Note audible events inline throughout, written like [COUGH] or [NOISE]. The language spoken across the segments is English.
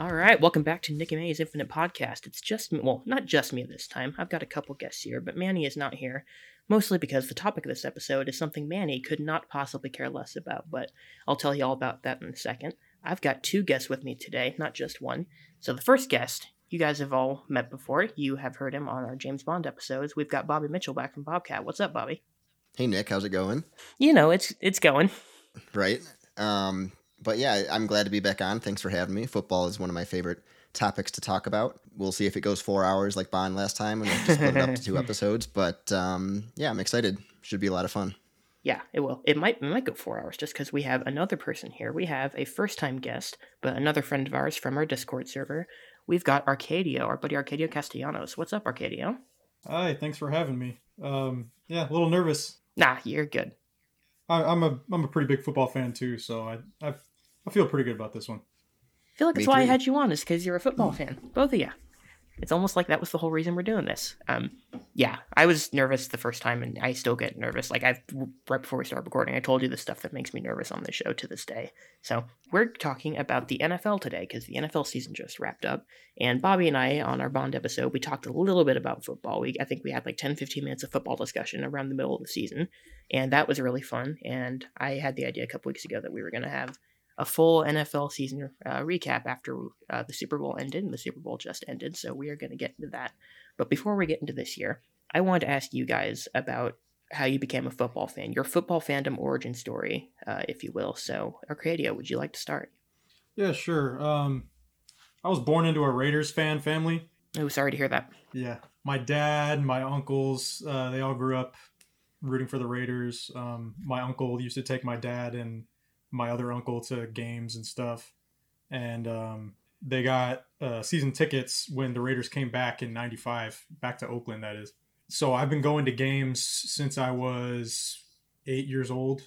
All right, welcome back to Nick and Manny's Infinite Podcast. It's just me, well, not just me this time. I've got a couple guests here, but Manny is not here, mostly because the topic of this episode is something Manny could not possibly care less about, but I'll tell you all about that in a second. I've got two guests with me today, not just one. So the first guest, you guys have all met before. You have heard him on our James Bond episodes. We've got Bobby Mitchell back from Bobcat. What's up, Bobby? Hey Nick, how's it going? You know, it's it's going. Right. Um, but yeah, I'm glad to be back on. Thanks for having me. Football is one of my favorite topics to talk about. We'll see if it goes four hours like Bond last time and we just split it up to two [LAUGHS] episodes. But um, yeah, I'm excited. Should be a lot of fun. Yeah, it will. It might it might go four hours just because we have another person here. We have a first time guest, but another friend of ours from our Discord server. We've got Arcadio, our buddy Arcadio Castellanos. What's up, Arcadio? Hi, thanks for having me. Um, yeah, a little nervous. Nah, you're good. I, I'm a I'm a pretty big football fan too, so I I, I feel pretty good about this one. I feel like Me that's why I had you on, is because you're a football fan. Both of you. It's almost like that was the whole reason we're doing this. Um, yeah, I was nervous the first time, and I still get nervous. Like I've right before we start recording, I told you the stuff that makes me nervous on the show to this day. So we're talking about the NFL today because the NFL season just wrapped up, and Bobby and I on our Bond episode we talked a little bit about football. We I think we had like 10, 15 minutes of football discussion around the middle of the season, and that was really fun. And I had the idea a couple weeks ago that we were going to have a full NFL season uh, recap after uh, the Super Bowl ended, and the Super Bowl just ended, so we are going to get into that. But before we get into this year, I wanted to ask you guys about how you became a football fan, your football fandom origin story, uh, if you will. So, Arcadio, would you like to start? Yeah, sure. Um, I was born into a Raiders fan family. Oh, sorry to hear that. Yeah, my dad, my uncles, uh, they all grew up rooting for the Raiders. Um, my uncle used to take my dad and my other uncle to games and stuff, and um, they got uh, season tickets when the Raiders came back in '95, back to Oakland. That is. So I've been going to games since I was eight years old,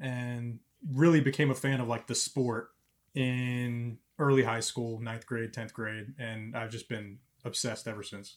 and really became a fan of like the sport in early high school, ninth grade, tenth grade, and I've just been obsessed ever since.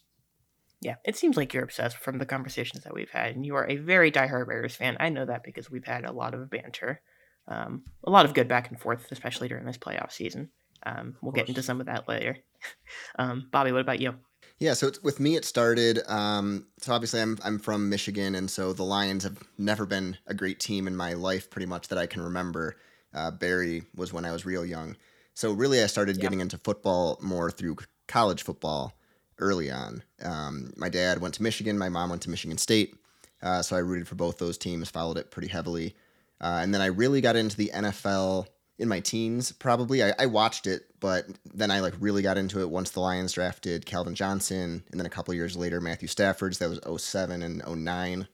Yeah, it seems like you're obsessed from the conversations that we've had, and you are a very diehard Raiders fan. I know that because we've had a lot of banter, um, a lot of good back and forth, especially during this playoff season. Um, we'll get into some of that later. [LAUGHS] um, Bobby, what about you? Yeah, so it's, with me, it started. Um, so obviously, I'm I'm from Michigan, and so the Lions have never been a great team in my life, pretty much that I can remember. Uh, Barry was when I was real young. So really, I started Yeah. getting into football more through college football early on. Um, my dad went to Michigan, my mom went to Michigan State, uh, so I rooted for both those teams, followed it pretty heavily, uh, and then I really got into the NFL in my teens. Probably, I, I watched it, but then I like really got into it once the Lions drafted Calvin Johnson, and then a couple years later Matthew Stafford. So that was 07 and 09,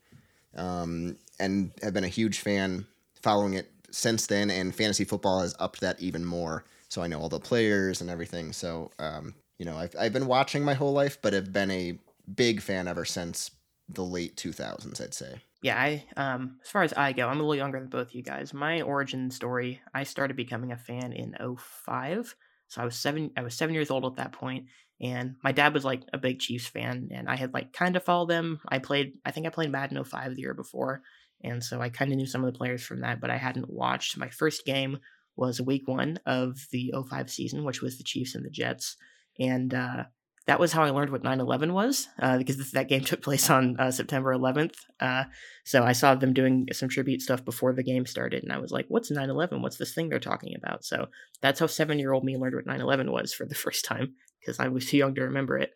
um, and have been a huge fan following it since then. And fantasy football has upped that even more. So I know all the players and everything. So um, you know, I've I've been watching my whole life, but have been a big fan ever since the late 2000s. I'd say. Yeah, I um as far as I go, I'm a little younger than both you guys. My origin story, I started becoming a fan in 05. So I was 7 I was 7 years old at that point and my dad was like a big Chiefs fan and I had like kind of followed them. I played I think I played Madden 05 the year before and so I kind of knew some of the players from that, but I hadn't watched. My first game was week 1 of the 05 season, which was the Chiefs and the Jets. And uh that was how I learned what 9/11 was, uh, because th- that game took place on uh, September 11th. Uh, so I saw them doing some tribute stuff before the game started, and I was like, "What's 9/11? What's this thing they're talking about?" So that's how seven-year-old me learned what 9/11 was for the [LAUGHS] first time, because I was too young to remember it.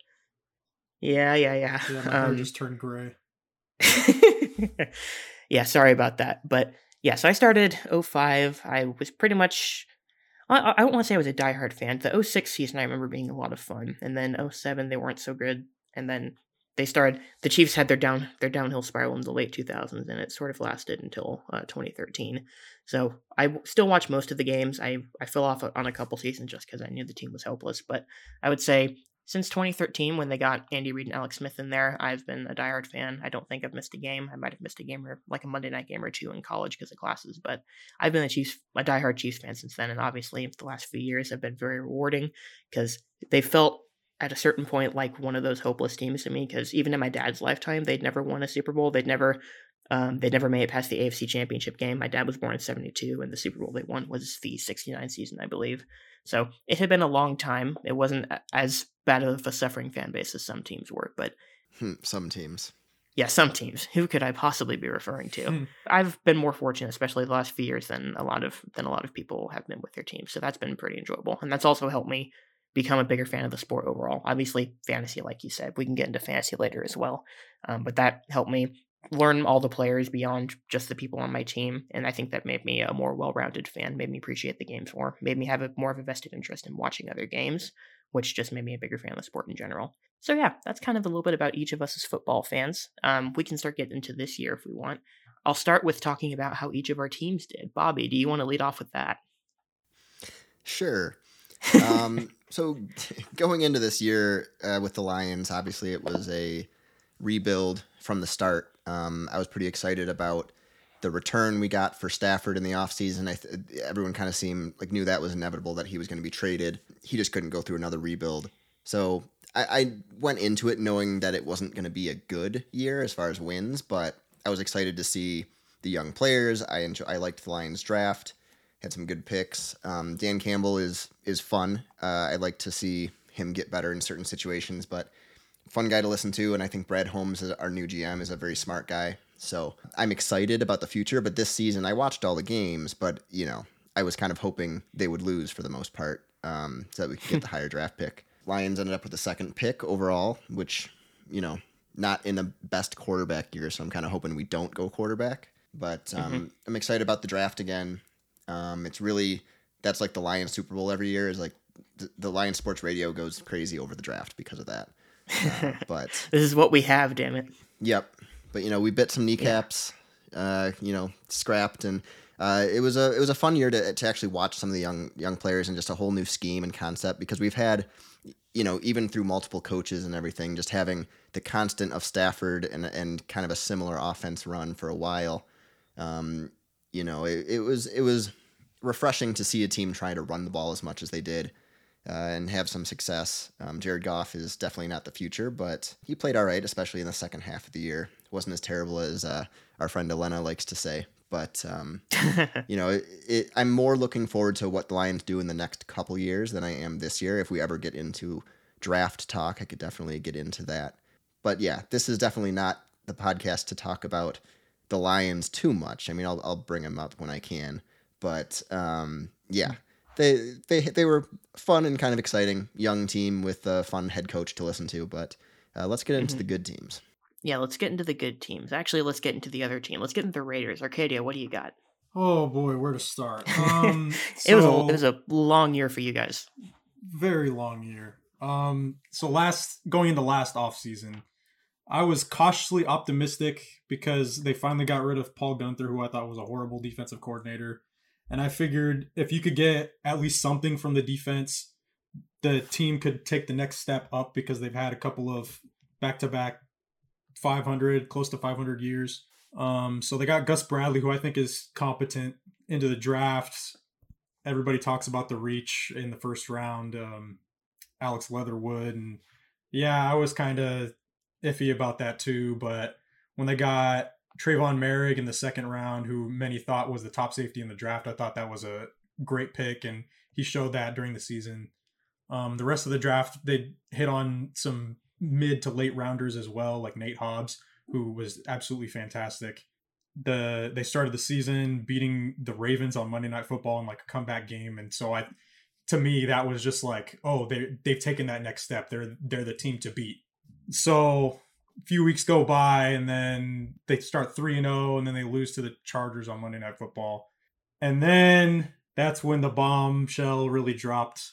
Yeah, yeah, yeah. Yeah, my Um, just turned gray. [LAUGHS] yeah, sorry about that. But yeah, so I started 05. I was pretty much. I, I don't want to say I was a diehard fan. The 06 season I remember being a lot of fun. And then 07, they weren't so good. And then they started. The Chiefs had their down their downhill spiral in the late 2000s, and it sort of lasted until uh, 2013. So I still watch most of the games. I, I fell off on a couple seasons just because I knew the team was hopeless. But I would say since 2013 when they got Andy Reid and Alex Smith in there, I've been a diehard fan. I don't think I've missed a game. I might have missed a game or like a Monday night game or two in college because of classes, but I've been a Chiefs, a diehard Chiefs fan since then. And obviously, the last few years have been very rewarding because they felt at a certain point like one of those hopeless teams to me because even in my dad's lifetime, they'd never won a Super Bowl. They'd never um, they never made it past the AFC Championship game. My dad was born in 72, and the Super Bowl they won was the 69 season, I believe. So it had been a long time. It wasn't as bad of a suffering fan base as some teams were, but. Hmm, some teams. Yeah, some teams. Who could I possibly be referring to? Hmm. I've been more fortunate, especially the last few years, than a lot of than a lot of people have been with their teams. So that's been pretty enjoyable, and that's also helped me become a bigger fan of the sport overall. Obviously, fantasy, like you said, we can get into fantasy later as well, um, but that helped me learn all the players beyond just the people on my team, and I think that made me a more well-rounded fan, made me appreciate the games more, made me have a more of a vested interest in watching other games, which just made me a bigger fan of the sport in general. So yeah, that's kind of a little bit about each of us as football fans. Um, we can start getting into this year if we want. I'll start with talking about how each of our teams did. Bobby, do you want to lead off with that? Sure. Um, [LAUGHS] so going into this year uh, with the Lions, obviously it was a rebuild from the start. Um, I was pretty excited about the return we got for Stafford in the offseason. I th- everyone kind of seemed like knew that was inevitable that he was going to be traded. He just couldn't go through another rebuild. So I, I went into it knowing that it wasn't going to be a good year as far as wins, but I was excited to see the young players. I enjoy, I liked the Lions draft. Had some good picks. Um, Dan Campbell is is fun. Uh, I like to see him get better in certain situations, but fun guy to listen to. And I think Brad Holmes, our new GM, is a very smart guy. So I'm excited about the future. But this season, I watched all the games, but you know, I was kind of hoping they would lose for the most part, um, so that we could get the [LAUGHS] higher draft pick. Lions ended up with the second pick overall, which you know, not in the best quarterback year. So I'm kind of hoping we don't go quarterback. But um, mm-hmm. I'm excited about the draft again. Um, it's really that's like the Lions Super Bowl every year. Is like the, the Lions Sports Radio goes crazy over the draft because of that. Uh, [LAUGHS] but [LAUGHS] this is what we have. Damn it. Yep. But you know, we bit some kneecaps. Yeah. Uh, you know, scrapped, and uh, it was a it was a fun year to to actually watch some of the young young players and just a whole new scheme and concept because we've had you know, even through multiple coaches and everything, just having the constant of Stafford and and kind of a similar offense run for a while. Um, you know, it, it was it was refreshing to see a team try to run the ball as much as they did uh, and have some success. Um, Jared Goff is definitely not the future, but he played all right, especially in the second half of the year. wasn't as terrible as uh, our friend Elena likes to say. But um, [LAUGHS] you know, it, it, I'm more looking forward to what the Lions do in the next couple years than I am this year. If we ever get into draft talk, I could definitely get into that. But yeah, this is definitely not the podcast to talk about the Lions too much. I mean, I'll I'll bring them up when I can, but um, yeah, they they they were fun and kind of exciting young team with a fun head coach to listen to. But uh, let's get into mm-hmm. the good teams. Yeah, let's get into the good teams. Actually, let's get into the other team. Let's get into the Raiders. Arcadio, what do you got? Oh boy, where to start? Um, [LAUGHS] it so, was a it was a long year for you guys. Very long year. Um, so last going into last off season, I was cautiously optimistic because they finally got rid of Paul Guenther, who I thought was a horrible defensive coordinator. And I figured if you could get at least something from the defense, the team could take the next step up because they've had a couple of back to back 500, close to 500 years. Um, so they got Gus Bradley, who I think is competent into the draft. Everybody talks about the reach in the first round, um, Alex Leatherwood. And yeah, I was kind of iffy about that too. But when they got Trevon Moehrig in the second round, who many thought was the top safety in the draft, I thought that was a great pick. And he showed that during the season. Um, the rest of the draft, they hit on some mid to late rounders as well, like Nate Hobbs, who was absolutely fantastic. The they started the season beating the Ravens on Monday Night Football in like a comeback game, and so I, to me, that was just like, oh, they they've taken that next step. They're they're the team to beat. So few weeks go by, and then they start three and zero, oh, and then they lose to the Chargers on Monday Night Football, and then that's when the bombshell really dropped.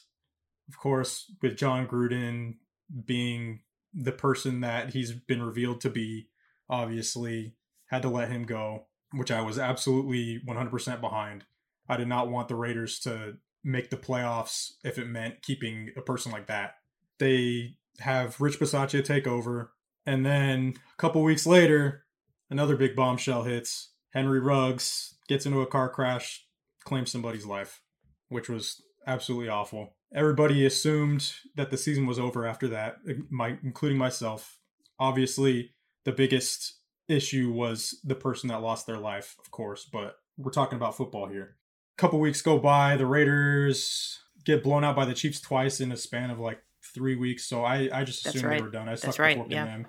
Of course, with Jon Gruden being the person that he's been revealed to be, obviously, had to let him go, which I was absolutely 100% behind. I did not want the Raiders to make the playoffs if it meant keeping a person like that. They have Rich Bisaccia take over, and then a couple weeks later, another big bombshell hits. Henry Ruggs gets into a car crash, claims somebody's life, which was absolutely awful. everybody assumed that the season was over after that, my, including myself. Obviously, the biggest issue was the person that lost their life, of course, but we're talking about football here. A couple weeks go by, the Raiders get blown out by the Chiefs twice in a span of like three weeks. So I, I just assumed right. they were done. I stuck That's right. yeah. in them.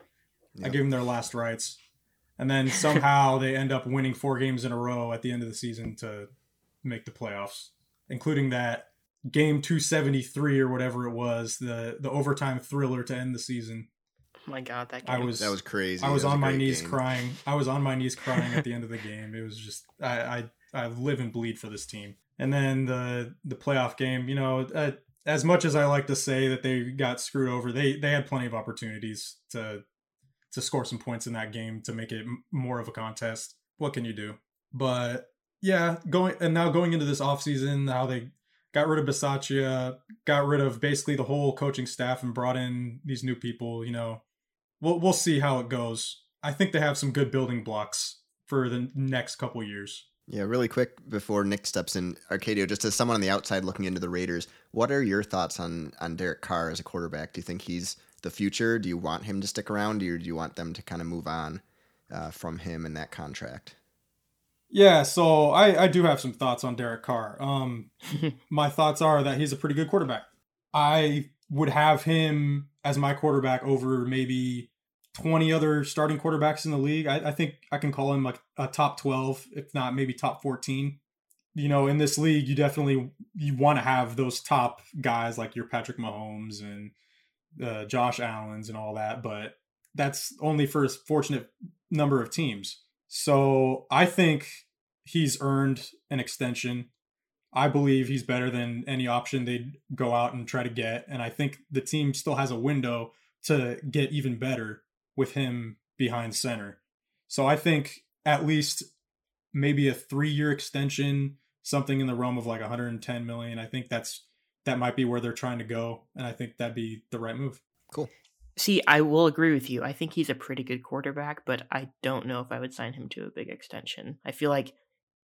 Yep. I gave them their last rites. And then somehow [LAUGHS] they end up winning four games in a row at the end of the season to make the playoffs, including that game 273 or whatever it was, the the overtime thriller to end the season. Oh my god, that game. I was that was crazy. I was, was on my knees game. crying. I was on my knees [LAUGHS] crying at the end of the game. It was just I, I I live and bleed for this team. And then the the playoff game, you know, uh, as much as I like to say that they got screwed over, they they had plenty of opportunities to to score some points in that game to make it more of a contest. What can you do? But yeah, going and now going into this offseason, how they got rid of Bisaccia, got rid of basically the whole coaching staff and brought in these new people, you know. We'll we'll see how it goes. I think they have some good building blocks for the next couple years. Yeah, really quick before Nick steps in, Arcadio, just as someone on the outside looking into the Raiders, what are your thoughts on on Derek Carr as a quarterback? Do you think he's the future? Do you want him to stick around, or do you want them to kind of move on uh, from him and that contract? Yeah, so I, I do have some thoughts on Derek Carr. Um, [LAUGHS] my thoughts are that he's a pretty good quarterback. I would have him as my quarterback over maybe 20 other starting quarterbacks in the league. I, I, think I can call him like a top 12, if not maybe top 14. You know, in this league, you definitely you want to have those top guys like your Patrick Mahomes and uh, Josh Allen's and all that, but that's only for a fortunate number of teams. So I think he's earned an extension. I believe he's better than any option they'd go out and try to get. And I think the team still has a window to get even better with him behind center. So I think at least maybe a three year extension, something in the realm of like 110 million. I think that's that might be where they're trying to go, and I think that'd be the right move. Cool. See, I will agree with you. I think he's a pretty good quarterback, but I don't know if I would sign him to a big extension. I feel like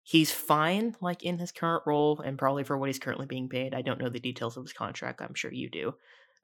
he's fine, like in his current role, and probably for what he's currently being paid. I don't know the details of his contract. I'm sure you do.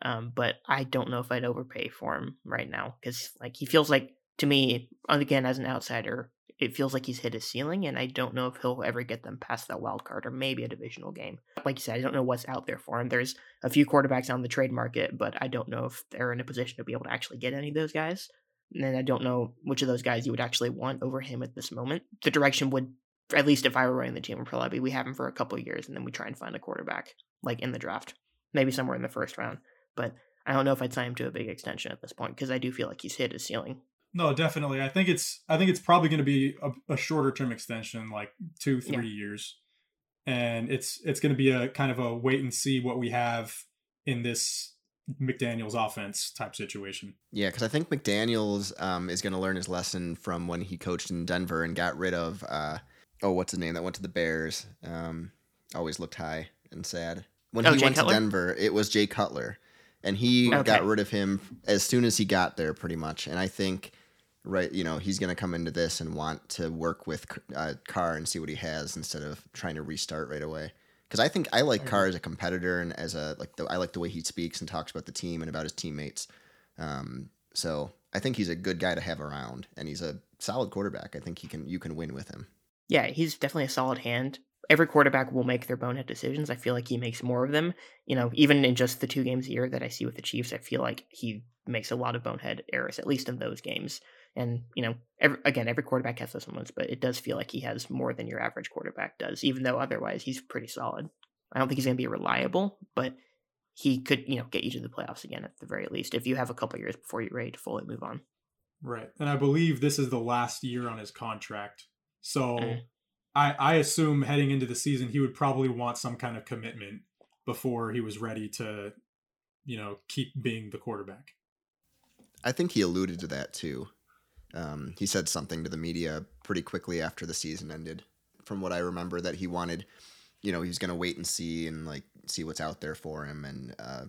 Um, but I don't know if I'd overpay for him right now because like he feels like to me again as an outsider it feels like he's hit his ceiling and I don't know if he'll ever get them past that wild card or maybe a divisional game. Like you said, I don't know what's out there for him. There's a few quarterbacks on the trade market, but I don't know if they're in a position to be able to actually get any of those guys. And then I don't know which of those guys you would actually want over him at this moment. The direction would at least if I were running the team would probably be we have him for a couple years and then we try and find a quarterback like in the draft. Maybe somewhere in the first round. But I don't know if I'd sign him to a big extension at this point because I do feel like he's hit his ceiling. No, definitely. I think it's I think it's probably going to be a, a, shorter term extension, like two three yeah. years, and it's it's going to be a kind of a wait and see what we have in this McDaniels' offense type situation. Yeah, because I think McDaniels um, is going to learn his lesson from when he coached in Denver and got rid of uh, oh what's his name that went to the Bears. Um, always looked high and sad. When oh, he Jay went Cutler? to Denver, it was Jay Cutler, and he okay. got rid of him as soon as he got there, pretty much. And I think right you know he's going to come into this and want to work with uh, Carr and see what he has instead of trying to restart right away because I think I like Carr as a competitor and as a like the, I like the way he speaks and talks about the team and about his teammates. Um, so I think he's a good guy to have around, and he's a solid quarterback. I think he can you can win with him. Yeah, he's definitely a solid hand. Every quarterback will make their bonehead decisions. I feel like he makes more of them. You know, even in just the two games a year that I see with the Chiefs, I feel like he makes a lot of bonehead errors, at least in those games. And you know, every, again, every quarterback has those moments, but it does feel like he has more than your average quarterback does, even though otherwise he's pretty solid. I don't think he's going to be reliable, but he could, you know, get you to the playoffs again at the very least if you have a couple years before you're ready to fully move on. Right, and I believe this is the last year on his contract, so mm. I I assume heading into the season he would probably want some kind of commitment before he was ready to, you know, keep being the quarterback. I think he alluded to that too. Um, he said something to the media pretty quickly after the season ended. From what I remember, that he wanted, you know, he's going to wait and see and like see what's out there for him, and uh,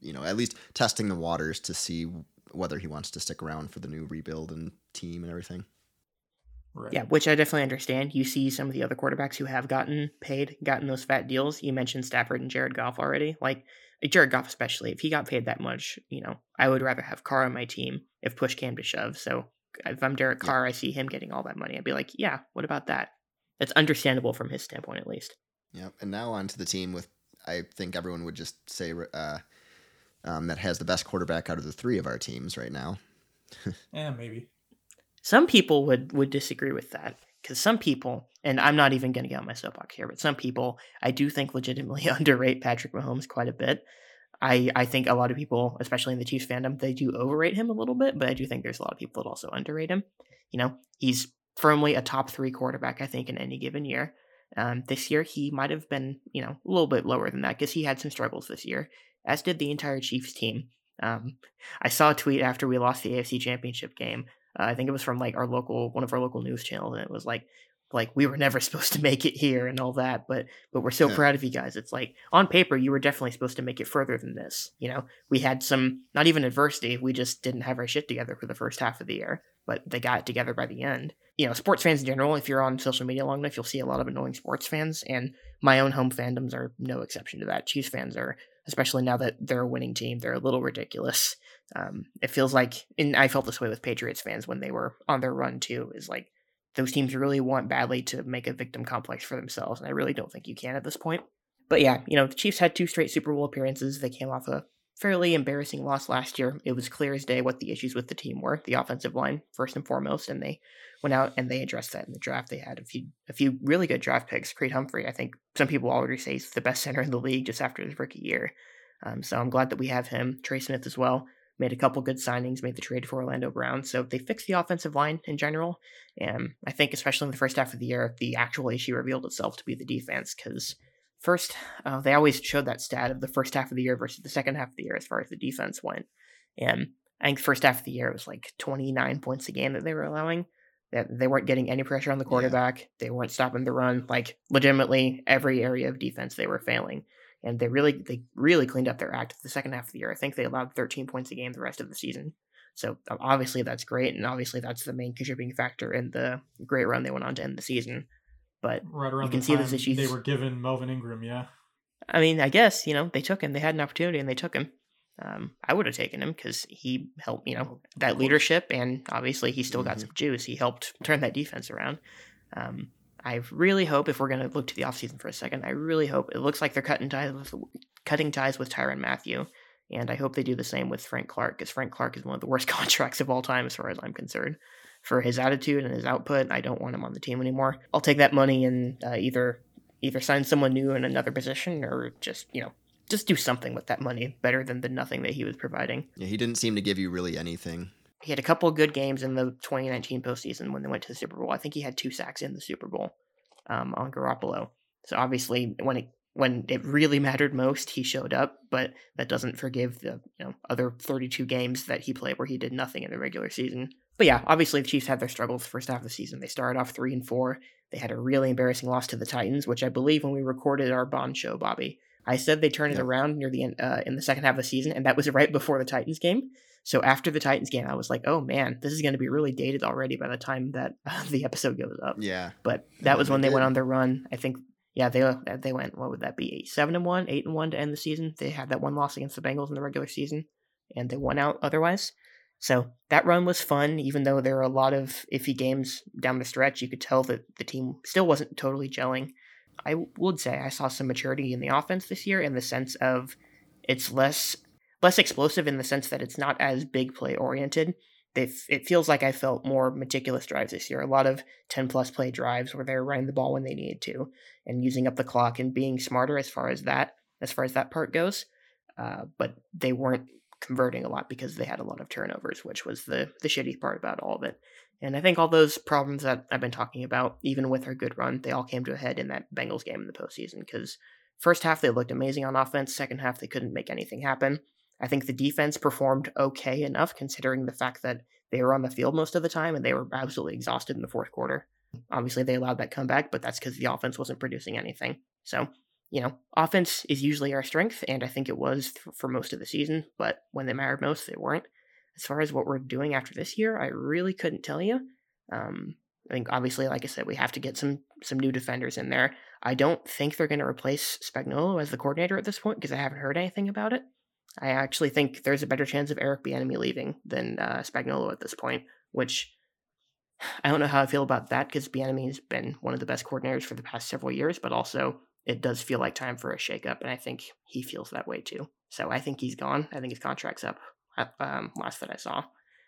you know, at least testing the waters to see whether he wants to stick around for the new rebuild and team and everything. Right. Yeah, which I definitely understand. You see some of the other quarterbacks who have gotten paid, gotten those fat deals. You mentioned Stafford and Jared Goff already. Like Jared Goff, especially, if he got paid that much, you know, I would rather have Carr on my team if push came to shove. So if I'm Derek Carr, I see him getting all that money. I'd be like, yeah, what about that? That's understandable from his standpoint, at least. Yep. And now on to the team with, I think everyone would just say uh, um, that has the best quarterback out of the three of our teams right now. [LAUGHS] yeah, maybe. Some people would would disagree with that because some people, and I'm not even going to get on my soapbox here, but some people I do think legitimately [LAUGHS] underrate Patrick Mahomes quite a bit. I I think a lot of people, especially in the Chiefs fandom, they do overrate him a little bit, but I do think there's a lot of people that also underrate him. You know, he's firmly a top three quarterback, I think, in any given year. Um, this year, he might have been, you know, a little bit lower than that because he had some struggles this year, as did the entire Chiefs team. Um, I saw a tweet after we lost the AFC Championship game uh, I think it was from like our local one of our local news channels, and it was like like we were never [LAUGHS] supposed to make it here and all that, but but we're so yeah. proud of you guys. It's like on paper you were definitely supposed to make it further than this. You know, we had some not even adversity, we just didn't have our shit together for the first half of the year, but they got it together by the end. You know, sports fans in general, if you're on social media long enough, you'll see a lot of annoying sports fans, and my own home fandoms are no exception to that. Chiefs fans are especially now that they're a winning team. They're a little ridiculous. Um, it feels like, and I felt this way with Patriots fans when they were on their run too. Is like those teams really want badly to make a victim complex for themselves, and I really don't think you can at this point. But yeah, you know, the Chiefs had two straight Super Bowl appearances. They came off a fairly embarrassing loss last year. It was clear as day what the issues with the team were. The offensive line, first and foremost, and they went out and they addressed that in the draft. They had a few a few really good draft picks. Creed Humphrey, I think some people already say he's the best center in the league just after his rookie year. Um, so I'm glad that we have him. Trey Smith as well. Made a couple good signings, made the trade for Orlando Brown. So they fixed the offensive line in general. And I think, especially in the first half of the year, the actual issue revealed itself to be the defense because first, uh, they always showed that stat of the first half of the year versus the second half of the year as far as the defense went. And I think first half of the year it was like 29 points a game that they were allowing. That they weren't getting any pressure on the quarterback. Yeah. They weren't stopping the run. Like legitimately, every area of defense they were failing and they really they really cleaned up their act the second half of the year. I think they allowed 13 points a game the rest of the season. So obviously that's great, and obviously that's the main contributing factor in the great run they went on to end the season. But right around you can the see this issues. They were given Melvin Ingram, yeah. I mean, I guess you know they took him. They had an opportunity and they took him. Um, I would have taken him because he helped, you know, that leadership, and obviously he still got mm-hmm. some juice. He helped turn that defense around. Um, I really hope, if we're going to look to the offseason for a second, I really hope it looks like they're cutting ties with cutting ties with Tyrann Mathieu, and I hope they do the same with Frank Clark, because Frank Clark is one of the worst [LAUGHS] contracts of all time, as far as I'm concerned. For his attitude and his output, I don't want him on the team anymore. I'll take that money and uh, either either sign someone new in another position, or just you know just do something with that money better than the nothing that he was providing. Yeah, he didn't seem to give you really anything. He had a couple of good games in the 2019 postseason when they went to the Super Bowl. I think he had two sacks in the Super Bowl um, on Garoppolo. So obviously, when it when it really mattered most, he showed up. But that doesn't forgive the you know other 32 games that he played where he did nothing in the regular season. But yeah, obviously the Chiefs had their struggles the first half of the season. They started off three and four. They had a really embarrassing loss to the Titans, which I believe when we recorded our Bond show, Bobby, I said they turned yep. it around near the end uh, in the second half of the season, and that was right before the Titans game. So after the Titans game, I was like, "Oh man, this is going to be really dated already by the time that uh, [LAUGHS] the episode goes up." Yeah. But that was when they went on their run. I think, yeah, they uh, they went. What would that be? Eight, seven and one, eight and one to end the season. They had that one loss against the Bengals in the regular season, and they won out otherwise. So that run was fun, even though there were a lot of iffy games down the stretch. You could tell that the team still wasn't totally gelling. I would say I saw some maturity in the offense this year in the sense of it's less less explosive in the sense that it's not as big play oriented. it feels like I felt more meticulous drives this year. A lot of 10 plus play drives where they're running the ball when they needed to and using up the clock and being smarter as far as that as far as that part goes. Uh, but they weren't converting a lot because they had a lot of turnovers, which was the the shitty part about all of it. And I think all those problems that I've been talking about, even with our good run, they all came to a head in that Bengals game in the postseason. Because first half they looked amazing on offense, second half they couldn't make anything happen. I think the defense performed okay enough considering the fact that they were on the field most of the time and they were absolutely exhausted in the fourth quarter. Obviously, they allowed that comeback, but that's because the offense wasn't producing anything. So, you know, offense is usually our strength, and I think it was for most of the season, but when they mattered most, they weren't. As far as what we're doing after this year, I really couldn't tell you. Um, I think obviously, like I said, we have to get some some new defenders in there. I don't think they're going to replace Spagnuolo as the coordinator at this point because I haven't heard anything about it. I actually think there's a better chance of Eric Bieniemy leaving than uh, Spagnuolo at this point, which [SIGHS] I don't know how I feel about that because Bieniemy's been one of the best coordinators for the past several years, but also it does feel like time for a shakeup, and I think he feels that way too. So I think he's gone. I think his contract's up. Um, last that I saw.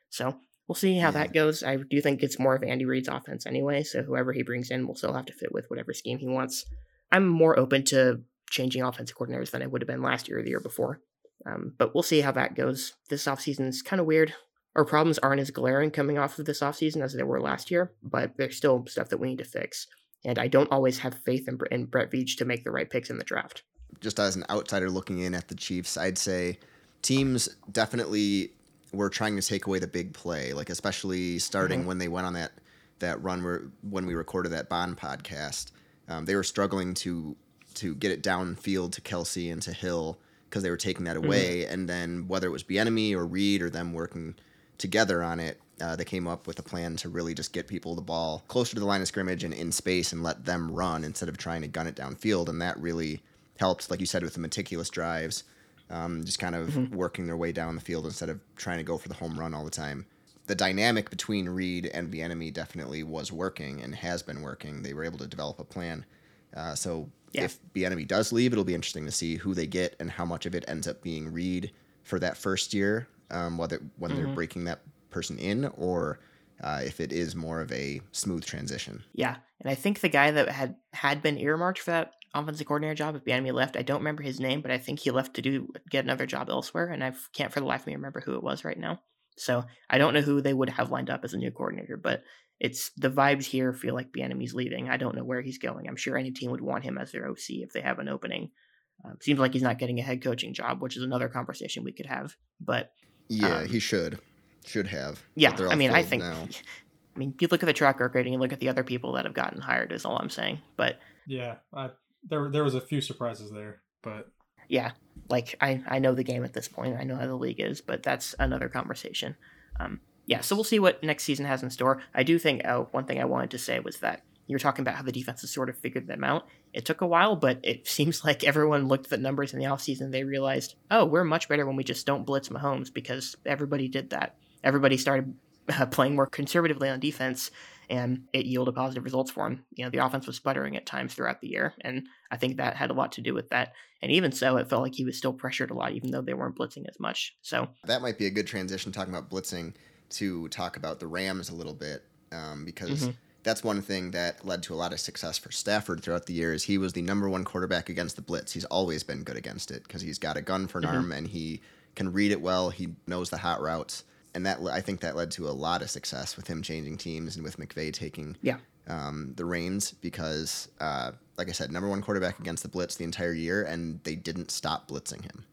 So we'll see how yeah. that goes. I do think it's more of Andy Reid's offense anyway, so whoever he brings in will still have to fit with whatever scheme he wants. I'm more open to changing offensive coordinators than I would have been last year or the year before. Um, but we'll see how that goes. This offseason is kind of weird. Our problems aren't as glaring coming off of this offseason as they were last year, but there's still stuff that we need to fix. And I don't always have faith in, in Brett Veach to make the right picks in the draft. Just as an outsider looking in at the Chiefs, I'd say teams definitely were trying to take away the big play, like especially starting mm-hmm. when they went on that that run where when we recorded that Bond podcast, um, they were struggling to to get it downfield to Kelce and to Hill because they were taking that away. Mm-hmm. And then whether it was Bieniemy or Reid or them working together on it, uh, they came up with a plan to really just get people the ball closer to the line of scrimmage and in space and let them run instead of trying to gun it downfield. And that really helped, like you said, with the meticulous drives, um, just kind of mm-hmm. working their way down the field instead of trying to go for the home run all the time. The dynamic between Reid and Bieniemy definitely was working and has been working. They were able to develop a plan. Uh, so yeah. if Bieniemy does leave, it'll be interesting to see who they get and how much of it ends up being Reid for that first year, um, whether when mm-hmm. they're breaking that person in or uh, if it is more of a smooth transition. Yeah, and I think the guy that had had been earmarked for that offensive coordinator job if the enemy left, I don't remember his name, but I think he left to do get another job elsewhere, and I can't for the life of me remember who it was right now. So I don't know who they would have lined up as a new coordinator, but it's the vibes here feel like the enemy's leaving. I don't know where he's going. I'm sure any team would want him as their OC if they have an opening. Um, seems like he's not getting a head coaching job, which is another conversation we could have. But yeah, um, he should should have. Yeah, I mean, I think. Now. [LAUGHS] I mean, you look at the track record and you look at the other people that have gotten hired. Is all I'm saying. But yeah, I, there there was a few surprises there, but yeah, like I I know the game at this point. I know how the league is, but that's another conversation. Um, yeah, so we'll see what next season has in store. I do think oh, one thing I wanted to say was that you were talking about how the defense has sort of figured them out. It took a while, but it [LAUGHS] seems like everyone looked at the numbers in the offseason. They realized, oh, we're much better when we just don't blitz Mahomes because everybody did that everybody started [LAUGHS] uh, playing more conservatively on defense, and it yielded positive results for him. You know, the offense was sputtering at times throughout the year, and I think that had a lot to do with that. And even so, it felt like he was still pressured a lot, even though they weren't blitzing as much. So that might be a good transition talking about blitzing to talk about the Rams a little bit, um, because. Mm-hmm. That's one thing that led to a lot of success for Stafford throughout the years. He was the number one quarterback against the blitz. He's always been good against it because he's got a gun for an mm-hmm. arm and he can read it well. He knows the hot routes and that I think that led to a lot of success with him changing teams and with McVay taking yeah. um, the reins because, uh, like I said, number one quarterback against the blitz the entire year, and they didn't stop blitzing him.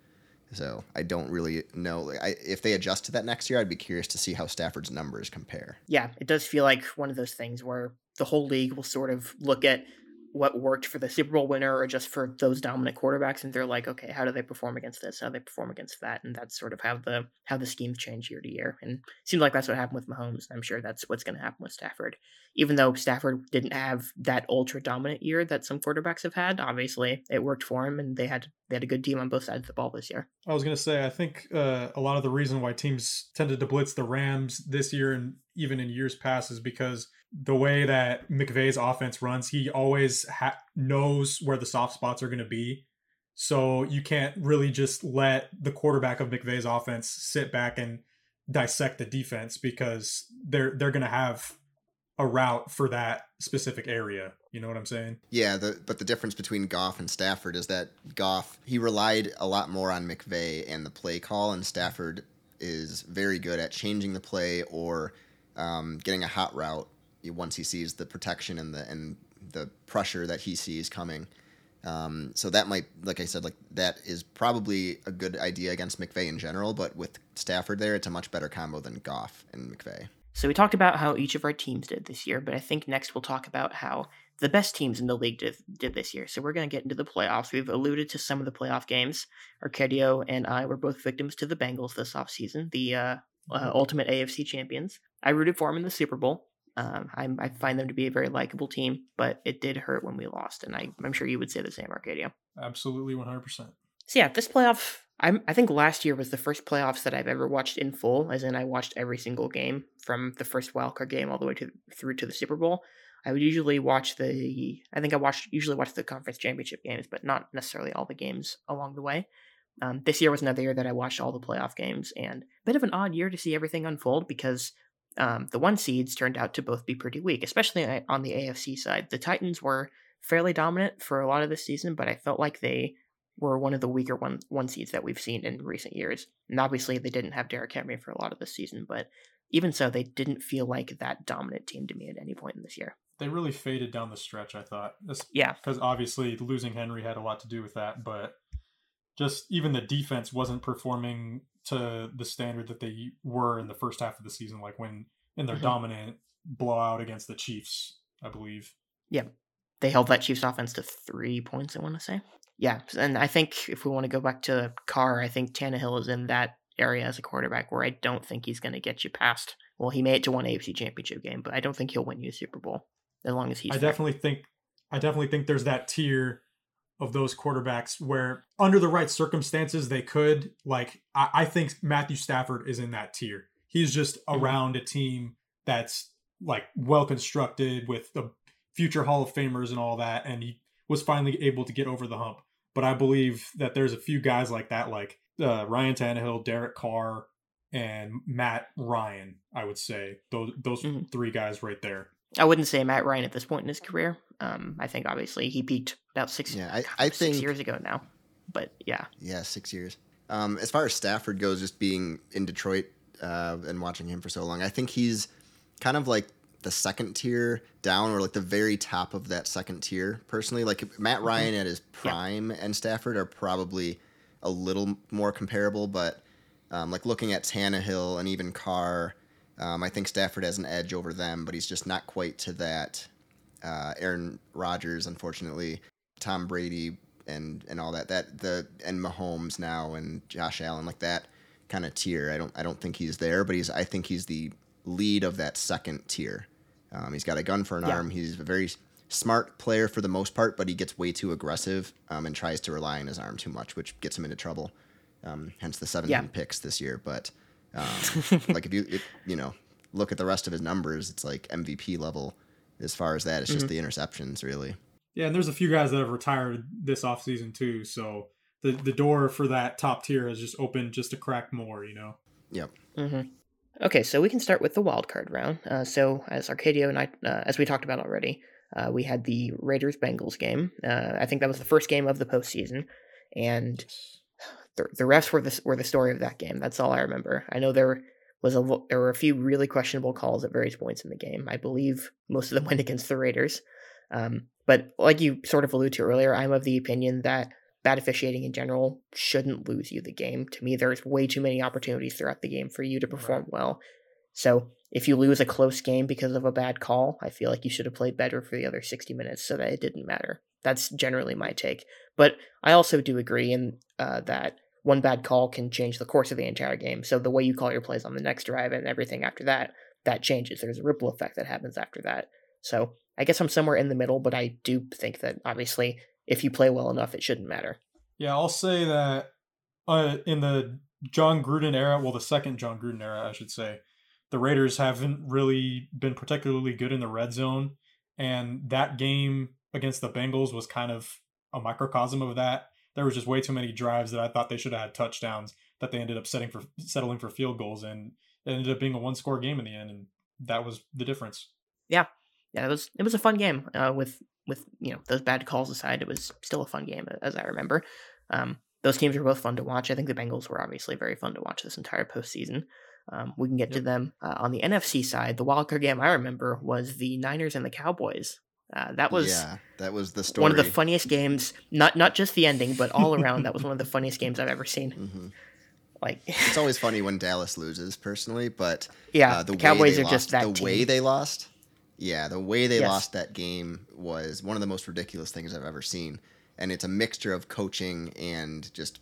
So I don't really know I, if they adjust to that next year. I'd be curious to see how Stafford's numbers compare. Yeah, it does feel like one of those things where the whole league will sort of look at what worked for the Super Bowl winner or just for those dominant quarterbacks and they're like, okay, how do they perform against this? How do they perform against that? And that's sort of how the how the schemes change year to year. And seems like that's what happened with Mahomes. I'm sure that's what's gonna happen with Stafford. Even though Stafford didn't have that ultra dominant year that some quarterbacks have had, obviously it worked for him and they had they had a good team on both sides of the ball this year. I was gonna say I think uh, a lot of the reason why teams tended to blitz the Rams this year and even in years past is because the way that McVay's offense runs, he always ha- knows where the soft spots are going to be. So you can't really just let the quarterback of McVay's offense sit back and dissect the defense because they're they're going to have a route for that specific area. You know what I'm saying? Yeah, the, but the difference between Goff and Stafford is that Goff he relied a lot more on McVay and the play call, and Stafford is very good at changing the play or um, getting a hot route once he sees the protection and the and the pressure that he sees coming. Um, so that might, like I said, like that is probably a good idea against McVay in general. But with Stafford there, it's a much better combo than Goff and McVay. So we talked about how each of our teams did this year, but I think next we'll talk about how the best teams in the league did, did this year. So we're going to get into the playoffs. We've alluded to some of the playoff games. Arcadio and I were both victims to the Bengals this offseason, the uh, uh, ultimate AFC champions. I rooted for them in the Super Bowl. Um, i I find them to be a very likable team, but it did hurt when we lost, and I, I'm sure you would say the same, Arcadio. Absolutely, 100%. So yeah, this playoff, I'm, I think last year was the first playoffs that I've ever watched in full, as in I watched every single game from the first wildcard game all the way to through to the Super Bowl. I would usually watch the, I think I watched usually watch the conference championship games, but not necessarily all the games along the way. Um, this year was another year that I watched all the playoff games, and a bit of an odd year to see everything unfold because um, the one seeds turned out to both be pretty weak, especially on the AFC side. The Titans were fairly dominant for a lot of the season, but I felt like they were one of the weaker one one seeds that we've seen in recent years. And obviously, they didn't have Derrick Henry for a lot of the season, but even so, they didn't feel like that dominant team to me at any point in this year. They really faded down the stretch. I thought, yeah, because obviously losing Henry had a lot to do with that, but just even the defense wasn't performing to the standard that they were in the first half of the season, like when in their mm-hmm. dominant blowout against the Chiefs, I believe. Yeah. They held that Chiefs offense to three points, I want to say. Yeah. And I think if we want to go back to Carr, I think Tannehill is in that area as a quarterback where I don't think he's going to get you past. Well, he made it to one AFC championship game, but I don't think he'll win you a Super Bowl as long as he's. I there. definitely think, I definitely think there's that tier of those quarterbacks where under the right circumstances they could like I, I think Matthew Stafford is in that tier. He's just mm-hmm. around a team that's like well constructed with the future Hall of Famers and all that, and he was finally able to get over the hump. But I believe that there's a few guys like that, like uh, Ryan Tannehill, Derek Carr, and Matt Ryan. I would say those those mm-hmm. three guys right there. I wouldn't say Matt Ryan at this point in his career. Um, I think obviously he peaked about six. Yeah, I, I six think years ago now. But yeah, yeah, six years. Um, as far as Stafford goes, just being in Detroit uh, and watching him for so long, I think he's kind of like the second tier down, or like the very top of that second tier. Personally, like Matt mm-hmm. Ryan at his prime yeah. and Stafford are probably a little more comparable, but um, like looking at Tannehill and even Carr um, I think Stafford has an edge over them, but he's just not quite to that. Uh, Aaron Rodgers, unfortunately, Tom Brady, and and all that. That the and Mahomes now and Josh Allen, like that kind of tier. I don't I don't think he's there, but he's I think he's the lead of that second tier. Um, he's got a gun for an yeah. arm. He's a very smart player for the most part, but he gets way too aggressive um, and tries to rely on his arm too much, which gets him into trouble. Um, hence the seven yeah. picks this year. But um, [LAUGHS] like if you if, you know look at the rest of his numbers, it's like MVP level as far as that. It's just mm-hmm. the interceptions really. Yeah, and there's a few guys that have retired this offseason too, so the the door for that top tier has just opened just to crack more. You know. Yep. Mm-hmm. Okay, so we can start with the wild card round. Uh, so as Arcadio and I, uh, as we talked about already, uh, we had the Raiders Bengals game. Uh, I think that was the first game of the postseason, and the, the refs were the were the story of that game. That's all I remember. I know there was a there were a few really questionable calls at various points in the game. I believe most of them [LAUGHS] went against the Raiders. Um, but like you sort of alluded to earlier, I'm of the opinion that bad officiating in general shouldn't lose you the game. To me, there's way too many opportunities throughout the game for you to perform right. well. So if you lose a close game because of a bad call, I feel like you should have played better for the other 60 minutes so that it didn't matter. That's generally my take. But I also do agree in uh, that one bad call can change the course of the entire game. So the way you call your plays on the next drive and everything after that, that changes. There's a ripple effect that happens after that. So I guess I'm somewhere in the middle, but I do think that obviously if you play well enough, it shouldn't matter. Yeah, I'll say that uh, in the Jon Gruden era, well, the second Jon Gruden era, I should say, the Raiders haven't really been particularly good in the red zone. And that game against the Bengals was kind of a microcosm of that there was just way too many drives that I thought they should have had touchdowns that they ended up setting for settling for field goals, and it ended up being a one score game in the end, and that was the difference. Yeah, yeah, it was it was a fun game. Uh, with with you know those bad calls aside, it was still a fun game as I remember. Um, those teams were both fun to watch. I think the Bengals were obviously very fun to watch this entire postseason. Um, we can get yep. to them uh, on the NFC side. The wildcard game I remember was the Niners and the Cowboys. Uh, that was yeah, that was the story. One of the funniest games. Not not just the ending, but all around. that was [LAUGHS] one of the funniest games I've ever seen. Mm-hmm. Like it's always funny when Dallas loses, personally, but yeah, uh, the, the Cowboys are lost, just that. The team. way they lost, yeah, the way they yes. lost that game was one of the most ridiculous things I've ever seen, and it's a mixture of coaching and just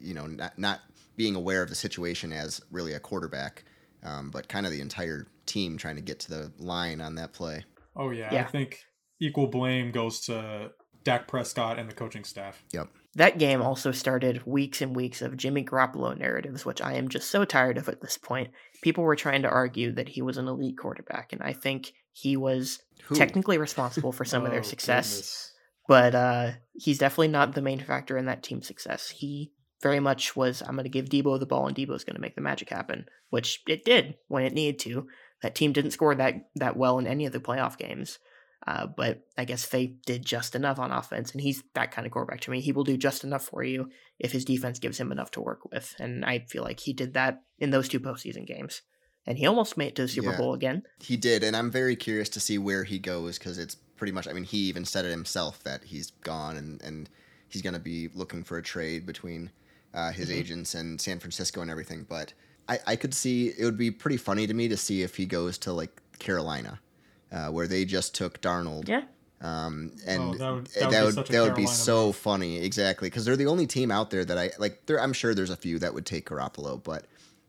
you know not not being aware of the situation as really a quarterback, um, but kind of the entire team trying to get to the line on that play. Oh yeah, Yeah. I think equal blame goes to Dak Prescott and the coaching staff. Yep. That game also started weeks and weeks of Jimmy Garoppolo narratives, which I am just so tired of at this point. People were trying to argue that he was an elite quarterback, and I think he was Who? technically responsible for some of their Oh, success. goodness. but uh, he's definitely not the main factor in that team's success. He very much was, I'm going to give Deebo the ball, and Deebo's going to make the magic happen, which it did when it needed to. That team didn't score that that well in any of the playoff games, uh, but I guess they did just enough on offense, and he's that kind of quarterback to me. He will do just enough for you if his defense gives him enough to work with, and I feel like he did that in those two postseason games. And he almost made it to the Super Yeah. Bowl again. He did, and I'm very curious to see where he goes because it's pretty much. I mean, he even said it himself that he's gone and and he's going to be looking for a trade between uh, his Mhm. agents and San Francisco and everything. But I, I could see it would be pretty funny to me to see if he goes to like Carolina, uh, where they just took Darnold. Yeah. Um, and Oh, that would- that that would would be that such would, be so move. funny, exactly, because they're the only team out there that I like. There, I'm sure there's a few that would take Garoppolo, but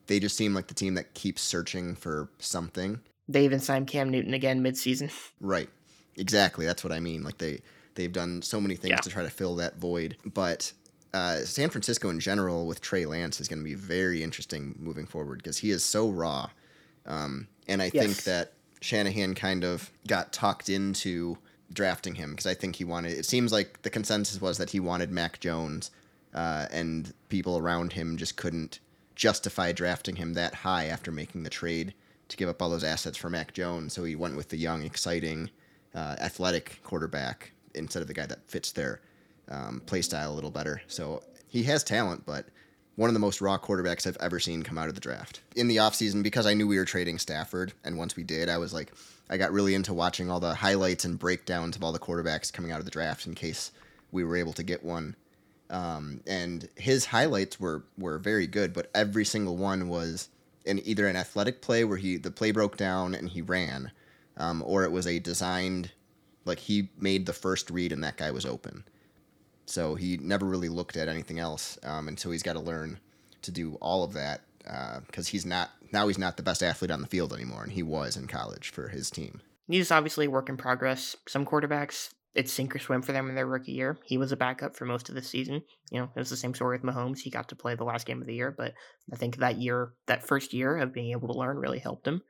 they just seem like the team that keeps searching for something. They even signed Cam Newton again midseason. Right. Exactly. That's what I mean. Like they they've done so many things Yeah. to try to fill that void. But uh, San Francisco in general with Trey Lance is going to be very interesting moving forward because he is so raw. Um, and I think that Shanahan kind of got talked into drafting him because I think he wanted. It seems like the consensus was that he wanted Mac Jones, uh, and people around him just couldn't justify drafting him that high after making the trade to give up all those assets for Mac Jones. So he went with the young, exciting, uh, athletic quarterback instead of the guy that fits their um, play style a little better. So he has talent, but one of the most raw quarterbacks I've ever seen come out of the draft. In the offseason, because I knew we were trading Stafford, and once we did, I was like, I got really into watching all the highlights and breakdowns of all the quarterbacks coming out of the draft in case we were able to get one. Um, and his highlights were were very good, but every single one was in either an athletic play where he the play broke down and he ran, um, or it was a designed like he made the first read and that guy was open. So he never really looked at anything else, um, and so he's got to learn to do all of that because he's not now he's not the best athlete on the field anymore, and he was in college for his team. He's obviously a work in progress. Some quarterbacks, it's sink or swim for them in their rookie year. He was a backup for most of the season. You know, it was the same story with Mahomes. He got to play the last game of the year, but I think that year, that first year of being able to learn really helped him.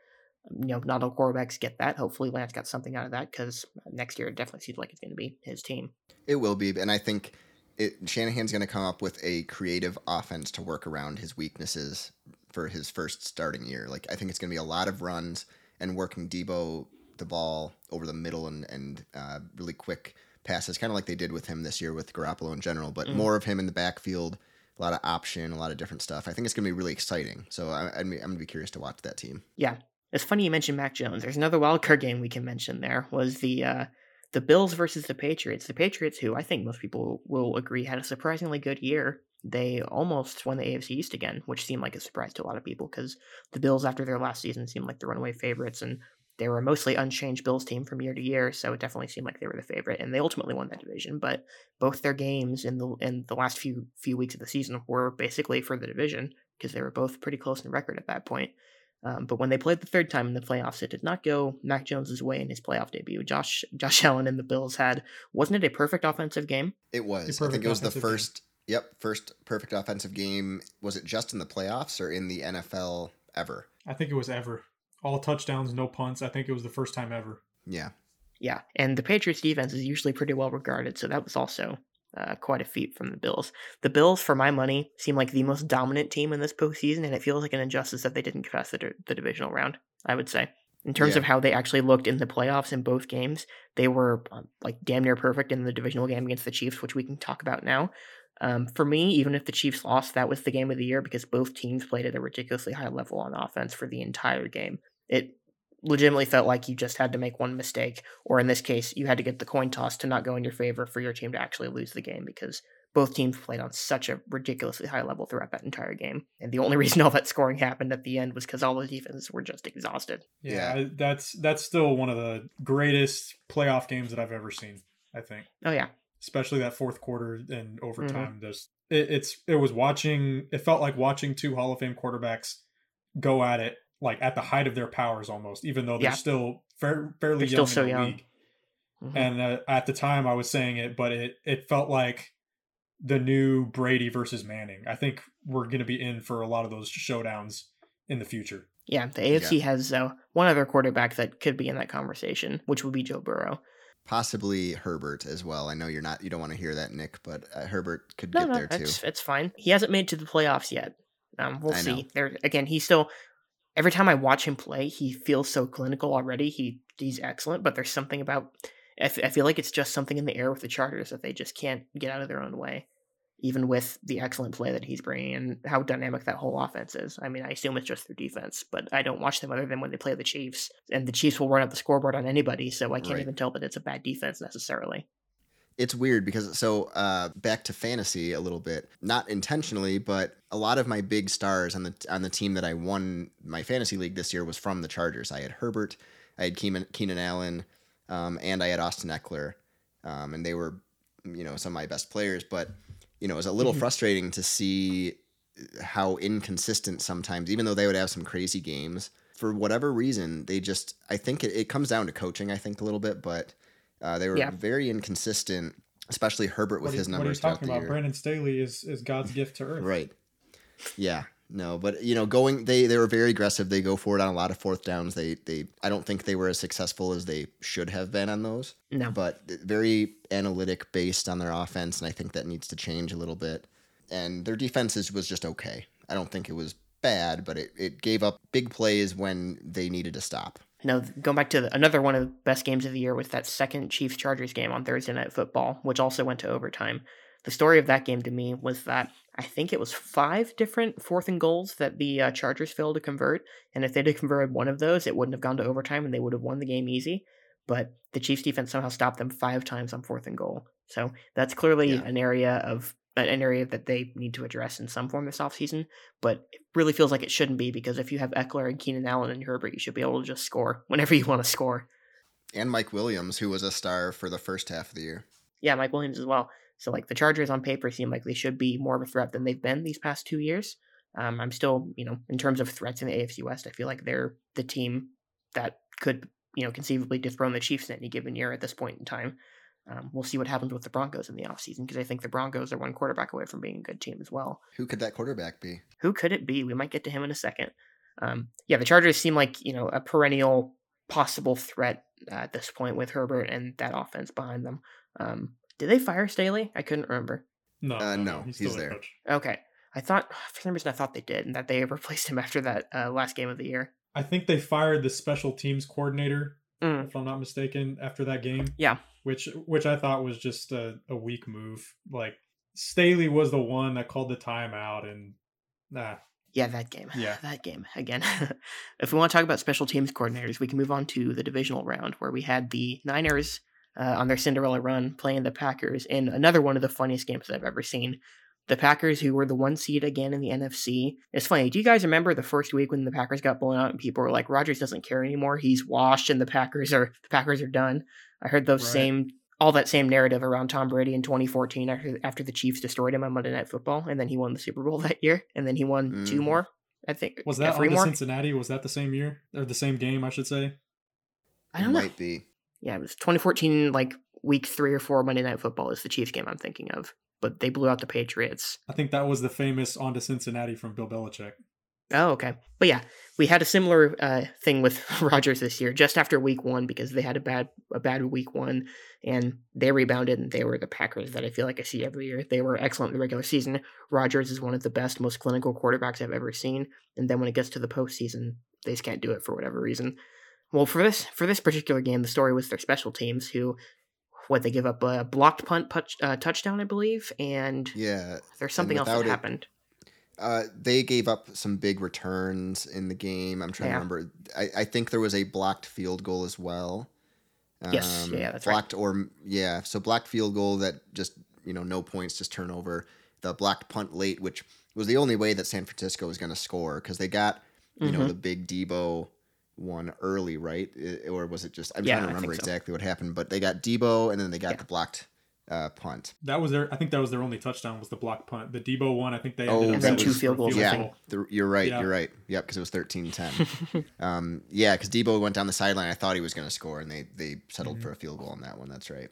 You know, not all quarterbacks get that. Hopefully, Lance got something out of that because next year it definitely seems like it's going to be his team. It will be, and I think it, Shanahan's going to come up with a creative offense to work around his weaknesses for his first starting year. Like I think it's going to be a lot of runs and working Deebo the ball over the middle and and uh, really quick passes, kind of like they did with him this year with Garoppolo in general, but Mhm. more of him in the backfield. A lot of option, a lot of different stuff. I think it's going to be really exciting. So I, I'm, I'm going to be curious to watch that team. Yeah, it's funny you mentioned Mac Jones. There's another wild card game we can mention. There was the uh, the Bills versus the Patriots. The Patriots, who I think most people will agree had a surprisingly good year. They almost won the AFC East again, which seemed like a surprise to a lot of people because the Bills, after their last season, seemed like the runaway favorites, and they were a mostly unchanged Bills team from year to year. So it definitely seemed like they were the favorite, and they ultimately won that division. But both their games in the in the last few few weeks of the season were basically for the division because they were both pretty close in record at that point. Um, but when they played the third time in the playoffs, it did not go Mac Jones's way in his playoff debut. Josh Josh [LAUGHS] Allen and the Bills had wasn't it a perfect offensive game? It was. I think it was the offensive game. first. Yep, first perfect offensive game. Was it just in the playoffs or in the NFL ever? I think it was ever. All touchdowns, no punts. I think it was the first time ever. Yeah. Yeah, and the Patriots defense is usually pretty well regarded, so that was also uh, quite a feat from the Bills. The Bills, for my money, seem like the most dominant team in this postseason, and it feels like an injustice that they didn't get past the, the divisional round. I would say, in terms Yeah. of how they actually looked in the playoffs in both games, they were um, like damn near perfect in the divisional game against the Chiefs, which we can talk about now. Um, for me, even if the Chiefs lost, that was the game of the year because both teams played at a ridiculously high level on offense for the entire game. It legitimately felt like you just had to make one mistake, or in this case, you had to get the coin toss to not go in your favor for your team to actually lose the game because both teams played on such a ridiculously high level throughout that entire game. And the only [LAUGHS] reason all that scoring happened at the end was because all the defenses were just exhausted. Yeah, Yeah. That's that's still one of the greatest playoff games that I've ever seen. I think, Oh, yeah. especially that fourth quarter and overtime. Mm-hmm. Just it, it's it was watching. It felt like watching two Hall of Fame quarterbacks go at it like at the height of their powers almost, even though they're Yeah. still fair, fairly They're young still so in the young. league. Mhm. And uh, at the time, I was saying it, but it it felt like the new Brady versus Manning. I think we're going to be in for a lot of those showdowns in the future. Yeah, the AFC has uh, one other quarterback that could be in that conversation, which would be Joe Burrow. Possibly Herbert as well. I know you're not you don't want to hear that, Nick, but uh, Herbert could No, get no, there too. it's it's fine. He hasn't made it to the playoffs yet. Um, we'll I see. know. There again, he's still. Every time I watch him play, he feels so clinical already. He he's excellent, but there's something about. I, f- I feel like it's just something in the air with the Chargers that they just can't get out of their own way, even with the excellent play that he's bringing and how dynamic that whole offense is. I mean, I assume it's just their defense, but I don't watch them other than when they play the Chiefs, and the Chiefs will run up the scoreboard on anybody, so I can't Right. even tell that it's a bad defense necessarily. It's weird because so uh, back to fantasy a little bit, not intentionally, but a lot of my big stars on the on the team that I won my fantasy league this year was from the Chargers. I had Herbert, I had Keenan, Keenan Allen, um, and I had Austin Ekeler, um, and they were you know some of my best players. But you know it was a little Mhm. frustrating to see how inconsistent sometimes, even though they would have some crazy games. For whatever reason, they just I think it, it comes down to coaching. I think a little bit, but uh, they were Yeah. very inconsistent, especially Herbert with what, are- his what are you numbers throughout talking the about? year. Brandon Staley is is God's gift to Earth. Right. Yeah. No, but you know, going they they were very aggressive. They go for it on a lot of fourth downs. They they I don't think they were as successful as they should have been on those. No, But very analytic based on their offense, and I think that needs to change a little bit. And their defense is, was just okay. I don't think it was bad, but it, it gave up big plays when they needed to stop. No, going back to the, another one of the best games of the year was that second Chiefs Chargers game on Thursday Night Football, which also went to overtime. The story of that game to me was that I think it was five different fourth and goals that the uh, Chargers failed to convert, and if they'd have converted one of those, it wouldn't have gone to overtime, and they would have won the game easy. But the Chiefs defense somehow stopped them five times on fourth and goal. So that's clearly Yeah. an area of an area that they need to address in some form this offseason. But it really feels like it shouldn't be because if you have Ekeler and Keenan Allen and Herbert, you should be able to just score [LAUGHS] whenever you want to score. And Mike Williams, who was a star for the first half of the year. Yeah, Mike Williams as well. So like the Chargers on paper seem like they should be more of a threat than they've been these past two years. Um, I'm still, you know, in terms of threats in the AFC West, I feel like they're the team that could, you know, conceivably dethrone the Chiefs in any given year at this point in time. Um, we'll see what happens with the Broncos in the offseason because I think the Broncos are one quarterback away from being a good team as well. Who could that quarterback be? Who could it be? We might get to him in a second. Um, yeah, the Chargers seem like you know a perennial possible threat uh, at this point with Herbert and that offense behind them. Um, did they fire Staley? I couldn't remember. No, Uh, no, he's, he's still there. there. Okay, I thought for some reason I thought they did, and that they [LAUGHS] replaced him after that uh, last game of the year. I think they fired the special teams coordinator, Mm. if I'm not mistaken, after that game. Yeah. Which which I thought was just a, a weak move. Like Staley was the one that called the timeout and nah. Yeah, that game. Yeah. [SIGHS] that game again. [LAUGHS] if we want to talk about special teams coordinators, we can move on to the divisional round where we had the Niners uh, on their Cinderella run playing the Packers in another one of the funniest games I've ever seen. The Packers, who were the one seed again in the NFC. It's funny. Do you guys remember the first week when the Packers got blown out and people were like, "Rodgers doesn't care anymore. He's washed, and the Packers are the Packers are done." I heard those Right. same all that same narrative around Tom Brady in 2014 after after the Chiefs destroyed him on Monday Night Football, and then he won the Super Bowl [LAUGHS] that year, and then he won two Mhm. more. I think Was that three on more? Cincinnati? Was that the same year? Or the same game, I should say? I don't know. Might be. Yeah, it was 2014, like week three or four Monday Night Football is the Chiefs game I'm thinking of, but they blew out the Patriots. I think that was the famous on to Cincinnati from Bill Belichick. Oh, okay. But yeah, we had a similar uh, thing with [LAUGHS] Rodgers this year, just after week one, because they had a bad a bad week one, and they rebounded, and they were the Packers that I feel like I see every year. They were excellent in the regular season. Rodgers is one of the best, most clinical quarterbacks I've ever seen, and then when it gets to the postseason, they just can't do it for whatever reason. Well, for this for this particular game, the story was their special teams, who what they give up a blocked punt touch, uh, touchdown, I believe, and Yeah. there's something else that it- happened. Uh, they gave up some big returns in the game. I'm trying Yeah. to remember. I, I think there was a blocked field goal as well. Yes, yeah, that's right. blocked or yeah. So blocked field goal that just you know no points, just turnover. The blocked punt late, which was the only way that San Francisco was going to score because they got you know Mhm. the big Deebo one early, right? I- or was it just? I'm Yeah, trying to remember think so. exactly what happened, but they got Deebo and then they got Yeah. the blocked uh, punt. That was their. I think that was their only touchdown was the block punt. The Deebo one. I think they. Oh, ended up And then that two field for goals, I Yeah, think. the, you're right. Yeah. You're right. Yep, because it was 13-10. [LAUGHS] um, yeah, because Deebo went down the sideline. I thought he was going to score, and they they settled Mm-hmm. for a field goal on that one. That's right.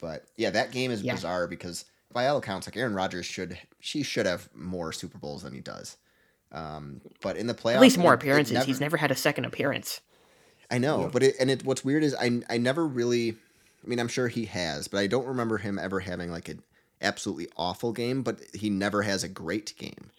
But yeah, that game is Yeah. bizarre because by all accounts, like Aaron Rodgers should she should have more Super Bowls than he does. Um, but in the playoffs, At least more it- it appearances. never- He's never had a second appearance. I know, but it and it what's weird is I I never really I mean I'm sure he has, but I don't remember him ever having like an absolutely awful game, but he never has a great game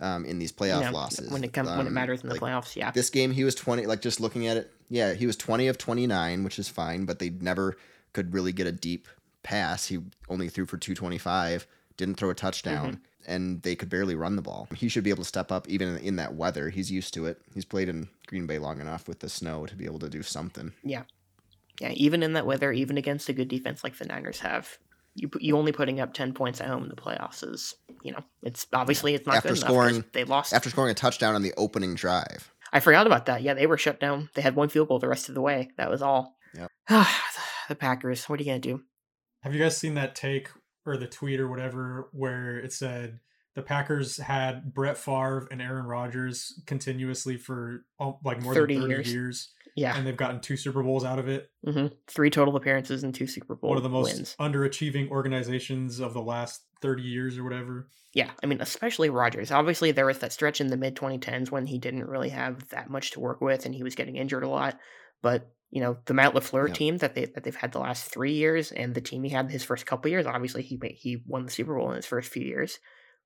um, in these You playoff know, losses. when it comes when it Um, matters in the like, playoffs. Yeah. This game he was 20 like just looking at it, yeah, he was 20 of 29, which is fine, but they never could really get a deep pass. He only threw for 225, didn't throw a touchdown. Mm-hmm. And they could barely run the ball. He should be able to step up even in, in that weather. He's used to it. He's played in Green Bay long enough with the snow to be able to do something. Yeah, Yeah, even in that weather, even against a good defense like the Niners have, you you only putting up ten points at home in the playoffs is you know it's obviously it's not After good enough 'cause scoring- they lost. after scoring a touchdown on the opening drive. I forgot about that. Yeah, they were shut down. They had one field goal the rest of the way. That was all. Yep. [SIGHS] the Packers. What are you gonna do? Have you guys seen that take or the tweet or whatever where it said the Packers had Brett Favre and Aaron Rodgers continuously for oh, like more 30 than 30 years. years, Yeah, and they've gotten two Super Bowls out of it? hmm three total appearances and two Super Bowl One of the most wins. underachieving organizations of the last 30 years or whatever. Yeah, I mean, especially Rodgers. Obviously, there was that stretch in the mid 2010s when he didn't really have that much to work with, and he was getting injured a lot. But you know, the Matt LaFleur Yep. team that they that they've had the last three years, and the team he had his first couple years. Obviously, he he won the Super Bowl in his first few years.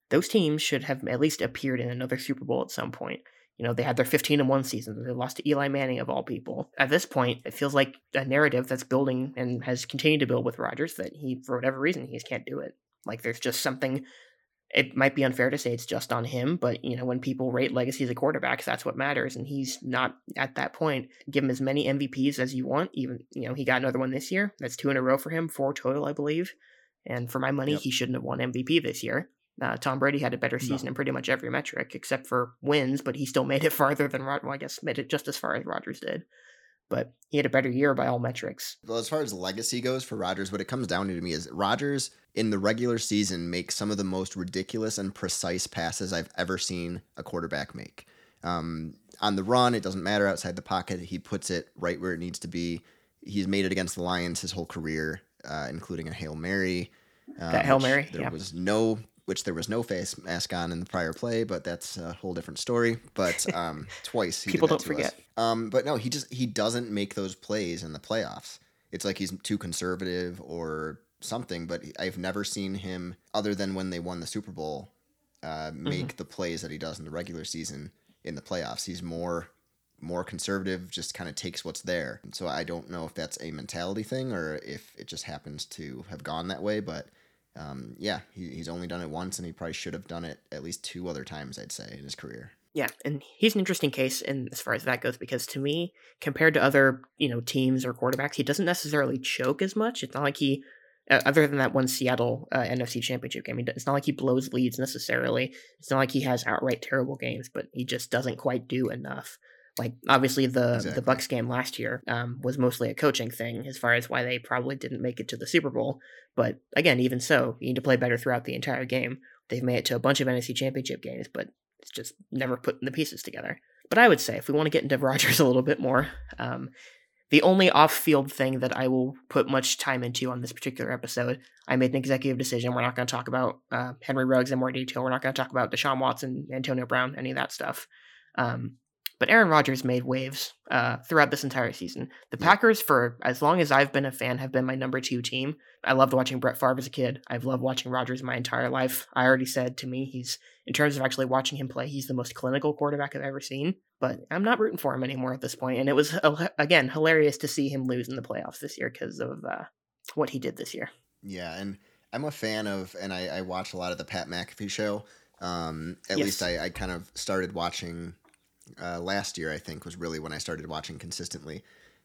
Those teams should have at least appeared in another Super Bowl at some point. You know, they had their 15 and 1 season. They lost to Eli Manning of all people. At this point, it feels like a narrative that's building and has continued to build with Rodgers that he, for whatever reason, he just can't do it. Like there's just something it might be unfair to say it's just on him, but you know, when people rate legacies of quarterbacks, that's what matters. And he's not at that point. Give him as many MVPs as you want. Even you know, he got another one this year. That's two in a row for him, four total, I believe. And for my money, Yep. he shouldn't have won MVP this year. Uh, Tom Brady had a better No. season in pretty much every metric except for wins, but he still made it [LAUGHS] farther than Rod. Well, I guess made it just as far as Rodgers did. But he had a better year by all metrics. Well, as far as legacy goes for Rodgers, what it comes down to to me is Rodgers in the regular season makes some of the most ridiculous and precise passes I've ever seen a quarterback make. Um, on the run, it doesn't matter outside the pocket. He puts it right where it needs to be. He's made it against the Lions his whole career, uh, including a hail mary. uh, That Hail Mary, there yeah. was no, which there was no face mask on in the prior play, but that's a whole different story. But [LAUGHS] um, twice People don't forget. Um, but no, he just he doesn't make those plays in the playoffs. It's like he's too conservative or something. But I've never seen him, other than when they won the Super Bowl, uh, make the plays that he does in the regular season in the playoffs. He's more more conservative, just kind of takes what's there. And so I don't know if that's a mentality thing or if it just happens to have gone that way. But um, yeah, he, he's only done it once, and he probably should have done it at least two other times. I'd say in his career. Yeah, and he's an interesting case in as far as that goes because to me, compared to other you know teams or quarterbacks, he doesn't necessarily choke as much. It's not like he, other than that one Seattle uh, NFC Championship game, it's not like he blows leads necessarily. It's not like he has outright terrible games, but he just doesn't quite do enough. Like obviously the the Bucks game last year um, was mostly a coaching thing as far as why they probably didn't make it to the Super Bowl. But again, even so, you need to play better throughout the entire game. They've made it to a bunch of NFC Championship games, but it's just never putting the pieces together. But I would say, if we want to get into [LAUGHS] Rodgers a little bit more, um, the only off field thing that I will put much time into on this particular episode, I made an executive decision. We're not going to talk about uh, Henry Ruggs in more detail. We're not going to talk about Deshaun Watson, Antonio Brown, any of that stuff. Um, but Aaron Rodgers made waves uh, throughout this entire season. The. Packers, for as long as I've been a fan, have been my number two team. I loved watching Brett Favre as a kid. I've loved watching Rodgers my entire life. I already said to me, he's in terms of actually watching him play, he's the most clinical quarterback I've ever seen. But I'm not rooting for him anymore at this point. And it was again hilarious to see him lose in the playoffs this year because of uh, what he did this year. Yeah, and I'm a fan of, and I, I watch a lot of the Pat McAfee show. Um, at Yes. least I, I kind of started watching uh, last year. I think was really when I started watching consistently.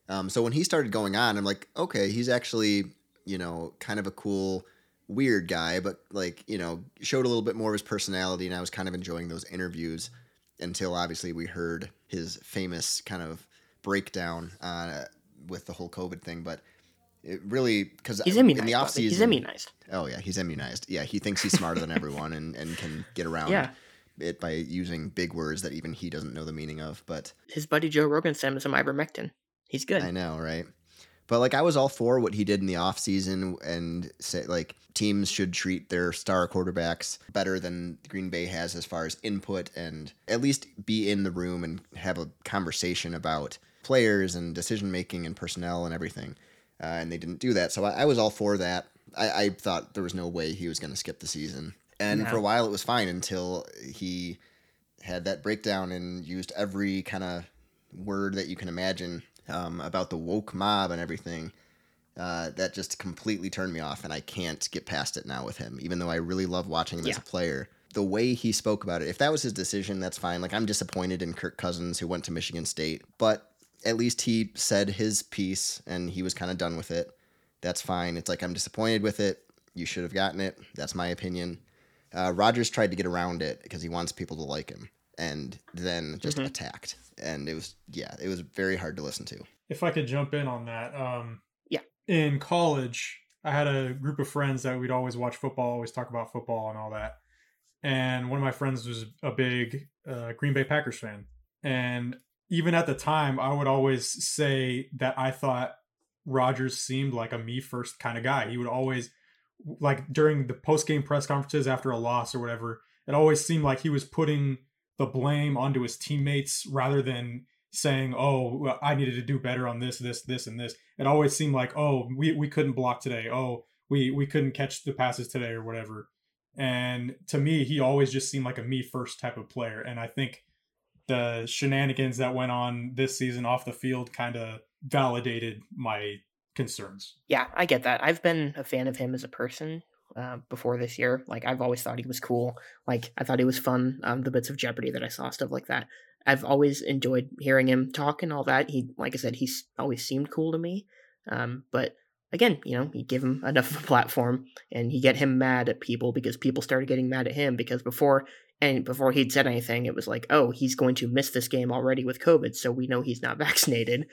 Um, so when he started going on, I'm like, okay, he's actually you know kind of a cool, weird guy, but like you know showed a little bit more of his personality, and I was kind of enjoying those interviews until obviously we heard his famous kind of breakdown uh, with the whole COVID thing, but it really because He's immunized. in the off Bobby. He's immunized. Oh yeah, he's immunized. Yeah, he thinks he's smarter than everyone and and can get around Yeah. It by using big words that even he doesn't know the meaning of. But His buddy Joe Rogan sent him some ivermectin. He's good. I know, right? But like I was all for what he did in the offseason and say like teams should treat their star quarterbacks better than Green Bay has as far as input and at least be in the room and have a conversation about players and decision making and personnel and everything. Uh, and they didn't do that. So I, I was all for that. I, I thought there was no way he was going to skip the season. And No. for a while it was fine until he had that breakdown and used every kind of word that you can imagine um, about the woke mob and everything. Uh, that just completely turned me off, and I can't get past it now with him. Even though I really love watching him as a player, the way he spoke about it. If that was his decision, that's fine. Like I'm disappointed in Kirk Cousins, who went to Michigan State, but at least he said his piece and he was kind of done with it. That's fine. It's like I'm disappointed with it. You should have gotten it. That's my opinion. Uh, Rodgers tried to get around it because he wants people to like him, and then just Mhm. attacked. And it was yeah, it was very hard to listen to. if I could jump in on that, um, Yeah. In college, I had a group of friends that we'd always watch football, always talk about football and all that. And one of my friends was a big uh, Green Bay Packers fan, and even at the time, I would always say that I thought Rodgers seemed like a me first kind of guy. He would always like during the post game press conferences after a loss or whatever, it always seemed like he was putting the blame onto his teammates rather than saying, "Oh, I needed to do better on this, this, this, and this." It always seemed like, "Oh, we we couldn't block today. Oh, we we couldn't catch the passes today or whatever." And to me, he always just seemed like a me first type of player. And I think the shenanigans that went on this season off the field kind of validated my concerns. Yeah, I get that. I've been a fan of him as a person uh, before this year. Like I've always thought he was cool. Like I thought he was fun. Um, the bits of Jeopardy that I saw, stuff like that. I've always enjoyed hearing him talk and all that. He, like I said, he's always seemed cool to me. Um, but again, you know, you give him [LAUGHS] enough of a platform, and you get him mad at people because people started getting mad at him because before and before he'd said anything, it was like, oh, he's going to miss this game already with COVID, so we know he's not [LAUGHS] vaccinated.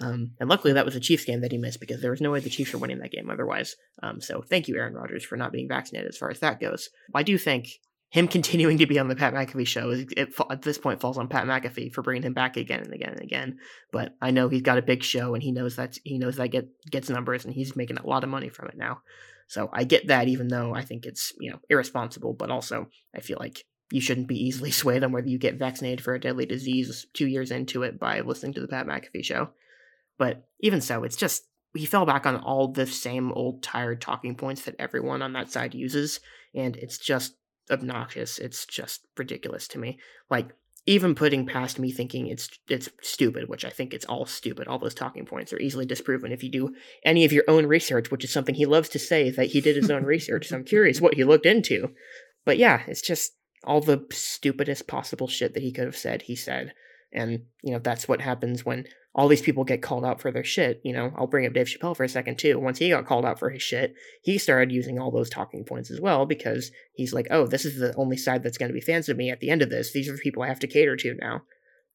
Um, and luckily, that was a Chiefs game that he missed because there was no way the Chiefs were winning that game otherwise. Um, so thank you, Aaron Rodgers, for not being vaccinated as far as that goes. I do think him [LAUGHS] continuing to be on the Pat McAfee show it, at this point falls on Pat McAfee for bringing him back again and again and again. But I know he's got a big show and he knows that he knows that get gets numbers and he's making a lot of money from it now. So I get that, even though I think it's you know irresponsible, but also I feel like you shouldn't be easily [LAUGHS] swayed on whether you get vaccinated for a deadly disease two years into it by listening to the Pat McAfee show. But even so, it's just he fell back on all the same old tired talking points that everyone on that side uses, and it's just obnoxious. It's just ridiculous to me. Like even putting past me thinking it's it's stupid, which I think it's all stupid. All those talking points are easily disproven if you do any of your own research, which is something he loves to say that he did his own research. So I'm curious what he looked into. But yeah, it's just all the stupidest possible shit that he could have said, he said. And, you know, that's what happens when all these people get called out for their shit. You know, I'll bring up Dave Chappelle for a second too. Once he got called out for his shit, he started using all those talking points as well because he's like, oh, this is the only side that's going to be fans of me at the end of this. These are the people I have to cater to now.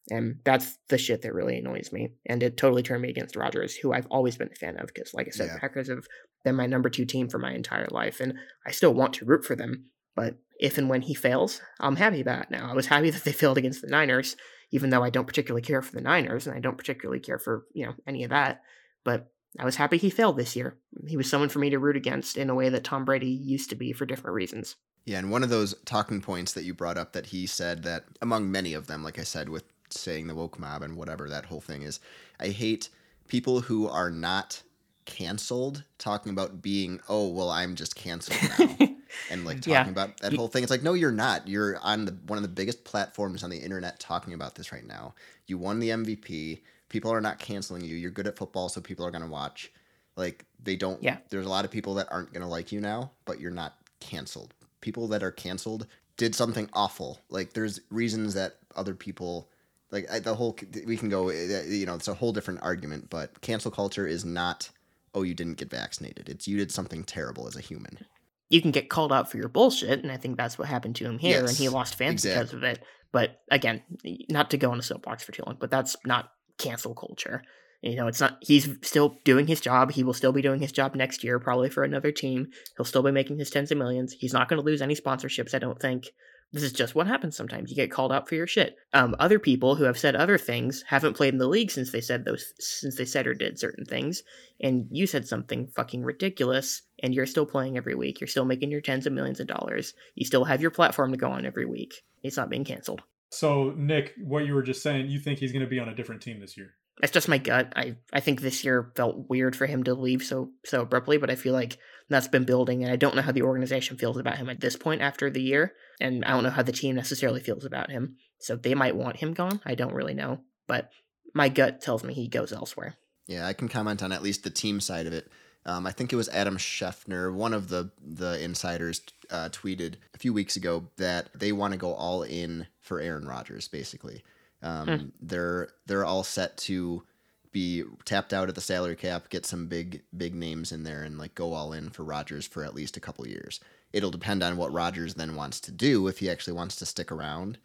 And that's the shit that really annoys me. And it totally turned me against Rodgers, who I've always been a fan of because, like I said, Yeah. Packers have been my number two team for my entire life. And I still want to root for them. But if and when he fails, I'm happy about it now. I was happy that they failed against the Niners, even though I don't particularly care for the Niners and I don't particularly care for, you know, any of that. But I was happy he failed this year. He was someone for me to root against in a way that Tom Brady used to be for different reasons. Yeah, and one of those talking points that you brought up that he said that among many of them, like I said, with saying the woke mob and whatever that whole thing is, I hate people who are not canceled talking about being, oh well, I'm just canceled now. [LAUGHS] and like talking Yeah. about that whole thing. It's like, no, you're not. You're on the one of the biggest platforms on the internet talking about this right now. You won the MVP. People are not canceling you. You're good at football, so people are gonna watch. Like they don't. Yeah. There's a lot of people that aren't gonna like you now, but you're not canceled. People that are canceled did something awful. Like there's reasons that other people. Like I, the whole, we can go. You know, it's a whole different argument. But cancel culture is not. Oh, you didn't get vaccinated. It's you did something terrible as a human. you can get called out for your bullshit, and I think that's what happened to him here, and he lost fans because of it. But again, not to go on a soapbox for too long, but that's not cancel culture. You know, it's not, he's still doing his job. He will still be doing his job next year, probably for another team. He'll still be making his tens of millions. He's not going to lose any sponsorships, I don't think. This is just what happens sometimes. You get called out for your shit. Um, other people who have said other things haven't played in the league since they said those, since they said or did certain things. And you said something fucking ridiculous, and you're still playing every week. You're still making your tens of millions of dollars. You still have your platform to go on every week. It's not being canceled. So, Nick, what you were just saying, you think he's going to be on a different team this year? That's just my gut. I, I think this year felt weird for him to leave so so abruptly, but I feel like that's been building, and I don't know how the organization feels about him at this point after the year, and I don't know how the team necessarily feels about him. So they might want him gone. I don't really know, but my gut tells me he goes elsewhere. Yeah, I can comment on at least the team side of it. Um, I think it was Adam Schefter, one of the the insiders, uh, tweeted a few weeks ago that they want to go all in for Aaron Rodgers. Basically, um, hmm. they're they're all set to be tapped out at the salary cap, get some big big names in there, and like go all in for Rodgers for at least a couple years. It'll depend on what Rodgers then wants to do if he actually wants to stick around.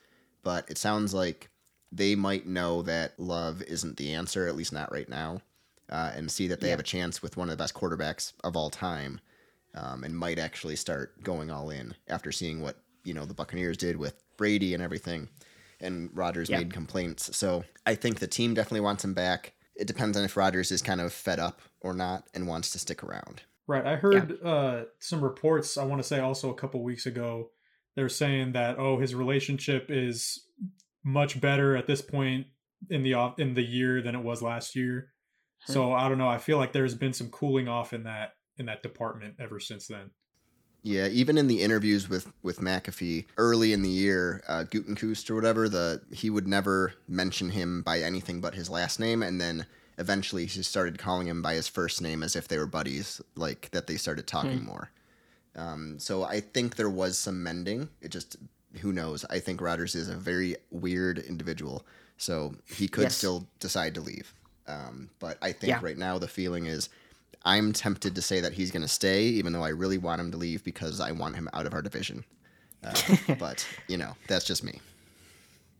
But it sounds like they might know that Love isn't the answer, at least not right now uh, and see that they yeah. have a chance with one of the best quarterbacks of all time, um, and might actually start going all in after seeing what you know the Buccaneers did with Brady and everything, and Rodgers yeah. made complaints. So I think the team definitely wants him back. It depends on if Rodgers is kind of fed up or not and wants to stick around. Right. I heard yeah. uh, some reports. I want to say also a couple weeks ago, they're saying that oh his relationship is much better at this point in the off in the year than it was last year so I don't know. I feel like there's been some cooling off in that in that department ever since then. Yeah, even in the interviews with with McAfee early in the year, uh, or whatever, the he would never mention him by anything but his last name, and then eventually he started calling him by his first name as if they were buddies, like that they started talking hmm. more. Um, so I think there was some mending. It just who knows. I think Rodgers is a very weird individual, so he could yes. still decide to leave. Um, but I think yeah. right now the feeling is I'm tempted to say that he's going to stay, even though I really want him to leave because I want him out of our division. Uh, [LAUGHS] but, you know, that's just me.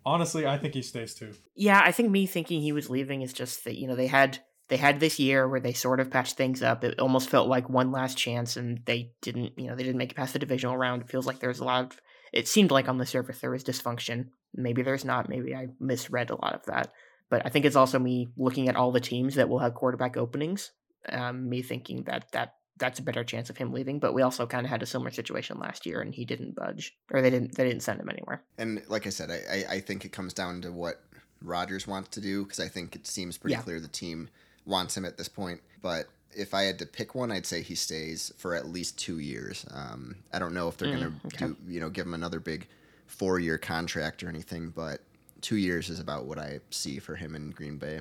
Honestly, I think he stays too. Yeah, I think me thinking he was leaving is just that, you know, they had they had this year where they sort of patched things up. It almost felt like one last chance and they didn't, you know, they didn't make it past the divisional round. It feels like there's a lot of it seemed like on the surface there was dysfunction. Maybe there's not. Maybe I misread a lot of that. But I think it's also me looking at all the teams that will have quarterback openings. Um, me thinking that that that's a better chance of him leaving. But we also kind of had a similar situation last year, and he didn't budge, or they didn't they didn't send him anywhere. And like I said, I I, think it comes down to what Rodgers wants to do because I think it seems pretty yeah. clear the team wants him at this point. But if I had to pick one, I'd say he stays for at least two years. Um, I don't know if they're mm, gonna okay. do you know give him another big four year contract or anything, but two years is about what I see for him in Green Bay.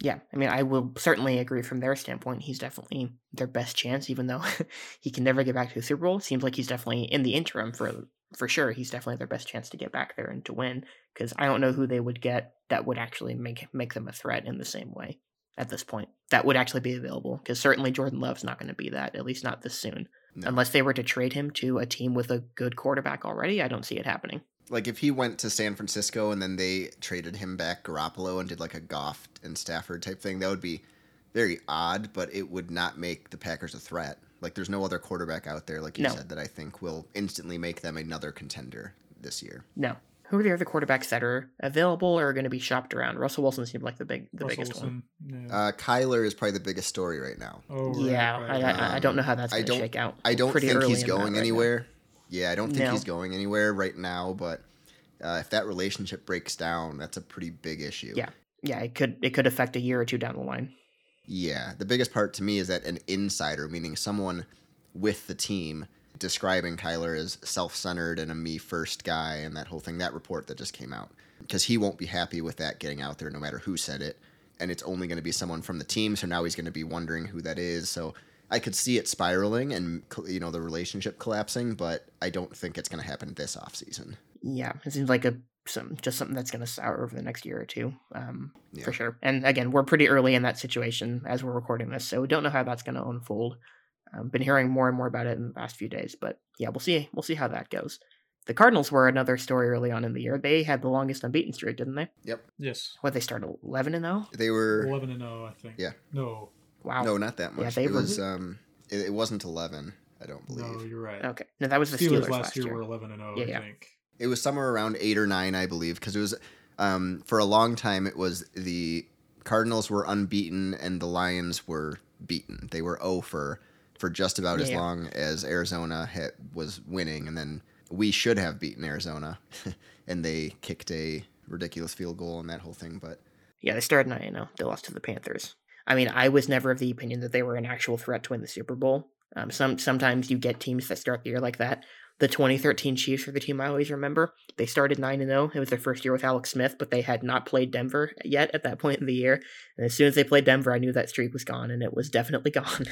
Yeah, I mean, I will certainly agree from their standpoint. He's definitely their best chance, even though [LAUGHS] he can never get back to the Super Bowl. It seems like he's definitely in the interim for for sure. He's definitely their best chance to get back there and to win. Because I don't know who they would get that would actually make make them a threat in the same way at this point. That would actually be available. Because certainly Jordan Love's not going to be that, at least not this soon. No. Unless they were to trade him to a team with a good quarterback already, I don't see it happening. Like if he went to San Francisco and then they traded him back Garoppolo and did like a Goff and Stafford type thing, that would be very odd, but it would not make the Packers a threat. Like there's no other quarterback out there, like you no. said, that I think will instantly make them another contender this year. No. Who are the other quarterbacks that are available or are going to be shopped around? Russell Wilson seemed like the big, the Russell biggest Wilson, one. Yeah. Uh, Kyler is probably the biggest story right now. Oh, right, yeah. Right. I, I, I, don't know how that's going to shake out. I don't think he's going anywhere. Yeah, I don't think no. he's going anywhere right now. But uh, if that relationship breaks down, that's a pretty big issue. Yeah, yeah, it could it could affect a year or two down the line. Yeah, the biggest part to me is that an insider, meaning someone with the team, describing Kyler as self-centered and a me first guy, and that whole thing. That report that just came out, because he won't be happy with that getting out there, no matter who said it, and it's only going to be someone from the team. So now he's going to be wondering who that is. So I could see it spiraling and you know the relationship collapsing, but I don't think it's going to happen this offseason. Yeah, it seems like a some just something that's going to sour over the next year or two, um, yeah. for sure. And again, we're pretty early in that situation as we're recording this, so we don't know how that's going to unfold. I've um, been hearing more and more about it in the past few days, but yeah, we'll see. We'll see how that goes. The Cardinals were another story early on in the year. They had the longest unbeaten streak, didn't they? Yep. Yes. What they started eleven and oh? zero. They were 11 and 0, I think. Yeah. No. Wow. no, not that much. Yeah, much. they it were- was um, it, it wasn't eleven. I don't believe. No, you're right. Okay. No, that was the Steelers, Steelers, last year, were 11 and 0, Yeah, I yeah. think. It was somewhere around eight or nine, I believe, because it was um, for a long time. It was the Cardinals were unbeaten and the Lions were beaten. They were 0 for for just about as Yeah. long as Arizona had, was winning, and then we should have beaten Arizona, [LAUGHS] and they kicked a ridiculous field goal and that whole thing. But Yeah, they started nine and zero. They lost to the Panthers. I mean, I was never of the opinion that they were an actual threat to win the Super Bowl. Um, some sometimes you get teams that start the year like that. The 2013 Chiefs are the team I always remember. They started nine and zero. It was their first year with Alex Smith, but they had not played Denver yet at that point in the year. And as soon as they played Denver, I knew that streak was gone, and it was definitely [LAUGHS] gone.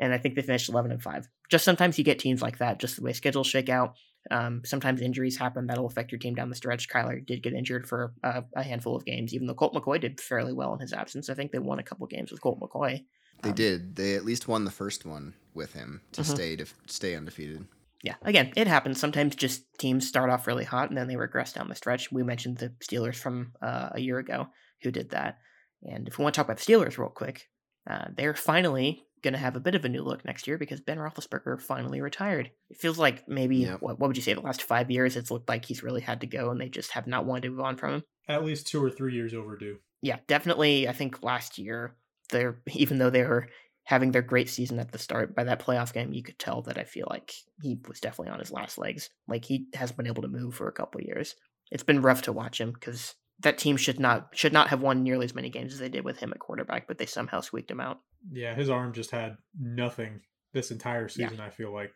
and I think they finished 11 and five. Just sometimes you get teams like that, just the way schedules shake out. Um, sometimes injuries happen that'll affect your team down the stretch. Kyler did get injured for uh, a handful of games, even though Colt McCoy did fairly well in his absence. I think they won a couple games with Colt McCoy. they Um, did. They at least won the first one with him to Mhm. stay to stay undefeated. Yeah, again, it happens. Sometimes just teams start off really hot and then they regress down the stretch. We mentioned the Steelers from uh, a year ago who did that. And if we want to talk about the Steelers real quick, uh, they're finally going to have a bit of a new look next year because Ben Roethlisberger finally retired. It feels like maybe, Yep. what, what would you say, the last five years, it's looked like he's really had to go and they just have not wanted to move on from him. At least two or three years overdue. yeah, definitely. I think last year, they're even though they were having their great season at the start, by that playoff game, you could tell that I feel like he was definitely on his last legs. Like he hasn't been able to move for a couple years. It's been rough to watch him because that team should not should not have won nearly as many games as they did with him at quarterback, but they somehow squeaked him out. Yeah, his arm just had nothing this entire Yeah. season. I feel like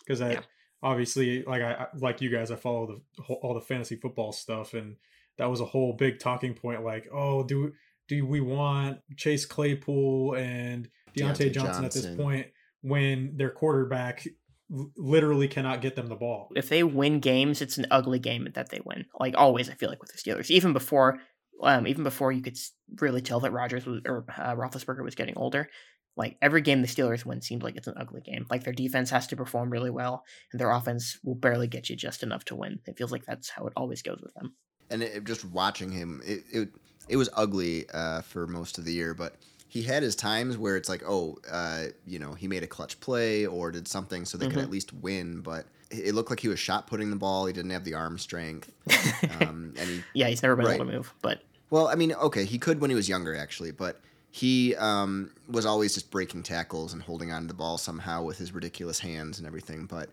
because I Yeah. obviously like I I- like you guys, I follow the whole- all the fantasy football stuff, and that was a whole big talking point. Like, oh, do do we want Chase Claypool and Diontae, Diontae Johnson, at this point when their quarterback l- literally cannot get them the ball? If they win games, it's an ugly game that they win. Like always, I feel like with the Steelers, even before, um, even before you could really tell that Rodgers was or uh, Roethlisberger was getting older. Like every game the Steelers win seems like it's an ugly game. Like their defense has to perform really well, and their offense will barely get you just enough to win. It feels like that's how it always goes with them. and it, just watching him, it, it it was ugly uh, for most of the year, but he had his times where it's like, oh, uh, you know, he made a clutch play or did something so they could Mhm. at least win. But it looked like he was shot putting the ball. He didn't have the arm strength, [LAUGHS] um, and he yeah, he's never been right. able to move, but well, I mean, okay, he could when he was younger, actually, but he um, was always just breaking tackles and holding on to the ball somehow with his ridiculous hands and everything. But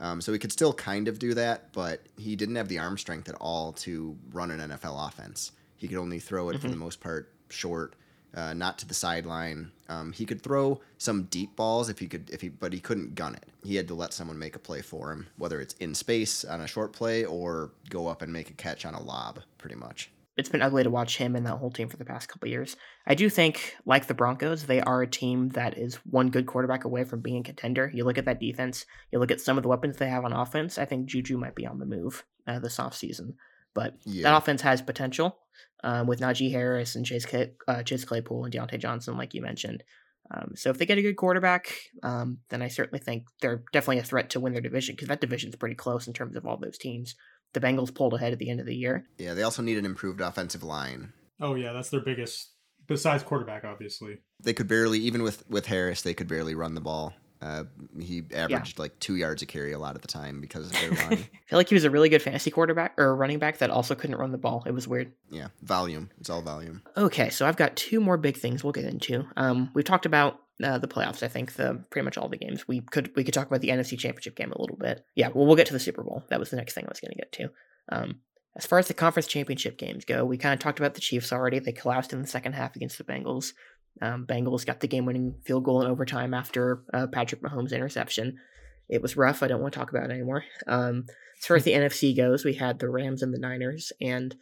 um, so he could still kind of do that, but he didn't have the arm strength at all to run an NFL offense. He could only throw it for Mhm. the most part short, uh, not to the sideline. Um, he could throw some deep balls if he could, if he, but he couldn't gun it. He had to let someone make a play for him, whether it's in space on a short play or go up and make a catch on a lob, pretty much. it's been ugly to watch him and that whole team for the past couple years. I do think, like the Broncos, they are a team that is one good quarterback away from being a contender. You look at that defense, you look at some of the weapons they have on offense. I think Juju might be on the move uh, this offseason. But that offense has potential um, with Najee Harris and Chase, Clay, uh, Chase Claypool and Diontae Johnson, like you mentioned. Um, so if they get a good quarterback, um, then I certainly think they're definitely a threat to win their division because that division's pretty close in terms of all those teams. The Bengals pulled ahead at the end of the year. Yeah, they also need an improved offensive line. Oh yeah, that's their biggest besides quarterback, obviously. They could barely, even with with Harris, they could barely run the ball. Uh, he averaged like two yards a carry a lot of the time because of their [LAUGHS] I feel like he was a really good fantasy quarterback or running back that also couldn't run the ball. It was weird. yeah, volume. It's all volume. Okay, so I've got two more big things we'll get into. Um, we've talked about uh, the playoffs. I think the pretty much all the games. We could we could talk about the NFC Championship game a little bit. Yeah, well, we'll get to the Super Bowl. That was the next thing I was going to get to. Um, as far as the conference championship games go, we kind of talked about the Chiefs already. They collapsed in the second half against the Bengals. Um, Bengals got the game-winning field goal in overtime after uh, Patrick Mahomes' interception. It was rough. I don't want to talk about it anymore. Um, as far as the NFC goes, we had the Rams and the Niners, and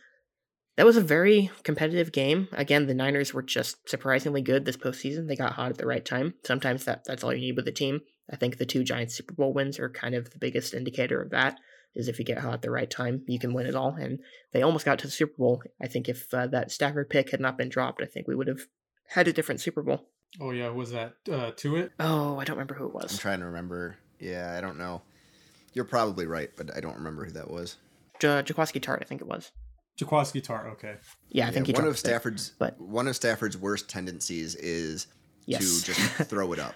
that was a very competitive game. Again, the Niners were just surprisingly good this postseason. They got hot at the right time. Sometimes that, that's all you need with a team. I think the two Giants Super Bowl wins are kind of the biggest indicator of that. Is if you get hot at the right time, you can win it all. And they almost got to the Super Bowl. I think if uh, that Stafford pick had not been dropped, I think we would have had a different Super Bowl. Oh yeah, was that uh, to it? Oh, I don't remember who it was. I'm trying to remember. Yeah, I don't know. You're probably right, but I don't remember who that was. Ja- Jaquiski Tartt, I think it was. Jaquiski Tartt. Okay. Yeah, I think he one dropped of it. Stafford's but- one of Stafford's worst tendencies is Yes. to just [LAUGHS] throw it up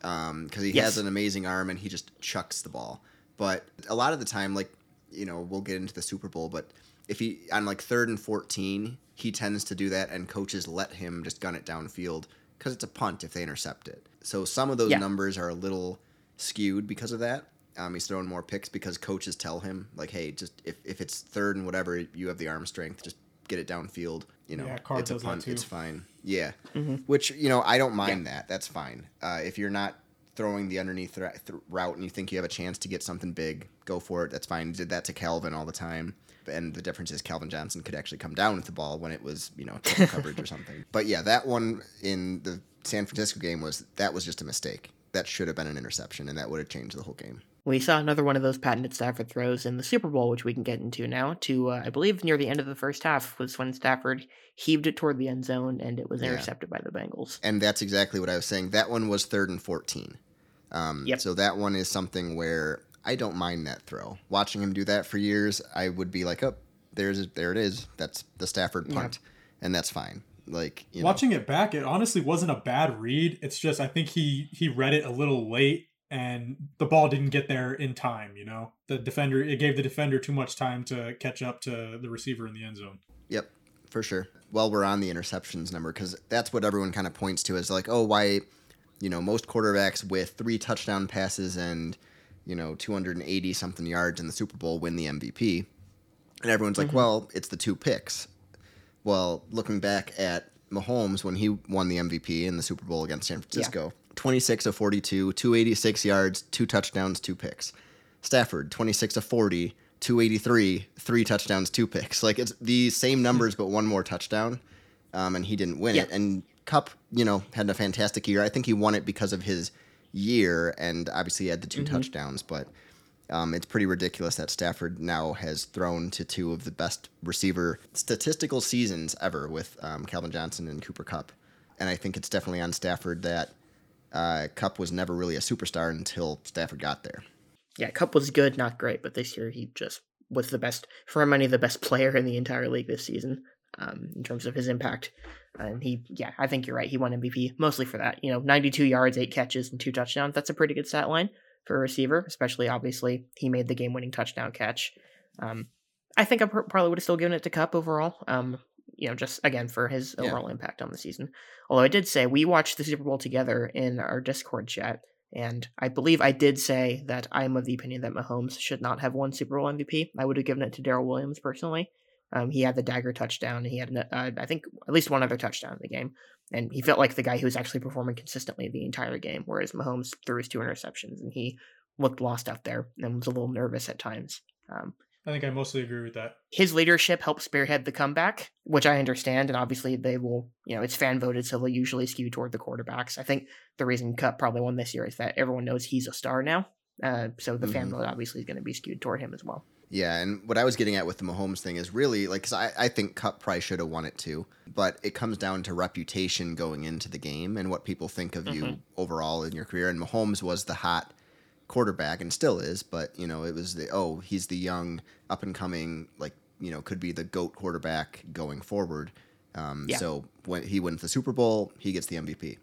because he Yes. has an amazing arm and he just chucks the ball. But a lot of the time, like you know, we'll get into the Super Bowl, but if he on like third and fourteen, he tends to do that, and coaches let him just gun it downfield because it's a punt if they intercept it. So some of those Yeah. numbers are a little skewed because of that. Um, he's throwing more picks because coaches tell him like, hey, just if, if it's third and whatever, you have the arm strength, just get it downfield. You know, Yeah, it's a punt, it's fine. Yeah, Mm-hmm. which you know I don't mind that. That's fine. Uh, if you're not throwing the underneath th- th- route and you think you have a chance to get something big, go for it. That's fine. Did that to Calvin all the time. And the difference is Calvin Johnson could actually come down with the ball when it was, you know, [LAUGHS] coverage or something. But yeah, that one in the San Francisco game was that was just a mistake. That should have been an interception, and that would have changed the whole game. We saw another one of those patented Stafford throws in the Super Bowl, which we can get into now. To uh, I believe near the end of the first half was when Stafford heaved it toward the end zone and it was Yeah. intercepted by the Bengals. And that's exactly what I was saying. That one was third and 14. Um, Yep. So that one is something where I don't mind that throw. Watching him do that for years, I would be like, oh, there's there it is. That's the Stafford Yeah. punt, and that's fine. Like you know, Watching it back, it honestly wasn't a bad read. It's just I think he he read it a little late and the ball didn't get there in time, you know. The defender it gave the defender too much time to catch up to the receiver in the end zone. Yep, for sure. Well, we're on the interceptions number because that's what everyone kind of points to as like, oh, why, you know, most quarterbacks with three touchdown passes and, you know, 280 something yards in the Super Bowl win the MVP. And everyone's like, well, it's the two picks. Well, looking back at Mahomes when he won the MVP in the Super Bowl against San Francisco, 26 of 42, 286 yards, two touchdowns, two picks. Stafford, 26 of 40, 283, three touchdowns, two picks. Like it's the same numbers, but one more touchdown. Um, and he didn't win it. And Kupp, you know, had a fantastic year. I think he won it because of his year, and obviously he had the 2 touchdowns. But um, it's pretty ridiculous that Stafford now has thrown to two of the best receiver statistical seasons ever with um, Calvin Johnson and Cooper Kupp. And I think it's definitely on Stafford that uh, Kupp was never really a superstar until Stafford got there. Yeah, Kupp was good, not great, but this year he just was the best, for money, the best player in the entire league this season um, in terms of his impact. And he, yeah, I think you're right. He won MVP mostly for that. You know, 92 yards, eight catches, and two touchdowns. That's a pretty good stat line for a receiver, especially obviously he made the game winning touchdown catch. Um, I think I probably would have still given it to Kupp overall. Um, you know, just again for his Yeah. overall impact on the season. Although I did say we watched the Super Bowl together in our Discord chat, and I believe I did say that I am of the opinion that Mahomes should not have won Super Bowl MVP. I would have given it to Daryl Williams personally. Um, he had the dagger touchdown. And he had, uh, I think, at least one other touchdown in the game, and he felt like the guy who was actually performing consistently the entire game. Whereas Mahomes threw his two interceptions, and he looked lost out there and was a little nervous at times. Um, I think I mostly agree with that. his leadership helped spearhead the comeback, which I understand, and obviously they will, you know, it's fan voted, so they'll usually skew toward the quarterbacks. I think the reason Kupp probably won this year is that everyone knows he's a star now, uh, so the fan Mhm. vote obviously is going to be skewed toward him as well. Yeah, and what I was getting at with the Mahomes thing is really like, because I, I think Kupp probably should have won it too, but it comes down to reputation going into the game and what people think of you Mhm. overall in your career. And Mahomes was the hot quarterback and still is, but you know, it was the oh, he's the young up and coming like you know could be the goat quarterback going forward. Um, Yeah. So when he wins the Super Bowl, he gets the MVP.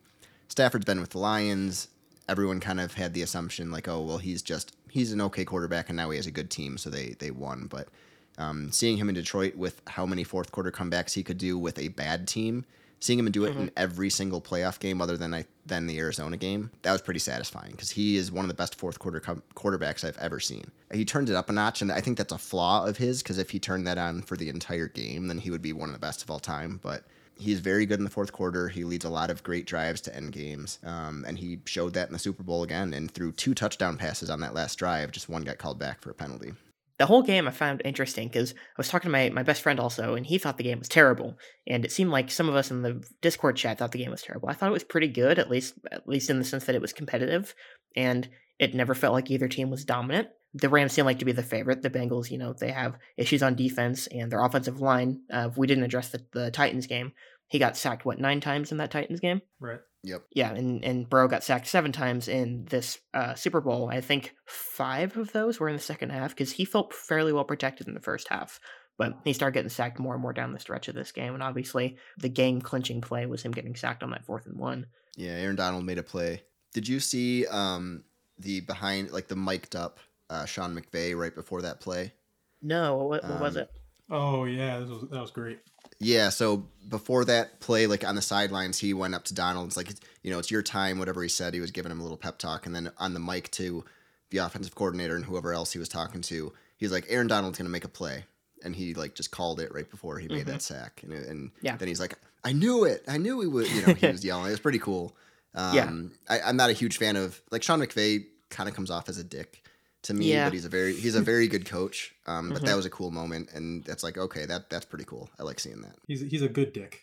Stafford's been with the Lions. Everyone kind of had the assumption like, oh well, he's just he's an okay quarterback, and now he has a good team, so they they won. But um, seeing him in Detroit with how many fourth quarter comebacks he could do with a bad team, seeing him do it in every single playoff game other than I than the Arizona game, that was pretty satisfying because he is one of the best fourth quarter com- quarterbacks I've ever seen. He turned it up a notch, and I think that's a flaw of his because if he turned that on for the entire game, then he would be one of the best of all time. But he's very good in the fourth quarter. He leads a lot of great drives to end games, um, and he showed that in the Super Bowl again. And threw two touchdown passes on that last drive, just one got called back for a penalty. The whole game I found interesting because I was talking to my, my best friend also, and he thought the game was terrible. And it seemed like some of us in the Discord chat thought the game was terrible. I thought it was pretty good, at least at least in the sense that it was competitive, and it never felt like either team was dominant. The Rams seem like to be the favorite. The Bengals, you know, they have issues on defense and their offensive line. Uh, we didn't address the, the Titans game. He got sacked what nine times in that Titans game. Right. Yep. Yeah, and, and Burrow got sacked seven times in this uh, Super Bowl. I think five of those were in the second half because he felt fairly well protected in the first half. But he started getting sacked more and more down the stretch of this game. And obviously, the game clinching play was him getting sacked on that fourth and one. Yeah, Aaron Donald made a play. Did you see um, the behind, like the mic'd up uh, Sean McVay right before that play? No, what, what was Um, it? Oh yeah, that was, that was great. Yeah, so before that play, like on the sidelines, he went up to Donald. It's like, you know, it's your time, whatever he said. He was giving him a little pep talk. And then on the mic to the offensive coordinator and whoever else he was talking to, he's like, Aaron Donald's going to make a play. And he like just called it right before he made that sack. And, and Yeah. then he's like, I knew it. I knew he would. You know, he was [LAUGHS] yelling. It was pretty cool. Um, Yeah. I, I'm not a huge fan of, like, Sean McVay kind of comes off as a dick to me, Yeah. but he's a very he's a very good coach. Um, but Mhm. that was a cool moment, and that's like okay, that that's pretty cool. I like seeing that. He's he's a good dick.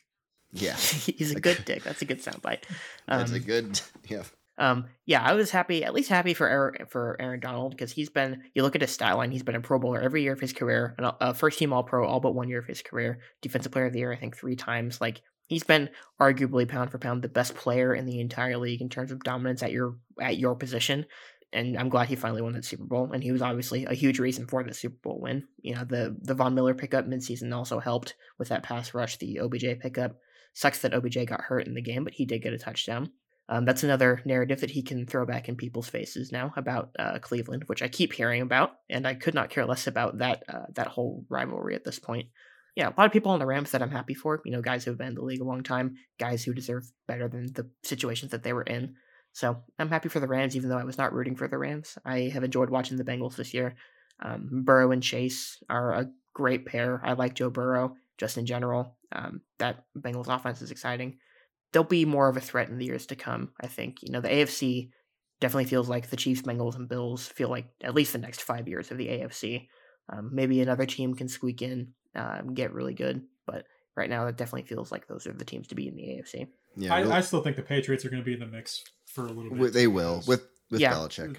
Yeah, [LAUGHS] He's a good [LAUGHS] dick. That's a good soundbite. that's a Um, good [LAUGHS] yeah. Um, yeah, I was happy, at least happy for Aaron, for Aaron Donald because he's been. You look at his stat line; he's been a Pro Bowler every year of his career, and a first team All Pro all but one year of his career. Defensive Player of the Year, I think, three times. Like he's been arguably pound for pound the best player in the entire league in terms of dominance at your at your position. And I'm glad he finally won that Super Bowl, and he was obviously a huge reason for the Super Bowl win. You know, the the Von Miller pickup midseason also helped with that pass rush. The OBJ pickup sucks that OBJ got hurt in the game, but he did get a touchdown. Um, that's another narrative that he can throw back in people's faces now about uh, Cleveland, which I keep hearing about, and I could not care less about that uh, that whole rivalry at this point. Yeah, a lot of people on the Rams that I'm happy for. You know, guys who have been in the league a long time, guys who deserve better than the situations that they were in. So I'm happy for the Rams, even though I was not rooting for the Rams. I have enjoyed watching the Bengals this year. Um, Burrow and Chase are a great pair. I like Joe Burrow just in general. Um, that Bengals offense is exciting they'll be more of a threat in the years to come. I think you know the AFC definitely feels like the Chiefs, Bengals, and Bills feel like at least the next five years of the AFC. Um, maybe another team can squeak in uh, get really good, but right now it definitely feels like those are the teams to be in the AFC. Yeah, I, I still think the Patriots are going to be in the mix for a little bit. they will with with Yeah. Belichick.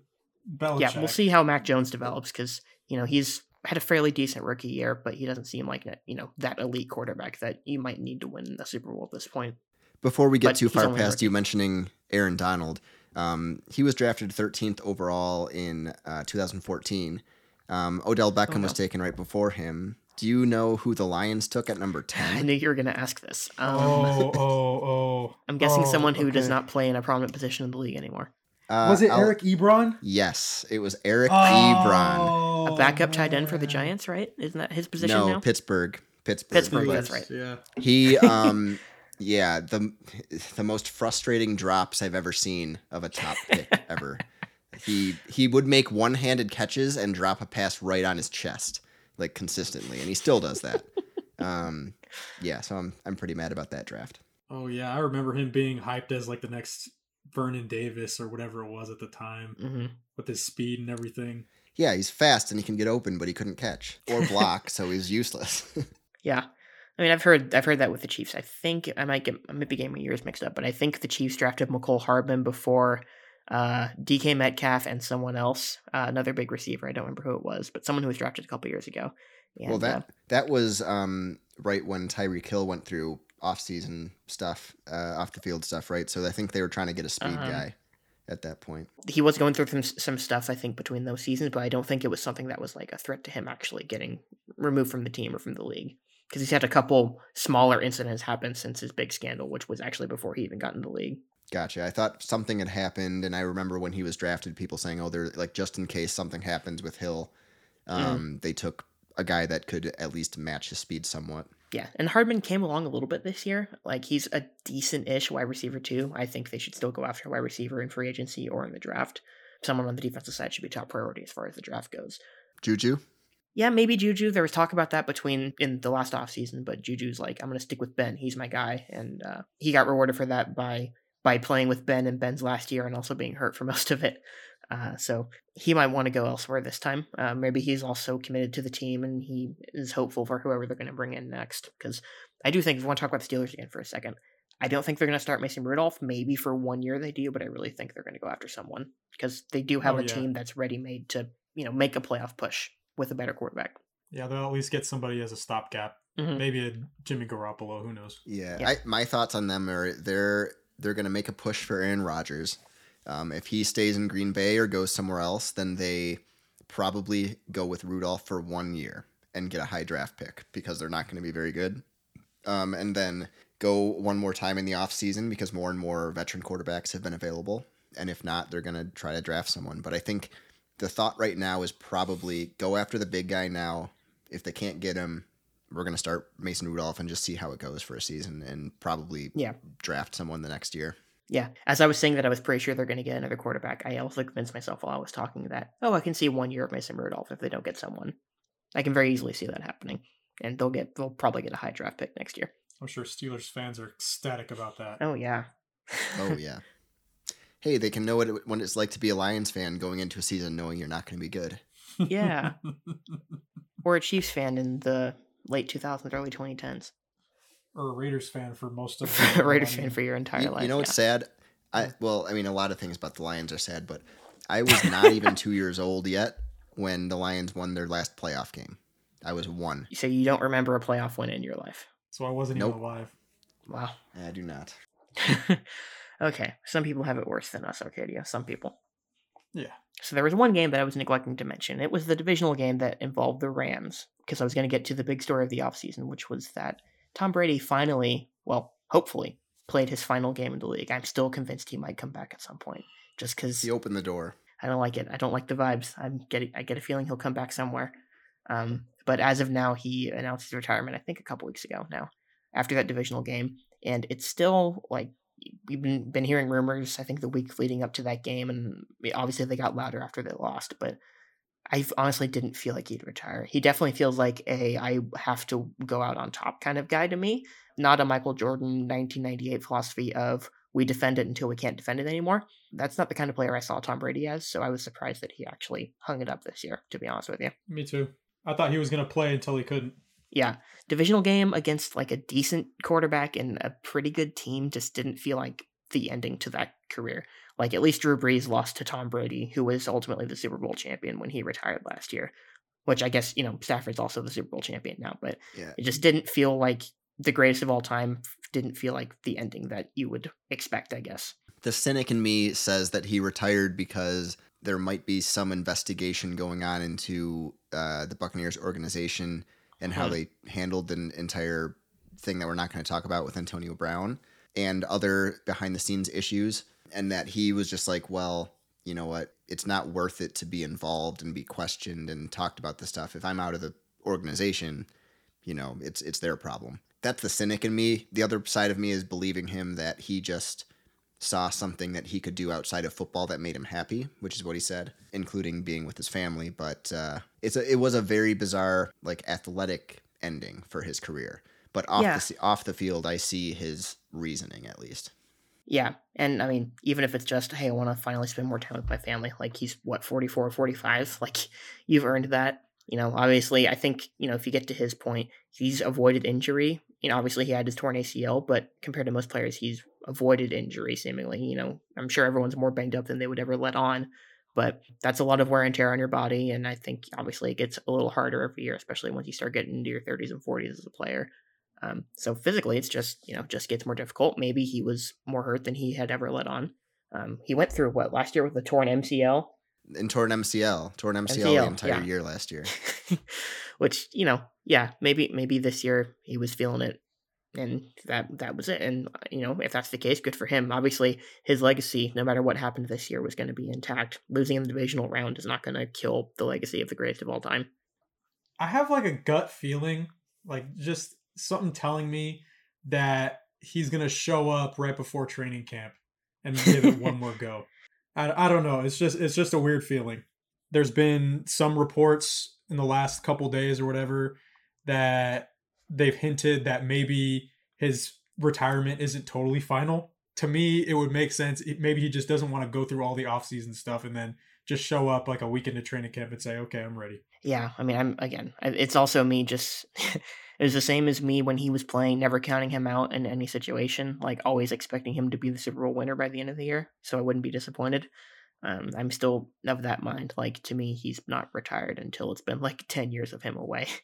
Belichick. Yeah, we'll see how Mac Jones develops because you know he's had a fairly decent rookie year, but he doesn't seem like that you know that elite quarterback that you might need to win the Super Bowl at this point. Before we get But too far past rookie. you mentioning Aaron Donald, um, he was drafted 13th overall in uh, 2014. Um, Odell Beckham was no. taken right before him. Do you know who the Lions took at number 10? [SIGHS] I 10? knew you were going to ask this. Um, Oh, [LAUGHS] oh, oh. I'm guessing Oh, someone who does not play in a prominent position in the league anymore. Uh, Was it I'll- Eric Ebron? Yes, it was Eric Ebron. Oh, A backup tight end for the. Giants, right? Isn't that his position No, now? Pittsburgh. Pittsburgh. Pittsburgh, that's right. Yeah. He, [LAUGHS] um, yeah, the the most frustrating drops I've ever seen of a top [LAUGHS] pick ever. He he would make one handed catches and drop a pass right on his chest, like consistently, and he still does that. Um, yeah, so I'm I'm pretty mad about that draft. Oh yeah, I remember him being hyped as like the next Vernon Davis or whatever it was at the time hmm with his speed and everything. Yeah, he's fast and he can get open, but he couldn't catch or [LAUGHS] block, so he's useless. [LAUGHS] Yeah, I mean, I've heard I've heard that with the Chiefs. I think I might get I might be getting my years mixed up, but I think the Chiefs drafted Mecole Hardman before uh, DK Metcalf and someone else, uh, another big receiver. I don't remember who it was, but someone who was drafted a couple years ago. And, well, uh, that that was um, right when Tyreek Hill went through off-season stuff, uh, off the field stuff, right? So I think they were trying to get a speed Um, guy at that point. he was going through some some stuff I think between those seasons, but I don't think it was something that was like a threat to him actually getting removed from the team or from the league because he's had a couple smaller incidents happen since his big scandal, which was actually before he even got in the league. Gotcha. I thought something had happened, and I remember when he was drafted, people saying, "Oh, they're like just in case something happens with Hill, um, they took a guy that could at least match his speed somewhat." Yeah, and Hardman came along a little bit this year. Like he's a decent-ish wide receiver too. I think they should still go after a wide receiver in free agency or in the draft. Someone on the defensive side should be top priority as far as the draft goes. Juju. Yeah, maybe Juju. There was talk about that between in the last offseason, but Juju's like, I'm gonna stick with Ben. He's my guy, and uh, he got rewarded for that by by playing with Ben and Ben's last year and also being hurt for [LAUGHS] most of it. Uh, so he might want to go elsewhere this time. Uh, maybe he's also committed to the team and he is hopeful for whoever they're going to bring in next. Because I do think if we want to talk about the Steelers again for a second, I don't think they're going to start Mason Rudolph. Maybe for one year they do, but I really think they're going to go after someone because they do have Oh, a yeah. team that's ready made to you know make a playoff push with a better quarterback. Yeah, they'll at least get somebody as a stopgap. Mhm. Maybe a Jimmy Garoppolo. Who knows? Yeah, Yeah. I, my thoughts on them are they're they're going to make a push for Aaron Rodgers. Um, if he stays in Green Bay or goes somewhere else, then they probably go with Rudolph for one year and get a high draft pick because they're not going to be very good. Um, and then go one more time in the offseason because more and more veteran quarterbacks have been available. And if not, they're going to try to draft someone. But I think the thought right now is probably go after the big guy now. If they can't get him, we're going to start Mason Rudolph and just see how it goes for a season and probably Yeah. draft someone the next year. Yeah, as I was saying that, I was pretty sure they're going to get another quarterback. I also convinced myself while I was talking that, oh, I can see one year of Mason Rudolph if they don't get someone. I can very easily see that happening, and they'll get they'll probably get a high draft pick next year. I'm sure Steelers fans are ecstatic about that. Oh yeah, Oh yeah. hey, they can know what it, what it's like to be a Lions fan going into a season knowing you're not going to be good. yeah. [LAUGHS] or a Chiefs fan in the late 2000s, early 2010s. or a Raiders fan for most of [LAUGHS] a their Raiders fan for your entire You, life. you know what's yeah. sad? I well, I mean, a lot of things about the Lions are sad, but I was [LAUGHS] not even two years old yet when the Lions won their last playoff game. I was one. So you don't remember a playoff win in your life? So I wasn't Nope. even alive. Wow. I do not. [LAUGHS] okay, some people have it worse than us, Arcadio. Some people. Yeah. So there was one game that I was neglecting to mention. It was the divisional game that involved the Rams, because I was going to get to the big story of the offseason, which was that Tom Brady finally, well, hopefully, played his final game in the league. I'm still convinced he might come back at some point, just because He opened the door. I don't like it. I don't like the vibes. I'm getting. I get a feeling he'll come back somewhere. Um, but as of now, he announced his retirement. I think a couple weeks ago now, after that divisional game, and it's still like we've been been hearing rumors. I think the week leading up to that game, and obviously they got louder after they lost. But I honestly didn't feel like he'd retire. He definitely feels like a I have to go out on top kind of guy to me. Not a Michael Jordan 1998 philosophy of we defend it until we can't defend it anymore. That's not the kind of player I saw Tom Brady as, so I was surprised that he actually hung it up this year, to be honest with you. Me too. I thought he was going to play until he couldn't. Yeah, divisional game against like a decent quarterback and a pretty good team just didn't feel like the ending to that career. Like at least Drew Brees lost to Tom Brady, who was ultimately the Super Bowl champion when he retired last year. Which I guess, you know, Stafford's also the Super Bowl champion now, but Yeah. it just didn't feel like the greatest of all time. Didn't feel like the ending that you would expect, I guess. The cynic in me says that he retired because there might be some investigation going on into uh, the Buccaneers organization and how Hmm. they handled the entire thing that we're not going to talk about with Antonio Brown and other behind the scenes issues. And that he was just like, well, you know what? It's not worth it to be involved and be questioned and talked about the stuff. If I'm out of the organization, you know, it's it's their problem. That's the cynic in me. The other side of me is believing him that he just saw something that he could do outside of football that made him happy, which is what he said, including being with his family. But uh, it's a, it was a very bizarre, like athletic ending for his career. But off Yeah. the off the field, I see his reasoning at least. Yeah, and I mean, even if it's just, hey, I want to finally spend more time with my family, like he's what, 44 or 45, [LAUGHS] like you've earned that. You know, obviously, I think, you know, if you get to his point, he's avoided injury. You know, obviously he had his torn ACL, but compared to most players, he's avoided injury seemingly. You know, I'm sure everyone's more banged up than they would ever let on, but that's a lot of wear and tear on your body. And I think obviously it gets a little harder every year, especially once you start getting into your 30s and 40s as a player. Um, so physically, it's just you know just gets more difficult. Maybe he was more hurt than he had ever let on. Um, he went through what last year with a torn MCL, And torn MCL, torn MCL, the entire yeah. year last year. [LAUGHS] which you know, yeah, maybe maybe this year he was feeling it, and that that was it. And you know, if that's the case, good for him. Obviously, his legacy, no matter what happened this year, was going to be intact. Losing in the divisional round is not going to kill the legacy of the greatest of all time. I have like a gut feeling, like just something telling me that he's gonna show up right before training camp and give it one more go. [LAUGHS] I, I don't know. It's just it's just a weird feeling. There's been some reports in the last couple days or whatever that they've hinted that maybe his retirement isn't totally final. To me, it would make sense. It- Maybe he just doesn't want to go through all the offseason stuff and then just show up like a week into training camp and say, "Okay, I'm ready." Yeah, I mean, I'm again. It's also me. Just [LAUGHS] it was the same as me when he was playing, never counting him out in any situation. Like always expecting him to be the Super Bowl winner by the end of the year, so I wouldn't be disappointed. Um, I'm still of that mind. Like to me, he's not retired until it's been like ten years of him away. [LAUGHS]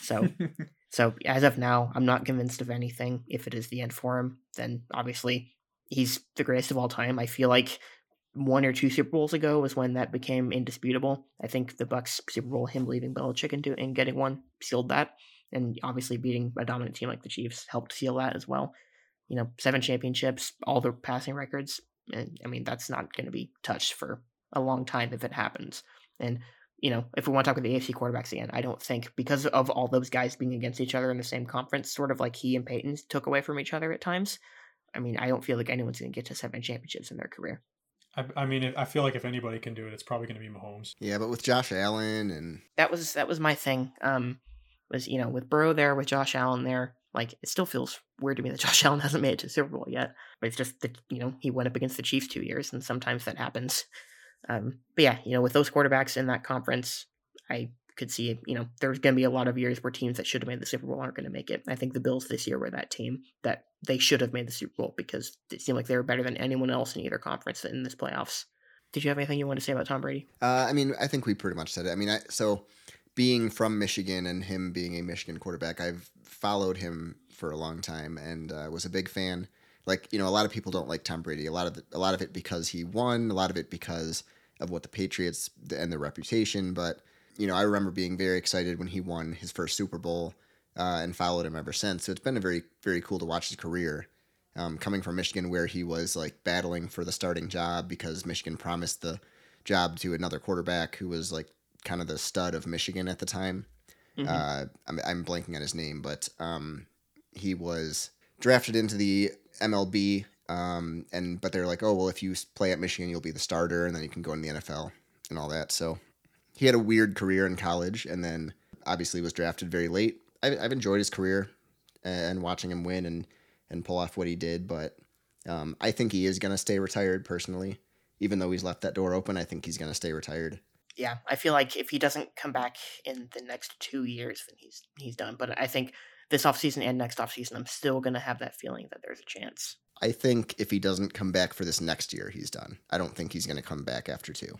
So, [LAUGHS] so as of now, I'm not convinced of anything. If it is the end for him, then obviously he's the greatest of all time. I feel like one or two Super Bowls ago was when that became indisputable. I think the Bucs Super Bowl, him leaving Belichick do, and getting one, sealed that. And obviously beating a dominant team like the Chiefs helped seal that as well. You know, seven championships, all the passing records. And I mean, that's not going to be touched for a long time if it happens. And you know, if we want to talk about the AFC quarterbacks again, I don't think because of all those guys being against each other in the same conference, sort of like he and Peyton took away from each other at times. I mean, I don't feel like anyone's going to get to seven championships in their career. I, I mean, I feel like if anybody can do it, it's probably going to be Mahomes. Yeah, but with Josh Allen and that was that was my thing. Um, was you know with Burrow there, with Josh Allen there, like it still feels weird to me that [LAUGHS] Josh Allen hasn't made it to the Super Bowl yet. But it's just that you know he went up against the Chiefs two years, and sometimes that happens. Um, but yeah, you know with those quarterbacks in that conference, I could see, you know, there's going to be a lot of years where teams that should have made the Super Bowl aren't going to make it. I think the Bills this year were that team that they should have made the Super Bowl because it seemed like they were better than anyone else in either conference in this playoffs. Did you have anything you want to say about Tom Brady? Uh, I mean, I think we pretty much said it. I mean, I, so being from Michigan and him being a Michigan quarterback, I've followed him for a long time and uh, was a big fan. Like you know, a lot of people don't like Tom Brady. A lot of the, a lot of it because he won. A lot of it because of what the Patriots and their reputation. But you know, I remember being very excited when he won his first Super Bowl uh, and followed him ever since. So it's been a very, very cool to watch his career. Um, coming from Michigan, where he was like battling for the starting job because Michigan promised the job to another quarterback who was like kind of the stud of Michigan at the time. Mm-hmm. Uh, I'm, I'm, blanking on his name, but um, he was drafted into the MLB. Um, and but they're like, oh well, if you play at Michigan, you'll be the starter, and then you can go in the NFL and all that. So he had a weird career in college and then obviously was drafted very late. I've, I've enjoyed his career and watching him win and, and pull off what he did, but um, I think he is going to stay retired personally. Even though he's left that door open, I think he's going to stay retired. Yeah, I feel like if he doesn't come back in the next two years, then he's he's done. But I think this offseason and next offseason, I'm still going to have that feeling that there's a chance. I think if he doesn't come back for this next year, he's done. I don't think he's going to come back after two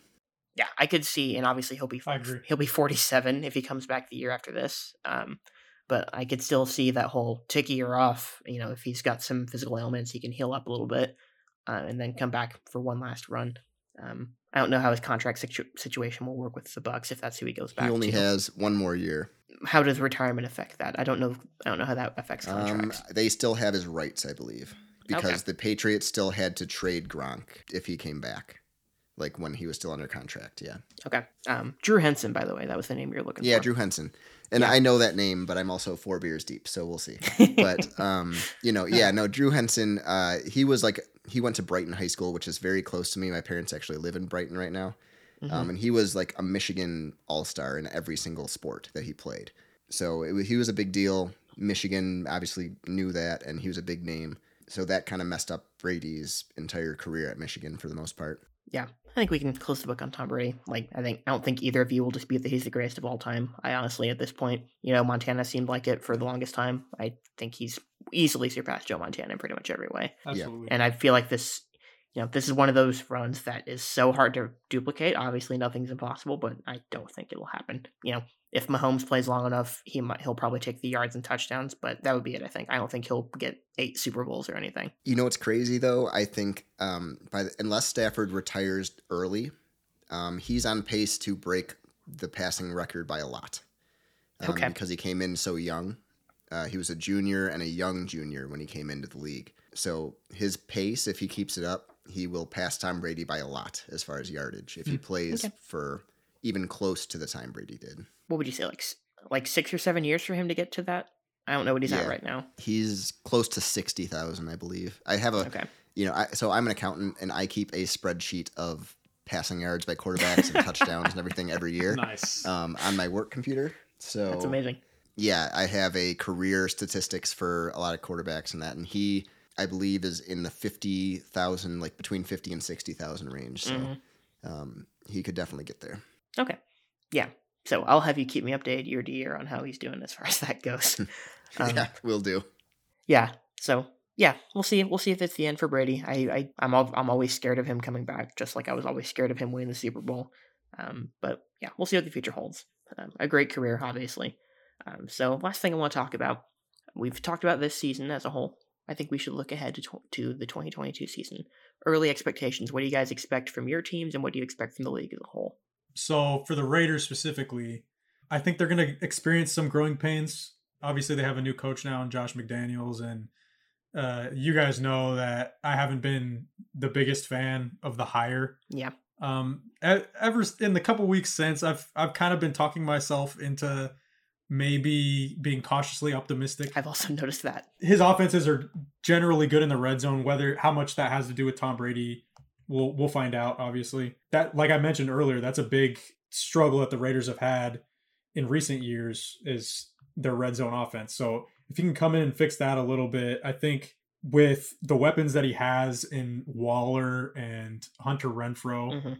yeah, I could see, and obviously he'll be he'll be 47 if he comes back the year after this. Um, but I could still see that whole tick year off. You know, if he's got some physical ailments, he can heal up a little bit uh, and then come back for one last run. Um, I don't know how his contract situ- situation will work with the Bucs if that's who he goes back. To. He only to. has one more year. How does retirement affect that? I don't know. I don't know how that affects um, contracts. Um, they still have his rights, I believe, because okay. the Patriots still had to trade Gronk if he came back like when he was still under contract. Yeah. Okay. Um, Drew Henson, by the way, that was the name you're looking yeah, for. Yeah, Drew Henson. And yeah. I know that name, but I'm also four beers deep, so we'll see. but [LAUGHS] um, you know, yeah, no, Drew Henson. Uh, he was like he went to Brighton High School, which is very close to me. My parents actually live in Brighton right now, mm-hmm. um, and he was like a Michigan All Star in every single sport that he played. So it, he was a big deal. Michigan obviously knew that, and he was a big name. So that kind of messed up Brady's entire career at Michigan for the most part yeah, I think we can close the book on Tom Brady. Like, I think I don't think either of you will dispute that he's the greatest of all time. I honestly, at this point, you know, Montana seemed like it for the longest time. I think he's easily surpassed Joe Montana in pretty much every way. Absolutely. And I feel like this, you know, this is one of those runs that is so hard to duplicate. Obviously, nothing's impossible, but I don't think it will happen. You know, if Mahomes plays long enough, he might he'll probably take the yards and touchdowns, but that would be it. I think. I don't think he'll get eight Super Bowls or anything. You know what's crazy though? I think um, by the, unless Stafford retires early, um, he's on pace to break the passing record by a lot. Um, okay. Because he came in so young. Uh, he was a junior and a young junior when he came into the league. So his pace, if he keeps it up, he will pass Tom Brady by a lot as far as yardage if he hmm. plays okay. for even close to the time Brady did what would you say like like six or seven years for him to get to that? I don't know what he's yeah. at right now. He's close to sixty thousand, I believe. I have a okay. You know, I, so I'm an accountant and I keep a spreadsheet of passing yards by quarterbacks and touchdowns and everything every year. [LAUGHS] Nice. Um, on my work computer. So that's amazing. Yeah, I have a career statistics for a lot of quarterbacks and that, and he, I believe, is in the fifty thousand, like between fifty and sixty thousand range. So, mm-hmm. um, he could definitely get there. Okay. Yeah, so I'll have you keep me updated year to year on how he's doing as far [LAUGHS] as that goes. [LAUGHS] um, yeah, we'll do. Yeah. So yeah, we'll see. We'll see if it's the end for Brady. I, I I'm all, I'm always scared of him coming back, just like I was always scared of him winning the Super Bowl. Um, but yeah, we'll see what the future holds. Um, a great career, obviously. Um, so last thing I want to talk about, we've talked about this season as a whole. I think we should look ahead to, tw- to the 2022 season. Early expectations. What do you guys expect from your teams, and what do you expect from the league as a whole? So for the Raiders specifically, I think they're going to experience some growing pains. Obviously, they have a new coach now, in Josh McDaniels, and uh, you guys know that I haven't been the biggest fan of the hire. Yeah. Um, ever in the couple weeks since, I've I've kind of been talking myself into maybe being cautiously optimistic. I've also [LAUGHS] noticed that his offenses are generally good in the red zone. Whether how much that has to do with Tom Brady, we'll we'll find out. Obviously, that like I mentioned earlier, that's a big struggle that the Raiders have had in recent years is their red zone offense. So if he can come in and fix that a little bit, I think with the weapons that he has in Waller and Hunter Renfrow, mm-hmm.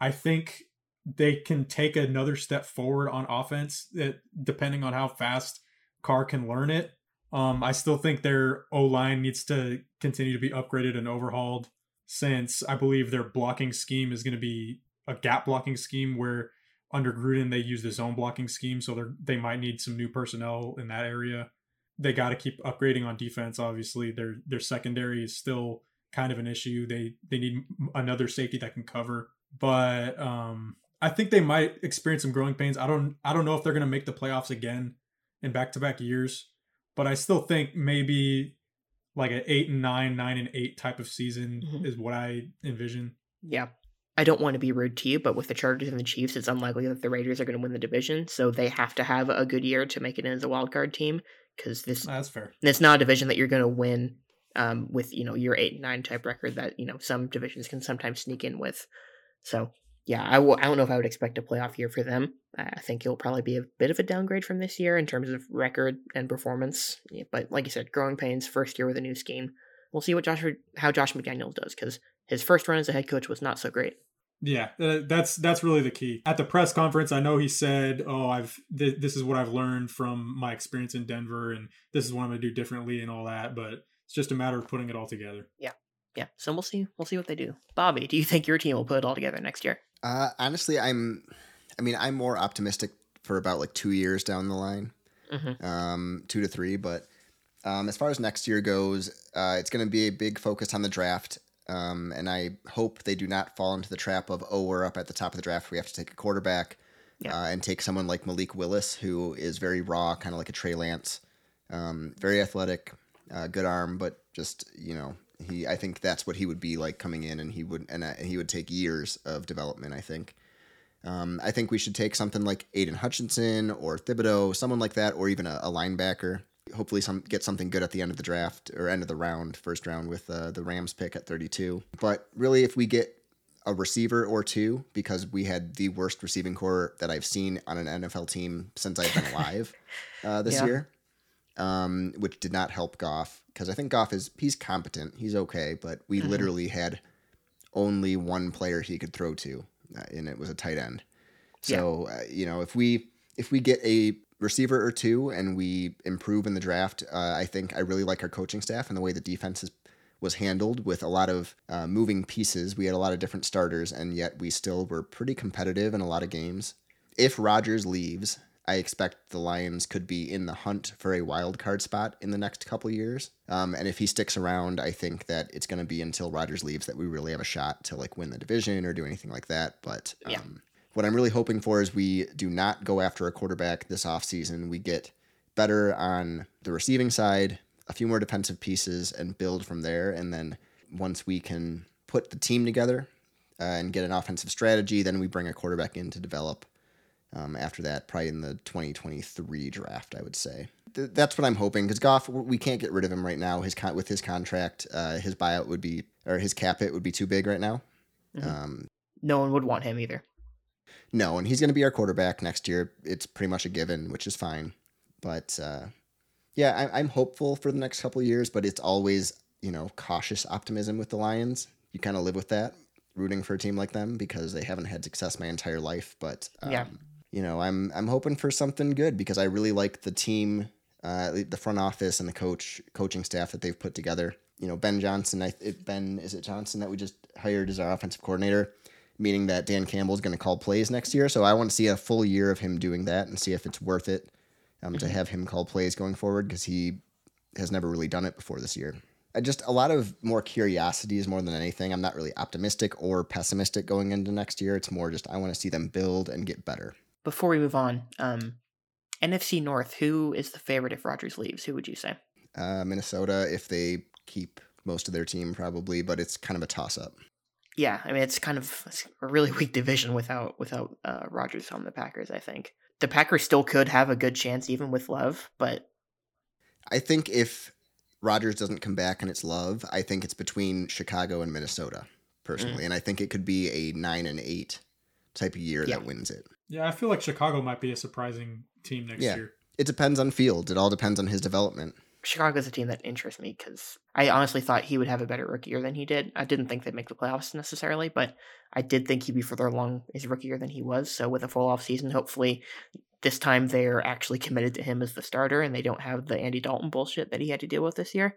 I think they can take another step forward on offense that depending on how fast Carr can learn it. Um, I still think their O line needs to continue to be upgraded and overhauled since I believe their blocking scheme is going to be a gap blocking scheme where under Gruden they use the zone blocking scheme, so they they might need some new personnel in that area. They got to keep upgrading on defense. Obviously, their their secondary is still kind of an issue. They they need another safety that can cover, but um, I think they might experience some growing pains. I don't I don't know if they're going to make the playoffs again in back to back years, but I still think maybe like an eight and nine, nine and eight type of season mm-hmm. is what I envision. Yeah. I don't want to be rude to you, but with the Chargers and the Chiefs, it's unlikely that the Raiders are going to win the division. So they have to have a good year to make it in as a wild card team because this that's fair. It's not a division that you're going to win um, with you know your eight and nine type record that you know some divisions can sometimes sneak in with. So yeah, I w- I don't know if I would expect a playoff year for them. I think it'll probably be a bit of a downgrade from this year in terms of record and performance. But like you said, growing pains, first year with a new scheme. We'll see what Josh how Josh McDaniels does because his first run as a head coach was not so great. Yeah, uh, that's that's really the key. At the press conference, I know he said, "Oh, I've th- this is what I've learned from my experience in Denver, and this is what I'm going to do differently, and all that." But it's just a matter of putting it all together. Yeah, yeah. So we'll see. We'll see what they do. Bobby, do you think your team will put it all together next year? Uh, honestly, I'm. I mean, I'm more optimistic for about like two years down the line, mm-hmm. um, two to three. But um, as far as next year goes, uh, it's going to be a big focus on the draft. Um, and I hope they do not fall into the trap of oh, we're up at the top of the draft, we have to take a quarterback, yeah. uh, and take someone like Malik Willis, who is very raw, kind of like a Trey Lance, um, very athletic, uh, good arm, but just you know he, I think that's what he would be like coming in, and he would, and uh, he would take years of development. I think. Um, I think we should take something like Aidan Hutchinson or Thibodeaux, someone like that, or even a, a, linebacker. Hopefully, some get something good at the end of the draft or end of the round, first round with uh, the Rams pick at 32. But really, if we get a receiver or two, because we had the worst receiving corps that I've seen on an NFL team since I've been [LAUGHS] alive uh, this yeah. year, um, which did not help Goff because I think Goff is he's competent, he's okay, but we mm-hmm. literally had only one player he could throw to, uh, and it was a tight end. So yeah. uh, you know, if we if we get a receiver or two and we improve in the draft, uh, I think I really like our coaching staff and the way the defense is, was handled with a lot of uh, moving pieces. We had a lot of different starters, and yet we still were pretty competitive in a lot of games. If Rodgers leaves, I expect the Lions could be in the hunt for a wild card spot in the next couple years. Um, and if he sticks around, I think that it's going to be until Rodgers leaves that we really have a shot to like win the division or do anything like that. But um, yeah. what I'm really hoping for is we do not go after a quarterback this offseason. We get better on the receiving side, a few more defensive pieces, and build from there. And then once we can put the team together uh, and get an offensive strategy, then we bring a quarterback in to develop um, after that, probably in the 2023 draft, I would say. Th- that's what I'm hoping because Goff, we can't get rid of him right now. His con- with his contract, uh, his buyout would be or his cap hit would be too big right now. Mm-hmm. Um, no one would want him either. No, and he's going to be our quarterback next year. It's pretty much a given, which is fine. But uh, yeah, I- I'm hopeful for the next couple years, but it's always you know cautious optimism with the Lions. You kind of live with that, rooting for a team like them because they haven't had success my entire life. But um, yeah you know, I'm I'm hoping for something good because I really like the team, uh, the front office and the coach coaching staff that they've put together. You know, Ben Johnson, I it, Ben is it Johnson that we just hired as our offensive coordinator, meaning that Dan Campbell is going to call plays next year. So I want to see a full year of him doing that and see if it's worth it um, mm-hmm. to have him call plays going forward because he has never really done it before this year. I just a lot of more curiosities more than anything. I'm not really optimistic or pessimistic going into next year. It's more just I want to see them build and get better. Before we move on, um, NFC North, who is the favorite if Rodgers leaves? Who would you say? Uh, Minnesota, if they keep most of their team, probably, but it's kind of a toss up. Yeah, I mean it's kind of it's a really weak division without without uh, Rodgers on the Packers. I think the Packers still could have a good chance even with Love, but I think if Rodgers doesn't come back and it's Love, I think it's between Chicago and Minnesota personally, mm. and I think it could be a nine and eight type of year yeah. that wins it. Yeah, I feel like Chicago might be a surprising team next yeah. year. It depends on Fields. It all depends on his development. Chicago's a team that interests me because I honestly thought he would have a better rookie year than he did. I didn't think they'd make the playoffs necessarily, but I did think he'd be further along his rookie year than he was. So with a full off season, hopefully this time they're actually committed to him as the starter and they don't have the Andy Dalton bullshit that he had to deal with this year.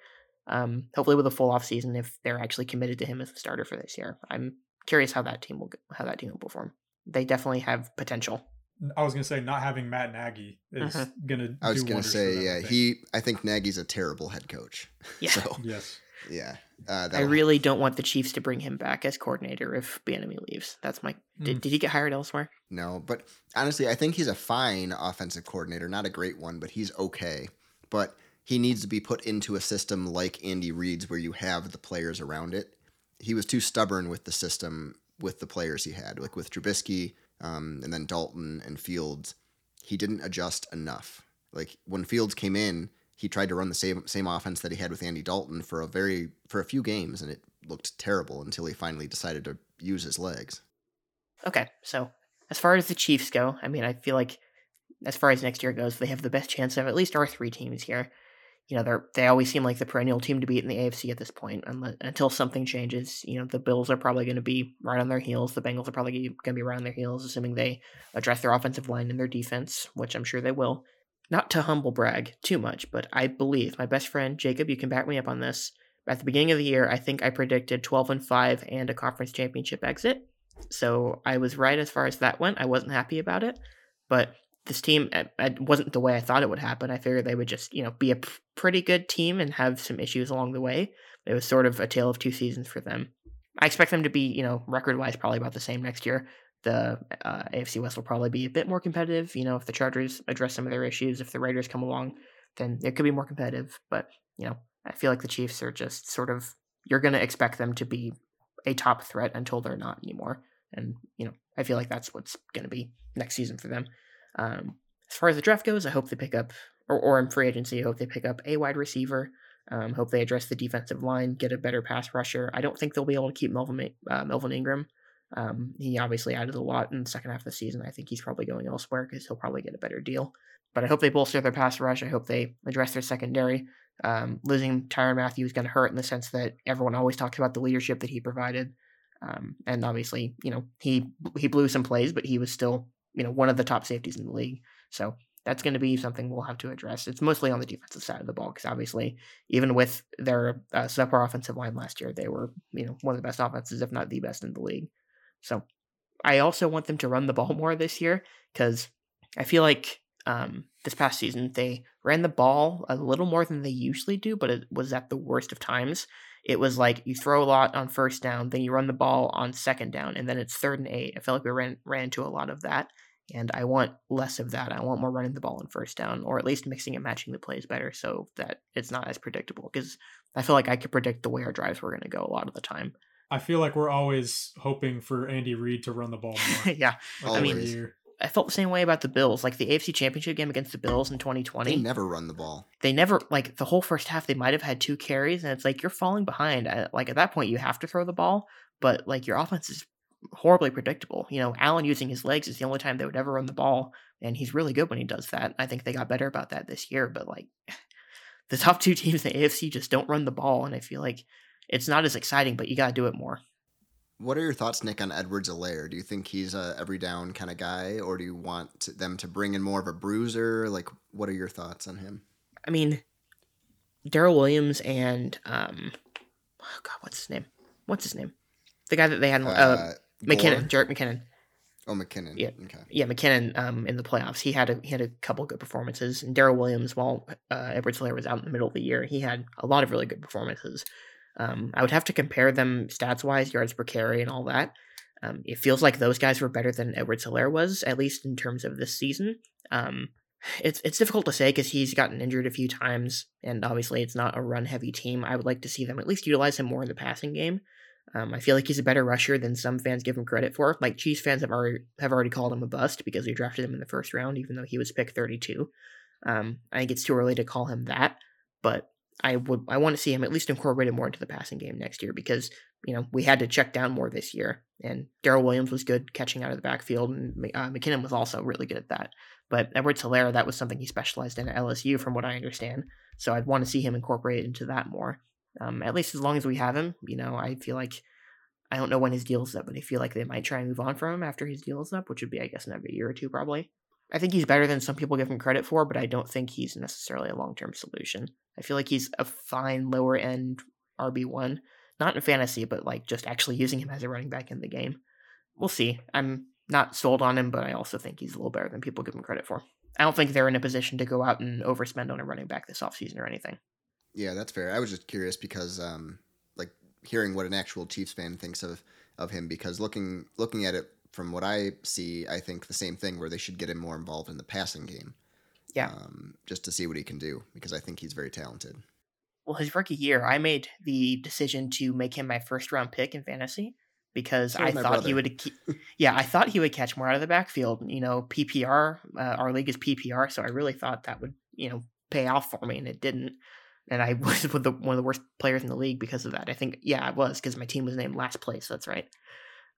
Um, hopefully with a full off season, if they're actually committed to him as the starter for this year, I'm curious how that team will how that team will perform. They definitely have potential. I was gonna say not having Matt Nagy is mm-hmm. gonna. I was gonna say yeah. He I think Nagy's a terrible head coach. [LAUGHS] Yeah. so, yes. Yeah. Uh, I really don't want the Chiefs to bring him back as coordinator if Bieniemy leaves. That's my. Mm. Did, did he get hired elsewhere? No, but honestly, I think he's a fine offensive coordinator. Not a great one, but he's okay. But he needs to be put into a system like Andy Reid's, where you have the players around it. He was too stubborn with the system with the players he had, like with Trubisky um, and then Dalton and Fields, he didn't adjust enough. Like when Fields came in, he tried to run the same same offense that he had with Andy Dalton for a very for a few games, and it looked terrible until he finally decided to use his legs. Okay, so as far as the Chiefs go, I mean, I feel like as far as next year goes, they have the best chance of at least our three teams here you know, they're they always seem like the perennial team to beat in the AFC at this point. Unless, until something changes, you know, the Bills are probably going to be right on their heels. The Bengals are probably going to be right on their heels, assuming they address their offensive line and their defense, which I'm sure they will. Not to humble brag too much, but I believe my best friend Jacob, you can back me up on this. At the beginning of the year, I think I predicted 12 and 5 and a conference championship exit. So I was right as far as that went. I wasn't happy about it, but this team it wasn't the way I thought it would happen. I figured they would just, you know, be a pretty good team and have some issues along the way. It was sort of a tale of two seasons for them. I expect them to be, you know, record wise, probably about the same next year. The uh, AFC West will probably be a bit more competitive. You know, if the Chargers address some of their issues, if the Raiders come along, then it could be more competitive. But, you know, I feel like the Chiefs are just sort of, you're going to expect them to be a top threat until they're not anymore. And, you know, I feel like that's what's going to be next season for them. Um, as far as the draft goes, I hope they pick up, or, or in free agency, I hope they pick up a wide receiver. Um, hope they address the defensive line, get a better pass rusher. I don't think they'll be able to keep Melvin, uh, Melvin Ingram. Um, he obviously added a lot in the second half of the season. I think he's probably going elsewhere because he'll probably get a better deal. But I hope they bolster their pass rush. I hope they address their secondary. Um, losing Tyrann Mathieu is going to hurt in the sense that everyone always talks about the leadership that he provided. Um, and obviously, you know, he he blew some plays, but he was still you know one of the top safeties in the league. So that's going to be something we'll have to address. It's mostly on the defensive side of the ball because obviously, even with their uh, subpar offensive line last year, they were you know one of the best offenses, if not the best in the league. So I also want them to run the ball more this year because I feel like um, this past season they ran the ball a little more than they usually do, but it was at the worst of times. It was like you throw a lot on first down, then you run the ball on second down, and then it's third and eight. I feel like we ran ran into a lot of that and I want less of that. I want more running the ball on first down, or at least mixing and matching the plays better so that it's not as predictable. Because I feel like I could predict the way our drives were going to go a lot of the time. I feel like we're always hoping for Andy Reid to run the ball [LAUGHS] more. yeah, I mean, I felt the same way about the Bills. Like the AFC Championship game against the Bills in 2020, they never run the ball. They never like the whole first half. They might have had two carries, and it's like you're falling behind. Like at that point, you have to throw the ball, but like your offense is horribly predictable. You know, Allen using his legs is the only time they would ever run the ball, and he's really good when he does that. I think they got better about that this year, but like [LAUGHS] the top two teams in the AFC just don't run the ball, and I feel like it's not as exciting, but you got to do it more. What are your thoughts, Nick, on Edwards-Helaire? Do you think he's a every down kind of guy, or do you want them to bring in more of a bruiser? Like, what are your thoughts on him? I mean, Darrel Williams and um, oh God, what's his name? What's his name? The guy that they had. Uh, uh, McKinnon, Jerick McKinnon. Oh, McKinnon. Yeah. Okay. Yeah, McKinnon um, in the playoffs, he had a he had a couple good performances. And Darrel Williams, while uh, Edwards Helaire was out in the middle of the year, he had a lot of really good performances. Um, I would have to compare them stats wise, yards per carry, and all that. Um, it feels like those guys were better than Edwards Helaire was, at least in terms of this season. Um, it's it's difficult to say because he's gotten injured a few times, and obviously it's not a run heavy team. I would like to see them at least utilize him more in the passing game. Um, I feel like he's a better rusher than some fans give him credit for. Like Chiefs fans have already have already called him a bust because they drafted him in the first round, even though he was pick 32. Um, I think it's too early to call him that, but I would I want to see him at least incorporated more into the passing game next year because you know we had to check down more this year, and Darrel Williams was good catching out of the backfield, and uh, McKinnon was also really good at that. But Edward Helaire, that was something he specialized in at LSU, from what I understand. So I'd want to see him incorporate into that more. Um, at least as long as we have him, you know, I feel like I don't know when his deal's up, but I feel like they might try and move on from him after his deal is up, which would be, I guess, another year or two probably. I think he's better than some people give him credit for, but I don't think he's necessarily a long term solution. I feel like he's a fine lower end RB1, not in fantasy, but like just actually using him as a running back in the game. We'll see. I'm not sold on him, but I also think he's a little better than people give him credit for. I don't think they're in a position to go out and overspend on a running back this offseason or anything. Yeah, that's fair. I was just curious because, um, like, hearing what an actual Chiefs fan thinks of of him, because looking looking at it from what I see, I think the same thing where they should get him more involved in the passing game. Yeah. Um, just to see what he can do because I think he's very talented. Well, his rookie year, I made the decision to make him my first round pick in fantasy because So I thought he would. Yeah, I thought he would catch more out of the backfield. You know, PPR. Uh, our league is PPR, so I really thought that would you know pay off for me, and it didn't. And I [LAUGHS] was with the, one of the worst players in the league because of that. I think, yeah, I was because my team was named last place. That's right.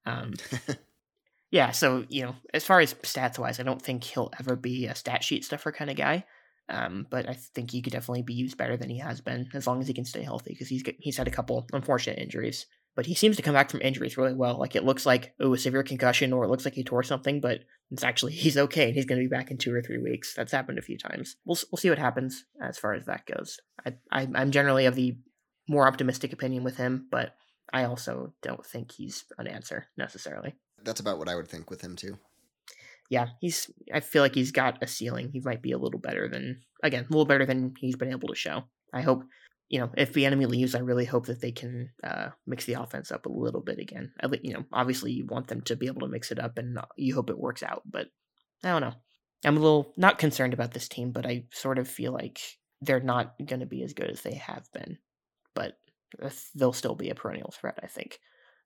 Um, [LAUGHS] yeah, so you know, as far as stats wise, I don't think he'll ever be a stat sheet stuffer kind of guy. Um, but I think he could definitely be used better than he has been as long as he can stay healthy because he's he's had a couple unfortunate injuries. But he seems to come back from injuries really well. Like it looks like oh a severe concussion or it looks like he tore something, but it's actually he's okay and he's going to be back in two or three weeks. That's happened a few times. We'll we'll see what happens as far as that goes. I, I I'm generally of the more optimistic opinion with him, but I also don't think he's an answer necessarily that's about what I would think with him too. yeah, he's. I feel like he's got a ceiling. He might be a little better than again, a little better than he's been able to show. I hope, you know, if Bieniemy leaves, I really hope that they can uh, mix the offense up a little bit again. You know, obviously you want them to be able to mix it up, and you hope it works out. But I don't know. I'm a little not concerned about this team, but I sort of feel like they're not going to be as good as they have been. But they'll still be a perennial threat, I think.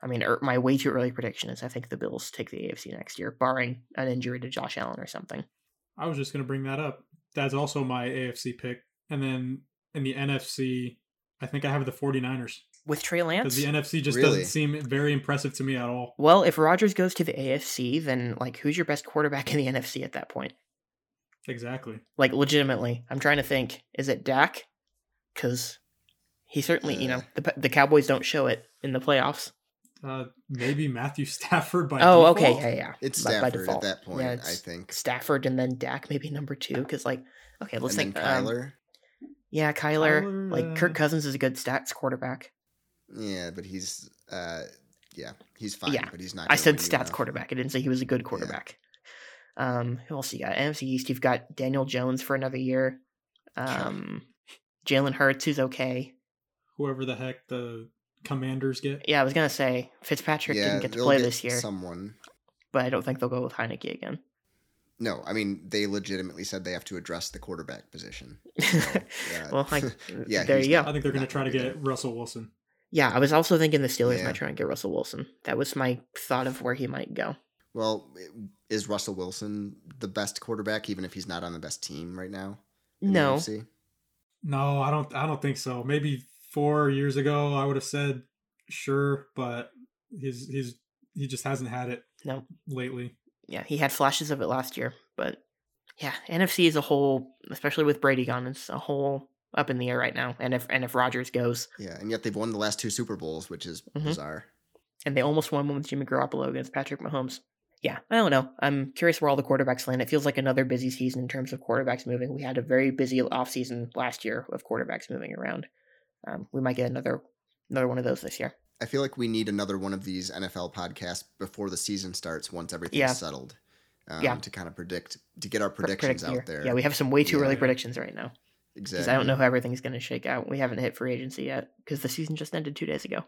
I mean, er, my way too early prediction is I think the Bills take the AFC next year, barring an injury to Josh Allen or something. I was just going to bring that up. That's also my AFC pick. And then in the NFC, I think I have the 49ers. With Trey Because Lance? the NFC just Really? doesn't seem very impressive to me at all. well, if Rodgers goes to the AFC, then like who's your best quarterback in the NFC at that point? Exactly. Like legitimately, I'm trying to think. Is it Dak? Because he certainly, you know, Uh. the the Cowboys don't show it in the playoffs. Uh, maybe Matthew [LAUGHS] Stafford by default. oh, default. okay, yeah, yeah. It's By- by Stafford at that point, Yeah, I think. Stafford and then Dak maybe number two because like okay, let's and think. then um, Kyler. Yeah, Kyler. Kyler, like uh, Kirk Cousins is a good stats quarterback. yeah, but he's uh, yeah, he's fine, Yeah, but he's not. I said stats enough. quarterback. I didn't say he was a good quarterback. Um, who else you got? NFC East, you've got Daniel Jones for another year. Um, Jalen Hurts, who's okay. Whoever the heck the commanders get. Yeah, I was gonna say Fitzpatrick Yeah, didn't get to play get this year, Someone. but I don't think they'll go with Heinicke again. No, I mean they legitimately said they have to address the quarterback position. [LAUGHS] yeah. well, like, Yeah, there he's you go. I think they're going to try to gonna get Russell Wilson. Yeah, I was also thinking the Steelers Yeah. might try and get Russell Wilson. That was my thought of where he might go. Well, is Russell Wilson the best quarterback, even if he's not on the best team right now? No, NFC? No, I don't. I don't think so. Maybe four years ago, I would have said sure, but he's he's he just hasn't had it no, lately. Yeah, he had flashes of it last year, but yeah, NFC is a whole, especially with Brady gone, it's a whole up in the air right now. And if and if Rodgers goes, Yeah, and yet they've won the last two Super Bowls, which is Mhm. bizarre. and they almost won one with Jimmy Garoppolo against Patrick Mahomes. Yeah, I don't know. I'm curious where all the quarterbacks land. It feels like another busy season in terms of quarterbacks moving. We had a very busy offseason last year of quarterbacks moving around. Um, we might get another another one of those this year. I feel like we need another one of these NFL podcasts before the season starts once everything's Yeah. settled. Um, Yeah. to kind of predict to get our predictions predict out there. Yeah, we have some way too Yeah. early predictions right now Exactly. because. I don't know how everything's going to shake out. We haven't hit free agency yet because the season just ended two days ago.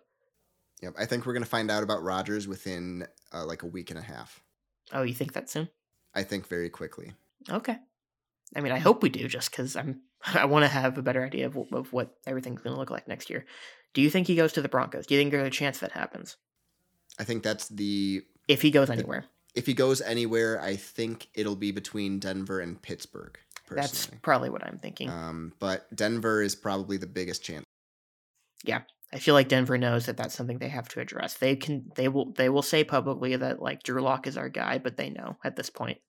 Yep. I think we're gonna find out about Rodgers within uh, like a week and a half. Oh, you think that soon? I think very quickly. Okay. I mean, I hope we do, just because I'm [LAUGHS] I want to have a better idea of, of what everything's going to look like next year. Do you think he goes to the Broncos? Do you think there's a chance that happens I think that's the if he goes anywhere? if he goes anywhere, I think it'll be between Denver and Pittsburgh. That's probably what I'm thinking. um, but Denver is probably the biggest chance. Yeah, I feel like Denver knows that that's something they have to address. They can, they will, they will say publicly that like Drew Lock is our guy, but they know at this point,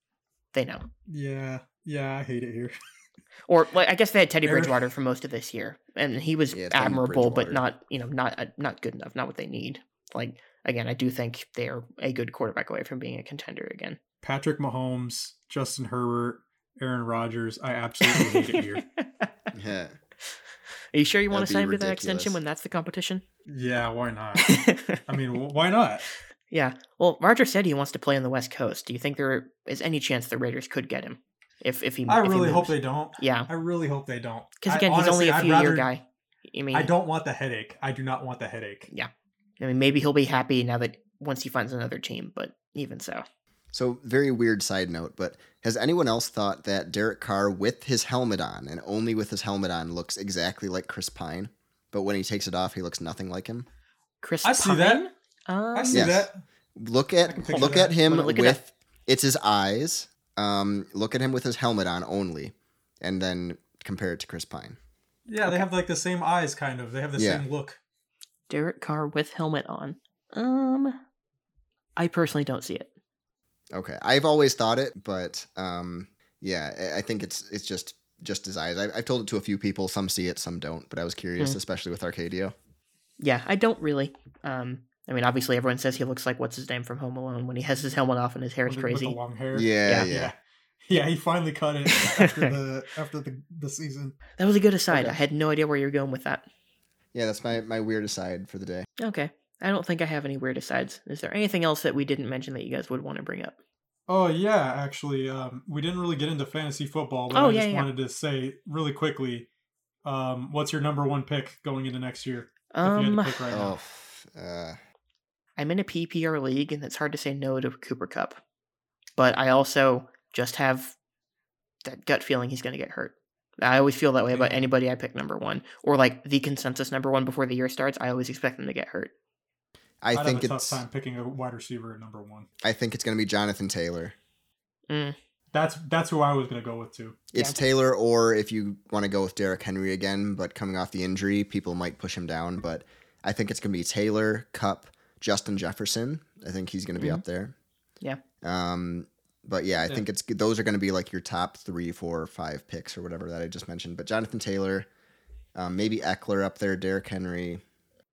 they know. Yeah, yeah, I hate it here. [LAUGHS] Or like I guess they had Teddy Eric- Bridgewater for most of this year, and he was Yeah, admirable, but not you know not uh, not good enough, not what they need. Like again, I do think they are a good quarterback away from being a contender again. Patrick Mahomes, Justin Herbert, Aaron Rodgers. I absolutely hate it here. Yeah. [LAUGHS] Are you sure you want to That'd sign be him to that extension when that's the competition? Yeah, why not? [LAUGHS] I mean, why not? yeah. Well, Roger said he wants to play on the West Coast. Do you think there is any chance the Raiders could get him if if he? I if he really hope they don't. Yeah, I really hope they don't. because I- again, he's only honestly, a I'd few year guy. I mean, I don't want the headache. I do not want the headache. Yeah, I mean, maybe he'll be happy now that once he finds another team. But even so, So, very weird side note, but has anyone else thought that Derek Carr, with his helmet on and only with his helmet on, looks exactly like Chris Pine? But when he takes it off, he looks nothing like him. Chris, Pine. I see that. Um, I see Yes. that. Look at look that. at him Look at- at with it's his eyes. Um, look at him with his helmet on only, and then compare it to Chris Pine. Yeah, they have like the same eyes, kind of. They have the Yeah. same look. Derek Carr with helmet on. Um, I personally don't see it. Okay, I've always thought it, but um, yeah, I- I think it's it's just just his eyes. I, I've told it to a few people. Some see it, some don't. But I was curious, Hmm. especially with Arcadio. Yeah, I don't really. Um, I mean, obviously, everyone says he looks like what's his name from Home Alone when he has his helmet off and his hair is with with the crazy. long hair. Yeah, yeah. Yeah. yeah. [LAUGHS] Yeah, he finally cut it after the [LAUGHS] after the, the season. That was a good aside. Okay. I had no idea where you were going with that. Yeah, that's my my weird aside for the day. Okay, I don't think I have any weird asides. Is there anything else that we didn't mention that you guys would want to bring up? Oh yeah, actually, um, we didn't really get into fantasy football, but Oh, I yeah, just yeah. wanted to say really quickly, um, what's your number one pick going into next year? if you had Um, to pick right Oh, now. f- uh, I'm in a PPR league, and it's hard to say no to Cooper Kupp. But I also just have that gut feeling he's going to get hurt. I always feel that way about anybody I pick number one, or like the consensus number one before the year starts. I always expect them to get hurt. I I'd think have a it's tough time picking a wide receiver at number one. I think it's gonna be Jonathan Taylor. Mm, That's that's who I was gonna go with too. It's Yeah. Taylor, or if you want to go with Derrick Henry again, but coming off the injury, people might push him down. But I think it's gonna be Taylor, Kupp, Justin Jefferson. I think he's gonna be Mhm. up there. Yeah. Um, but yeah, I Yeah. think it's those are gonna be like your top three, four, five picks or whatever that I just mentioned. But Jonathan Taylor, um, maybe Ekeler up there, Derrick Henry,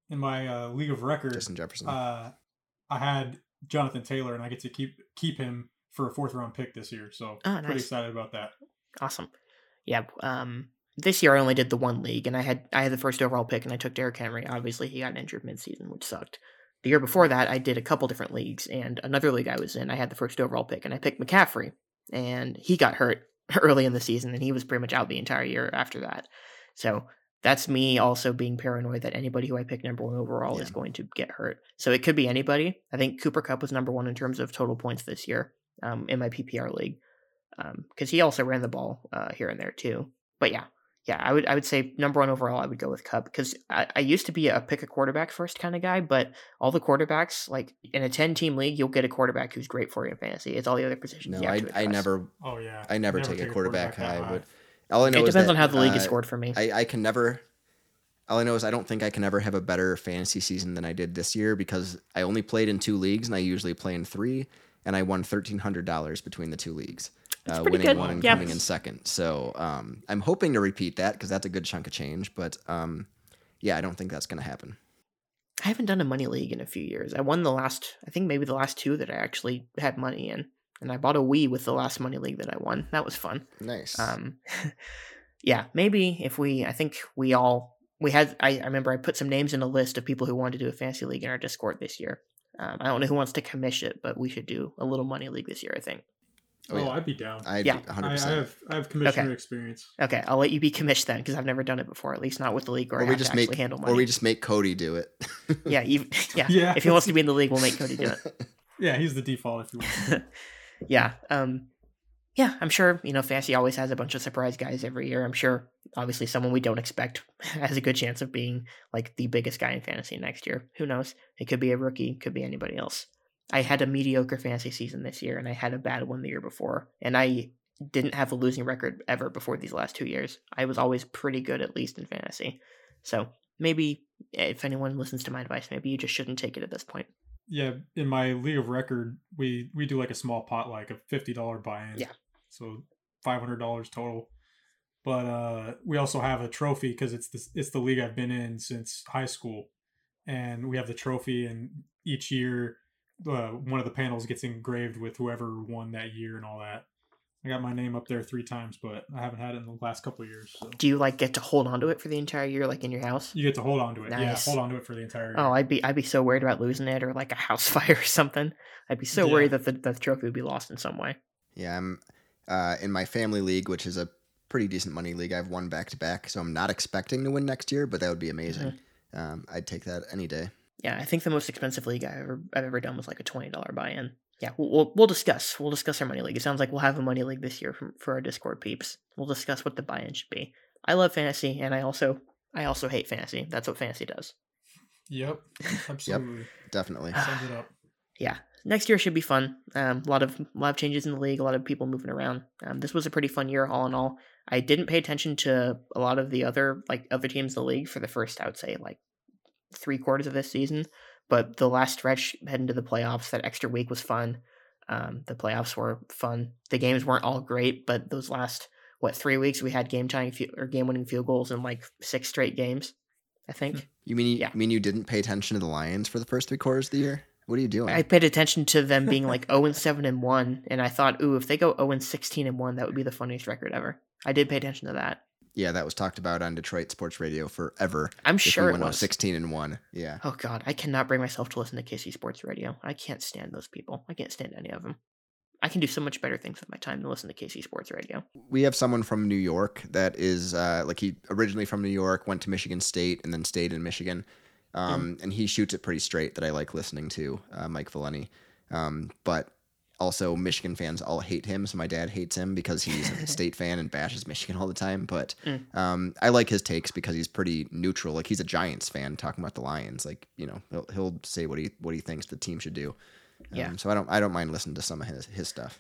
In my uh, league of record, Justin Jefferson. uh, I had Jonathan Taylor, and I get to keep keep him for a fourth round pick this year. So Oh, pretty excited about that. awesome. Yeah. Um, this year I only did the one league, and I had I had the first overall pick, and I took Derrick Henry. Obviously, he got injured midseason, which sucked. The year before that, I did a couple different leagues, and another league I was in, I had the first overall pick, and I picked McCaffrey, and he got hurt [LAUGHS] early in the season, and he was pretty much out the entire year after that. So that's me also being paranoid that anybody who I pick number one overall is going to get hurt. So it could be anybody. I think Cooper Kupp was number one in terms of total points this year um, in my PPR league because he also ran the ball uh, here and there too. But yeah, yeah, I would I would say number one overall. I would go with Kupp because I, I used to be a pick a quarterback first kind of guy, but all the quarterbacks like in a ten team league, you'll get a quarterback who's great for you in fantasy. It's all the other positions. no, you have I to I never Oh yeah, I never, take, a quarterback, that high. high. But all I know It is depends that, on how the league is uh, scored for me. I, I can never. All I know is I don't think I can ever have a better fantasy season than I did this year because I only played in two leagues and I usually play in three, and I won thirteen hundred dollars between the two leagues, That's uh, winning good. one and Yeah. coming in second. So um, I'm hoping to repeat that because that's a good chunk of change. But um, yeah, I don't think that's going to happen. I haven't done a money league in a few years. I won the last, I think maybe the last two that I actually had money in, and I bought a Wii with the last money league that I won. That was fun. Nice. Um, [LAUGHS] yeah, maybe if we, I think we all we had I, I remember I put some names in a list of people who wanted to do a fantasy league in our Discord this year. Um, I don't know who wants to commish it, but we should do a little money league this year. I think. Oh, Oh, yeah. I'd be down. I'd Yeah. be I, 100. I percent have I have commissioner Okay. experience. Okay, I'll let you be commissioned then because I've never done it before. At least not with the league, or, Or I we have just to make, actually handle money. or we just make Cody do it. yeah, [LAUGHS] even, [LAUGHS] yeah, Yeah. If he wants to be in the league, we'll make Cody do it. [LAUGHS] Yeah, he's the default if you want. yeah. Um yeah, I'm sure, you know, Fantasy always has a bunch of surprise guys every year. I'm sure obviously someone we don't expect has a good chance of being like the biggest guy in fantasy next year. Who knows? It could be a rookie, could be anybody else. I had a mediocre fantasy season this year and I had a bad one the year before. And I didn't have a losing record ever before these last two years. I was always pretty good at least in fantasy. So maybe if anyone listens to my advice, maybe you just shouldn't take it at this point. yeah, in my league of record, we we do like a small pot, like a fifty dollar buy-in. Yeah. So five hundred dollars total. But uh, we also have a trophy because it's the it's the league I've been in since high school, and we have the trophy. And each year, uh, one of the panels gets engraved with whoever won that year and all that. I got my name up there three times, but I haven't had it in the last couple of years. So Do you like get to hold on to it for the entire year like in your house? you get to hold on to it. Yeah, Nice. hold on to it for the entire year. Oh, I'd be I'd be so worried about losing it or like a house [LAUGHS] fire or something. I'd be so Yeah. worried that the, the trophy would be lost in some way. Yeah, I'm uh, in my family league, which is a pretty decent money league. I've won back to back, so I'm not expecting to win next year, but that would be amazing. Um, I'd take that any day. Yeah, I think the most expensive league I've ever I've ever done was like a twenty dollar buy in. Yeah, we'll, we'll we'll discuss. We'll discuss our money league. It sounds like we'll have a money league this year for, for our Discord peeps. We'll discuss what the buy in should be. I love fantasy, and I also I also hate fantasy. That's what fantasy does. [LAUGHS] Yep, absolutely. Definitely. Sums it up. yeah, next year should be fun. Um, a lot of a lot of changes in the league, a lot of people moving around. Um, this was a pretty fun year, all in all. I didn't pay attention to a lot of the other like other teams in the league for the first, I would say, like three quarters of this season. But the last stretch heading to the playoffs, that extra week was fun. Um, the playoffs were fun. The games weren't all great, but those last what three weeks we had game tying or game winning field goals in like six straight games. I think. You mean you, Yeah. you mean you didn't pay attention to the Lions for the first three quarters of the year? What are you doing? I paid attention to them being like 0 [LAUGHS] and 7 and 1, and I thought, ooh, if they go 0 and 16 and 1, that would be the funniest record ever. I did pay attention to that. Yeah, that was talked about on Detroit sports radio forever. I'm sure we it went was. 16 and one. Yeah. Oh god, I cannot bring myself to listen to KC Sports Radio. I can't stand those people. I can't stand any of them. I can do so much better things with my time than listen to KC Sports Radio. we have someone from New York that is uh, like he originally from New York, went to Michigan State, and then stayed in Michigan. Um, And he shoots it pretty straight that I like listening to, uh, Mike Valenti. Um, but also, Michigan fans all hate him. So my dad hates him because he's a [LAUGHS] state fan and bashes Michigan all the time. But Mm. um, I like his takes because he's pretty neutral. Like he's a Giants fan talking about the Lions. Like you know, he'll, he'll say what he what he thinks the team should do. Yeah. Um, so I don't I don't mind listening to some of his his stuff.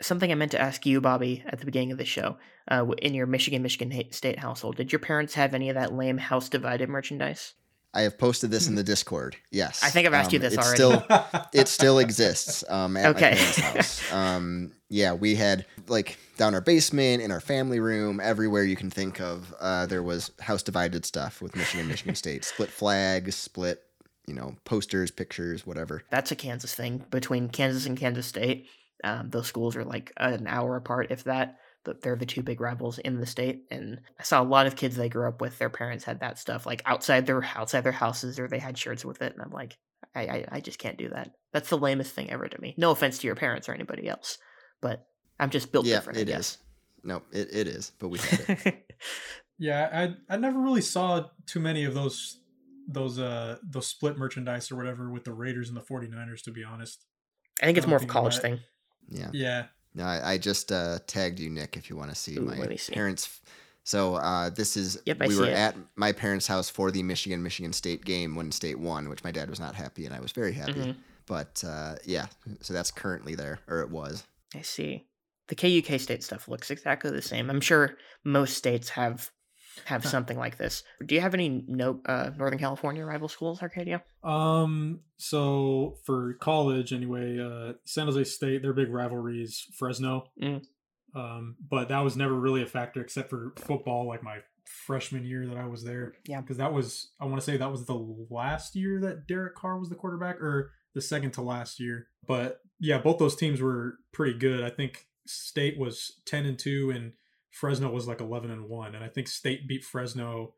Something I meant to ask you, Bobby, at the beginning of the show. Uh, in your Michigan Michigan State household, did your parents have any of that lame house divided merchandise? I have posted this in the Discord. Yes, I think I've asked you this already. Still, it still exists um, at Okay. my parents' house. [LAUGHS] Um, yeah, we had like down our basement, in our family room, everywhere you can think of. Uh, there was house divided stuff with Michigan, Michigan State, split flags, split, you know, posters, pictures, whatever. That's a Kansas thing between Kansas and Kansas State. Um, those schools are like an hour apart, if that. But they're the two big rivals in the state, and I saw a lot of kids they grew up with. Their parents had that stuff like outside their outside their houses, or they had shirts with it. And I'm like, I, I, I just can't do that. That's the lamest thing ever to me. No offense to your parents or anybody else, but I'm just built yeah, different. it I is. No, it, it is. But we had it. [LAUGHS] Yeah, I I never really saw too many of those those uh those split merchandise or whatever with the Raiders and the 49ers to be honest. I think it's more of a college thing. Yeah. Yeah. No, I, I just uh, tagged you, Nick, if you want to see Ooh, my see. parents. So uh, this is Yep, we were it. at my parents' house for the Michigan Michigan State game when State won, which my dad was not happy and I was very happy. Mhm. But uh, yeah, so that's currently there, or it was. I see. The KU K state stuff looks exactly the same. I'm sure most states have have Huh. something like this. Do you have any no uh, Northern California rival schools, Arcadio? Um so for college anyway, uh San Jose State, their big rivalry is Fresno. Mm. Um but that was never really a factor except for football like my freshman year that I was there. Yeah. Because that was I want to say that was the last year that Derek Carr was the quarterback or the second to last year. But yeah, both those teams were pretty good. I think State was 10 and 2 and Fresno was like 11 and 1 and I think State beat Fresno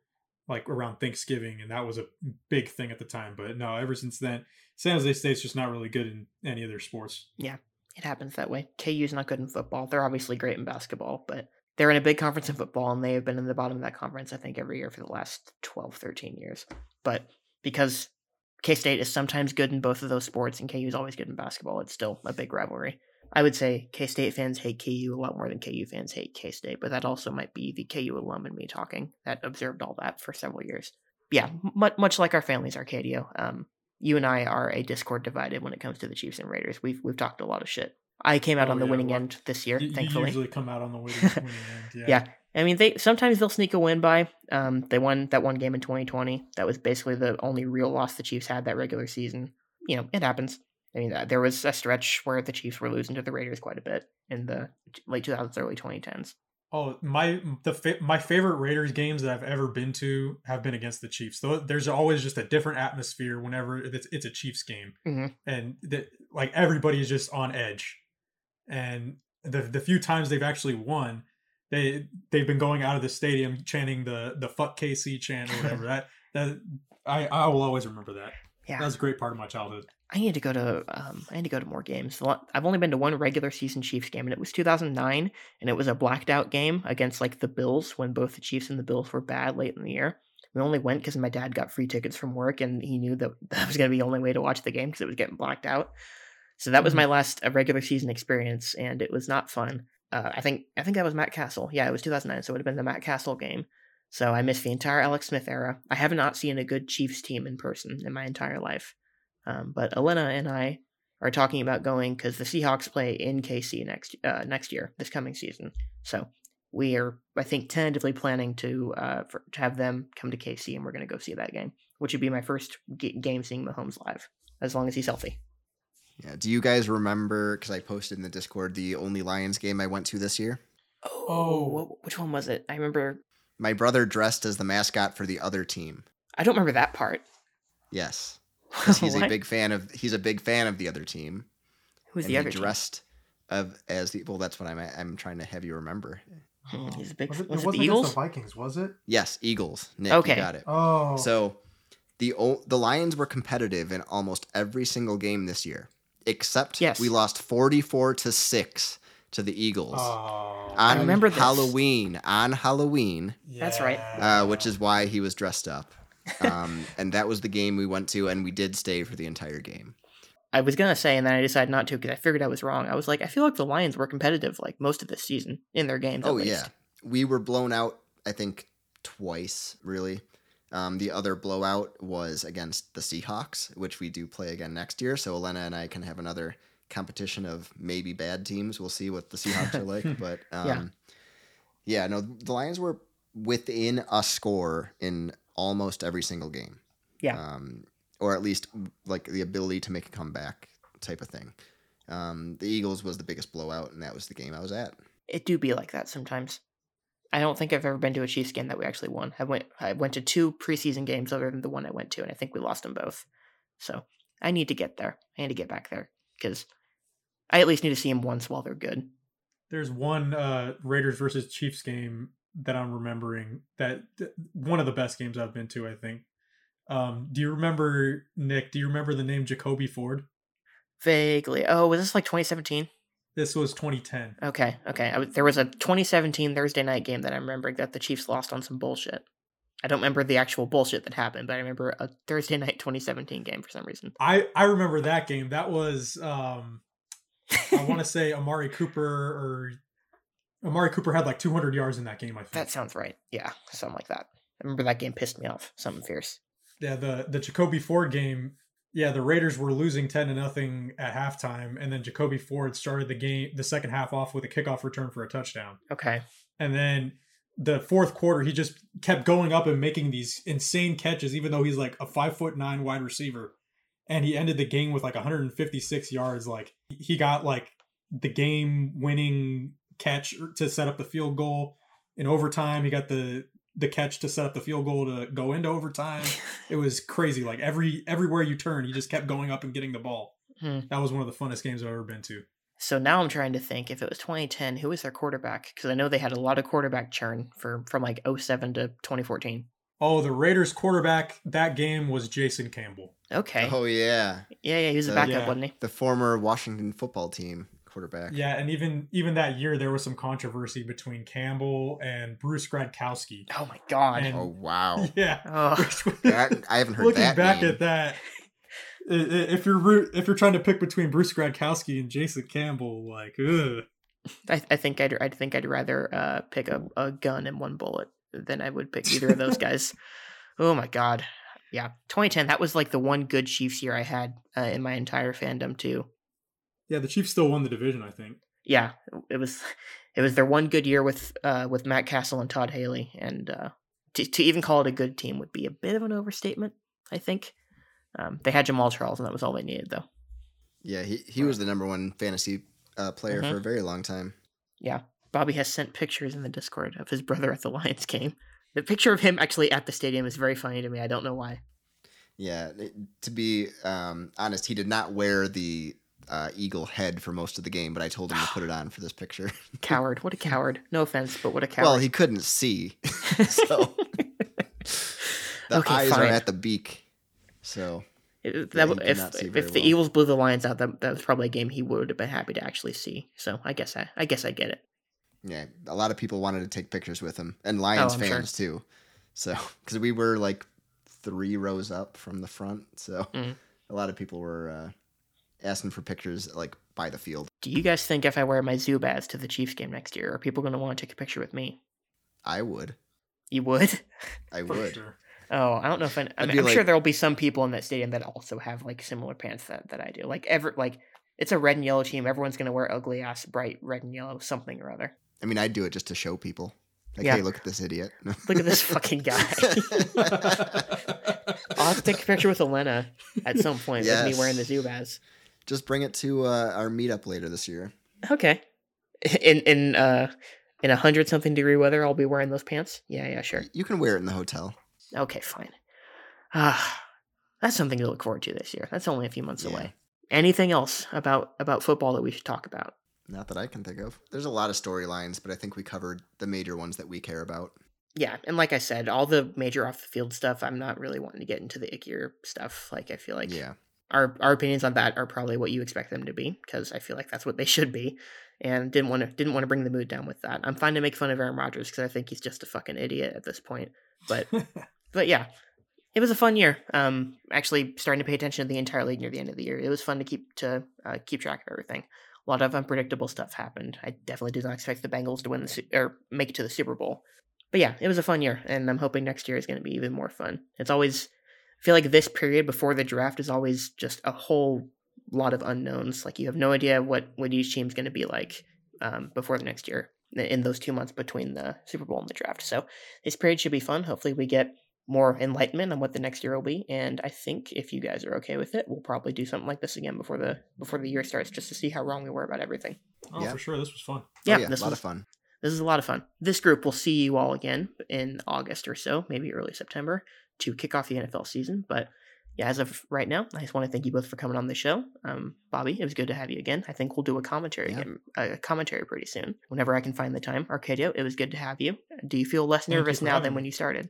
like around Thanksgiving, and that was a big thing at the time. But no, ever since then, San Jose State's just not really good in any other sports. Yeah, it happens that way. KU's not good in football. They're obviously great in basketball, but they're in a big conference in football, and they have been in the bottom of that conference, I think, every year for the last 12, 13 years. But because K State is sometimes good in both of those sports, and KU is always good in basketball, it's still a big rivalry. I would say K State fans hate KU a lot more than KU fans hate K State, but that also might be the KU alum in me talking that observed all that for several years. Yeah, much, much like our families, Arcadio. Um, you and I are a Discord divided when it comes to the Chiefs and Raiders. We've we've talked a lot of shit. I came out Oh, on the yeah, winning well, end this year, You, you thankfully. usually come out on the winning, [LAUGHS] winning end. Yeah. Yeah. I mean, they sometimes they'll sneak a win by. Um, they won that one game in 2020. That was basically the only real loss the Chiefs had that regular season. You know, it happens. I mean, uh, there was a stretch where the Chiefs were losing to the Raiders quite a bit in the late 2000s, early 2010s. Oh, my the fa- my favorite Raiders games that I've ever been to have been against the Chiefs. Though there's always just a different atmosphere whenever it's, it's a Chiefs game, Mhm. and that like everybody is just on edge. And the the few times they've actually won, they they've been going out of the stadium chanting the the "fuck KC" chant or whatever. [LAUGHS] that that I I will always remember that. Yeah. That was a great part of my childhood. I need to go to um, I need to go to more games. I've only been to one regular season Chiefs game, and it was 2009, and it was a blacked out game against like the Bills when both the Chiefs and the Bills were bad late in the year. We only went because my dad got free tickets from work, and he knew that [LAUGHS] that was going to be the only way to watch the game because it was getting blacked out. So that was my last uh, regular season experience, and it was not fun. Uh, I think I think that was Matt Cassel. Yeah, it was 2009, so it would have been the Matt Cassel game. So I missed the entire Alex Smith era. I have not seen a good Chiefs team in person in my entire life. Um, but Elena and I are talking about going because the Seahawks play in KC next uh, next year, this coming season. So we are, I think, tentatively planning to uh, for, to have them come to KC, and we're going to go see that game, which would be my first g- game seeing Mahomes live, as long as he's healthy. Yeah. Do you guys remember? Because I posted in the Discord the only Lions game I went to this year. Oh, Oh. wh- which one was it? I remember. My brother dressed as the mascot for the other team. I don't remember that part. Yes, because [LAUGHS] he's a big fan of. He's a big fan of the other team. Who's and the he other team? dressed of as the. Well, that's what I'm. I'm trying to have you remember. Hmm, He's a big. Was it, Was it it, wasn't the Eagles? the Vikings, was it? Yes, Eagles. Nick, Okay. you got it. Oh, So the the Lions were competitive in almost every single game this year, except Yes. we lost forty four to six to the Eagles oh, on remember this. Halloween. On Halloween, Yeah. That's right. uh, which is why he was dressed up. Um, and that was the game we went to, and we did stay for the entire game. I was gonna say, and then I decided not to because I figured I was wrong. I was like, I feel like the Lions were competitive like most of this season in their games. at Oh yeah, we were blown out. I think twice, really. Um, the other blowout was against the Seahawks, which we do play again next year. So Elena and I can have another competition of maybe bad teams. We'll see what the Seahawks are like, [LAUGHS] but um, Yeah. yeah, no, the Lions were within a score in almost every single game. Yeah. um, or at least like the ability to make a comeback type of thing. Um, the Eagles was the biggest blowout, and that was the game I was at. it do be like that sometimes. I don't think I've ever been to a Chiefs game that we actually won. I went I went to two preseason games other than the one I went to, and I think we lost them both. So I need to get there. I need to get back there because I at least need to see them once while they're good. There's one uh, Raiders versus Chiefs game that I'm remembering that th- one of the best games I've been to. I think. Um, do you remember Nick? Do you remember the name Jacoby Ford? Vaguely. Oh, was this like 2017? This was 2010. Okay, okay. I there was a 2017 Thursday night game that I'm remembering that the Chiefs lost on some bullshit. I don't remember the actual bullshit that happened, but I remember a Thursday night 2017 game for some reason. I I remember that game. That was um, I want to [LAUGHS] say Amari Cooper or Amari Cooper had like 200 yards in that game. I think. that sounds right. Yeah, something like that. I remember that game pissed me off. Something fierce. yeah, the the Jacoby Ford game. Yeah, the Raiders were losing 10 to nothing at halftime, and then Jacoby Ford started the game, the second half off with a kickoff return for a touchdown. Okay. And then the fourth quarter, he just kept going up and making these insane catches, even though he's like a five foot nine wide receiver. And he ended the game with like 156 yards. Like he got like the game winning catch to set up the field goal in overtime. He got the the catch to set up the field goal to go into overtime. [LAUGHS] It was crazy. Like every everywhere you turn, he just kept going up and getting the ball. Hmm. That was one of the funnest games I've ever been to. So now I'm trying to think if it was 2010, who was their quarterback? Because I know they had a lot of quarterback churn for from like 07 to 2014. Oh, the Raiders quarterback that game was Jason Campbell. Okay. Oh yeah, Yeah, yeah, he was a Uh, backup, yeah. wasn't he? the former Washington football team quarterback. Yeah, and even even that year there was some controversy between Campbell and Bruce Gradkowski. Oh my god. And- Oh wow. [LAUGHS] Yeah. Oh, which That- I haven't heard looking that. back name. at that, i- i- if you're root- if you're trying to pick between Bruce Gradkowski and Jason Campbell, like, ugh. I, I think I'd I think I'd rather uh, pick a, a gun and one bullet than I would pick either of those [LAUGHS] guys. Oh my god. Yeah, 2010. That was like the one good Chiefs year I had uh, in my entire fandom too. Yeah, the Chiefs still won the division, I think. Yeah, it was it was their one good year with uh, with Matt Cassel and Todd Haley, and uh, to to even call it a good team would be a bit of an overstatement. I think um, they had Jamaal Charles, and that was all they needed, though. Yeah, he he was the number one fantasy uh, player Mhm. for a very long time. Yeah, Bobby has sent pictures in the Discord of his brother at the [LAUGHS] Lions game. The picture of him actually at the stadium is very funny to me. I don't know why. Yeah, to be um, honest, he did not wear the uh, eagle head for most of the game, but I told him to put it on for this picture. [GASPS] Coward. What a coward. No offense, but what a coward. well, he couldn't see, [LAUGHS] [LAUGHS] so the Okay, eyes fine. are at the beak. So It- that, did if if very the. Eagles blew the Lions out, that, that was probably a game he would have been happy to actually see. So I guess I I guess I get it. yeah, a lot of people wanted to take pictures with him, and Lions Oh, I'm sure. fans too. So [LAUGHS] because we were like three rows up from the front, so Mhm. a lot of people were uh, asking for pictures like by the field. Do you guys think if I wear my Zubaz to the Chiefs game next year, are people going to want to take a picture with me? I would, You would? I would. sure. Oh, I don't know if I, I I'd mean, be I'm sure there will be some people in that stadium that also have like similar pants that, that I do. Like ever like it's a red and yellow team. Everyone's going to wear ugly ass bright red and yellow something or other. I mean, I'd do it just to show people. Like, Yeah. hey, look at this idiot. [LAUGHS] Look at this fucking guy. [LAUGHS] I'll have to take a picture with Elena at some point with me wearing the Yes. Zubaz. Just bring it to uh, our meetup later this year. Okay. [LAUGHS] In in uh in a hundred something degree weather, I'll be wearing those pants. Yeah, yeah, sure. You can wear it in the hotel. Okay, fine. Ah, that's something to look forward to this year. That's only a few months Yeah. away. Anything else about about football that we should talk about? Not that I can think of. There's a lot of storylines, but I think we covered the major ones that we care about. Yeah, and like I said, all the major off the field stuff, I'm not really wanting to get into the ickier stuff. Like I feel like yeah. Our our opinions on that are probably what you expect them to be because I feel like that's what they [LAUGHS] should be, and didn't want to didn't want to bring the mood down with that. I'm fine to make fun of Aaron Rodgers because I think he's just a fucking idiot at this point. But [LAUGHS] but yeah, it was a fun year. Um, actually starting to pay attention to the entire league near the end of the year. It was fun to keep to uh, keep track of everything. A lot of unpredictable stuff happened. I definitely did not expect the Bengals to win the Su- or make it to the Super Bowl. But yeah, it was a fun year, and I'm hoping next year is going to be even more fun. It's always feel like this period before the draft is always just a whole lot of unknowns. Like you have no idea what what each team's going to be like um, before the next year in those two months between the Super Bowl and the draft. So this period should be fun. Hopefully, we get more enlightenment on what the next year will be. And I think if you guys are okay with it, we'll probably do something like this again before the before the year starts, just to see how wrong we were about everything. Oh, Yeah. for sure. This was fun. Yeah, oh, yeah, this a lot was of fun. this is a lot of fun. This group will see you all again in August or so, maybe early September, to kick off the NFL season. But yeah, as of right now, I just want to thank you both for coming on the show. Um, Bobby, it was good to have you again. I think we'll do a commentary Yeah. game, a commentary pretty soon, whenever I can find the time. Arcadio, it was good to have you. Do you feel less nervous now than me. when you started?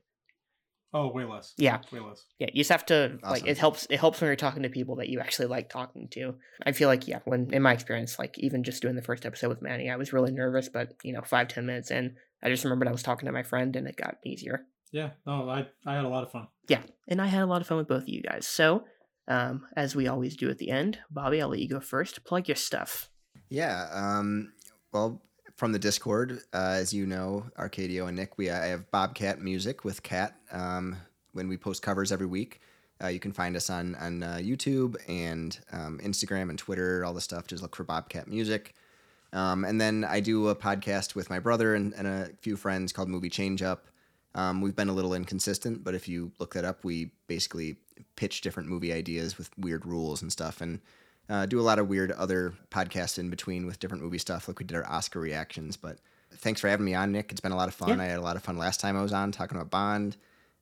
Oh, way less. Yeah, Way less. yeah. You just have to like it helps. It helps when you're talking to people that you actually like talking to. I feel like yeah, when in my experience, like even just doing the first episode with Manny, I was really nervous, but you know, five ten minutes in, I just remembered I was talking to my friend, and it got easier. Yeah. No, I I had a lot of fun. Yeah, and I had a lot of fun with both of you guys. So, um, as we always do at the end, Bobby, I'll let you go first. Plug your stuff. Yeah. Um, well, from the Discord, uh, as you know, Arcadio and Nick, we I have Bobcat Music with Cat. Um, when we post covers every week, uh, you can find us on on uh, YouTube and um, Instagram and Twitter, all the stuff. Just look for Bobcat Music. Um, and then I do a podcast with my brother and, and a few friends called Movie Change Up. Um, we've been a little inconsistent, but if you look that up, we basically pitch different movie ideas with weird rules and stuff, and uh, do a lot of weird other podcasts in between with different movie stuff, like we did our Oscar reactions. But thanks for having me on, Nick. It's been a lot of fun. Yeah. I had a lot of fun last time I was on talking about Bond,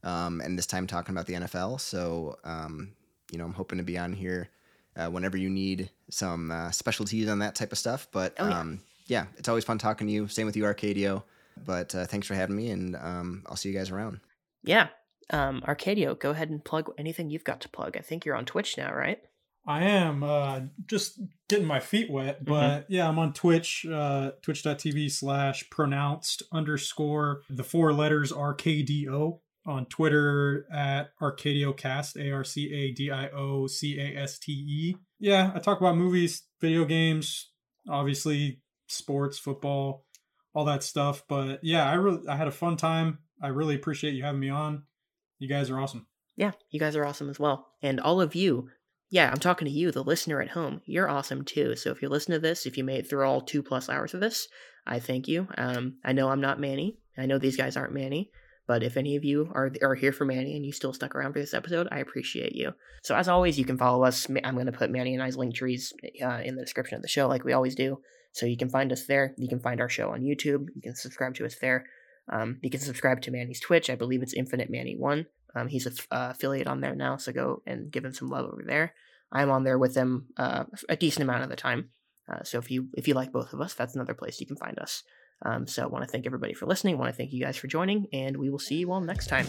um, and this time talking about the NFL. So, um, you know, I'm hoping to be on here uh, whenever you need some uh, specialties on that type of stuff. But Oh, yeah. um, yeah, it's always fun talking to you. Same with you, Arcadio. But uh, thanks for having me, and um, I'll see you guys around. Yeah, Um, Arcadio, go ahead and plug anything you've got to plug. I think you're on Twitch now, right? I am uh, just getting my feet wet, Mm-hmm. but yeah, I'm on Twitch, uh, twitch.tv slash pronounced underscore the four letters RKDO. On Twitter at ArcadioCast, A R C A D I O C A S T E. Yeah, I talk about movies, video games, obviously sports, football, all that stuff. But yeah, I really I had a fun time. I really appreciate you having me on. You guys are awesome. Yeah, you guys are awesome as well. And all of you, yeah, I'm talking to you, the listener at home. You're awesome too. So if you listen to this, if you made it through all two plus hours of this, I thank you. Um, I know I'm not Manny. I know these guys aren't Manny. But if any of you are are here for Manny and you still stuck around for this episode, I appreciate you. So as always, you can follow us. I'm going to put Manny and I's link trees uh, in the description of the show, like we always do. So you can find us there. You can find our show on YouTube. You can subscribe to us there. Um, you can subscribe to Manny's Twitch. I believe it's Infinite Manny One. Um, he's an uh, affiliate on there now, so go and give him some love over there. I'm on there with him uh, a decent amount of the time. Uh, so if you if you like both of us, that's another place you can find us. Um, so I want to thank everybody for listening. I want to thank you guys for joining, and we will see you all next time.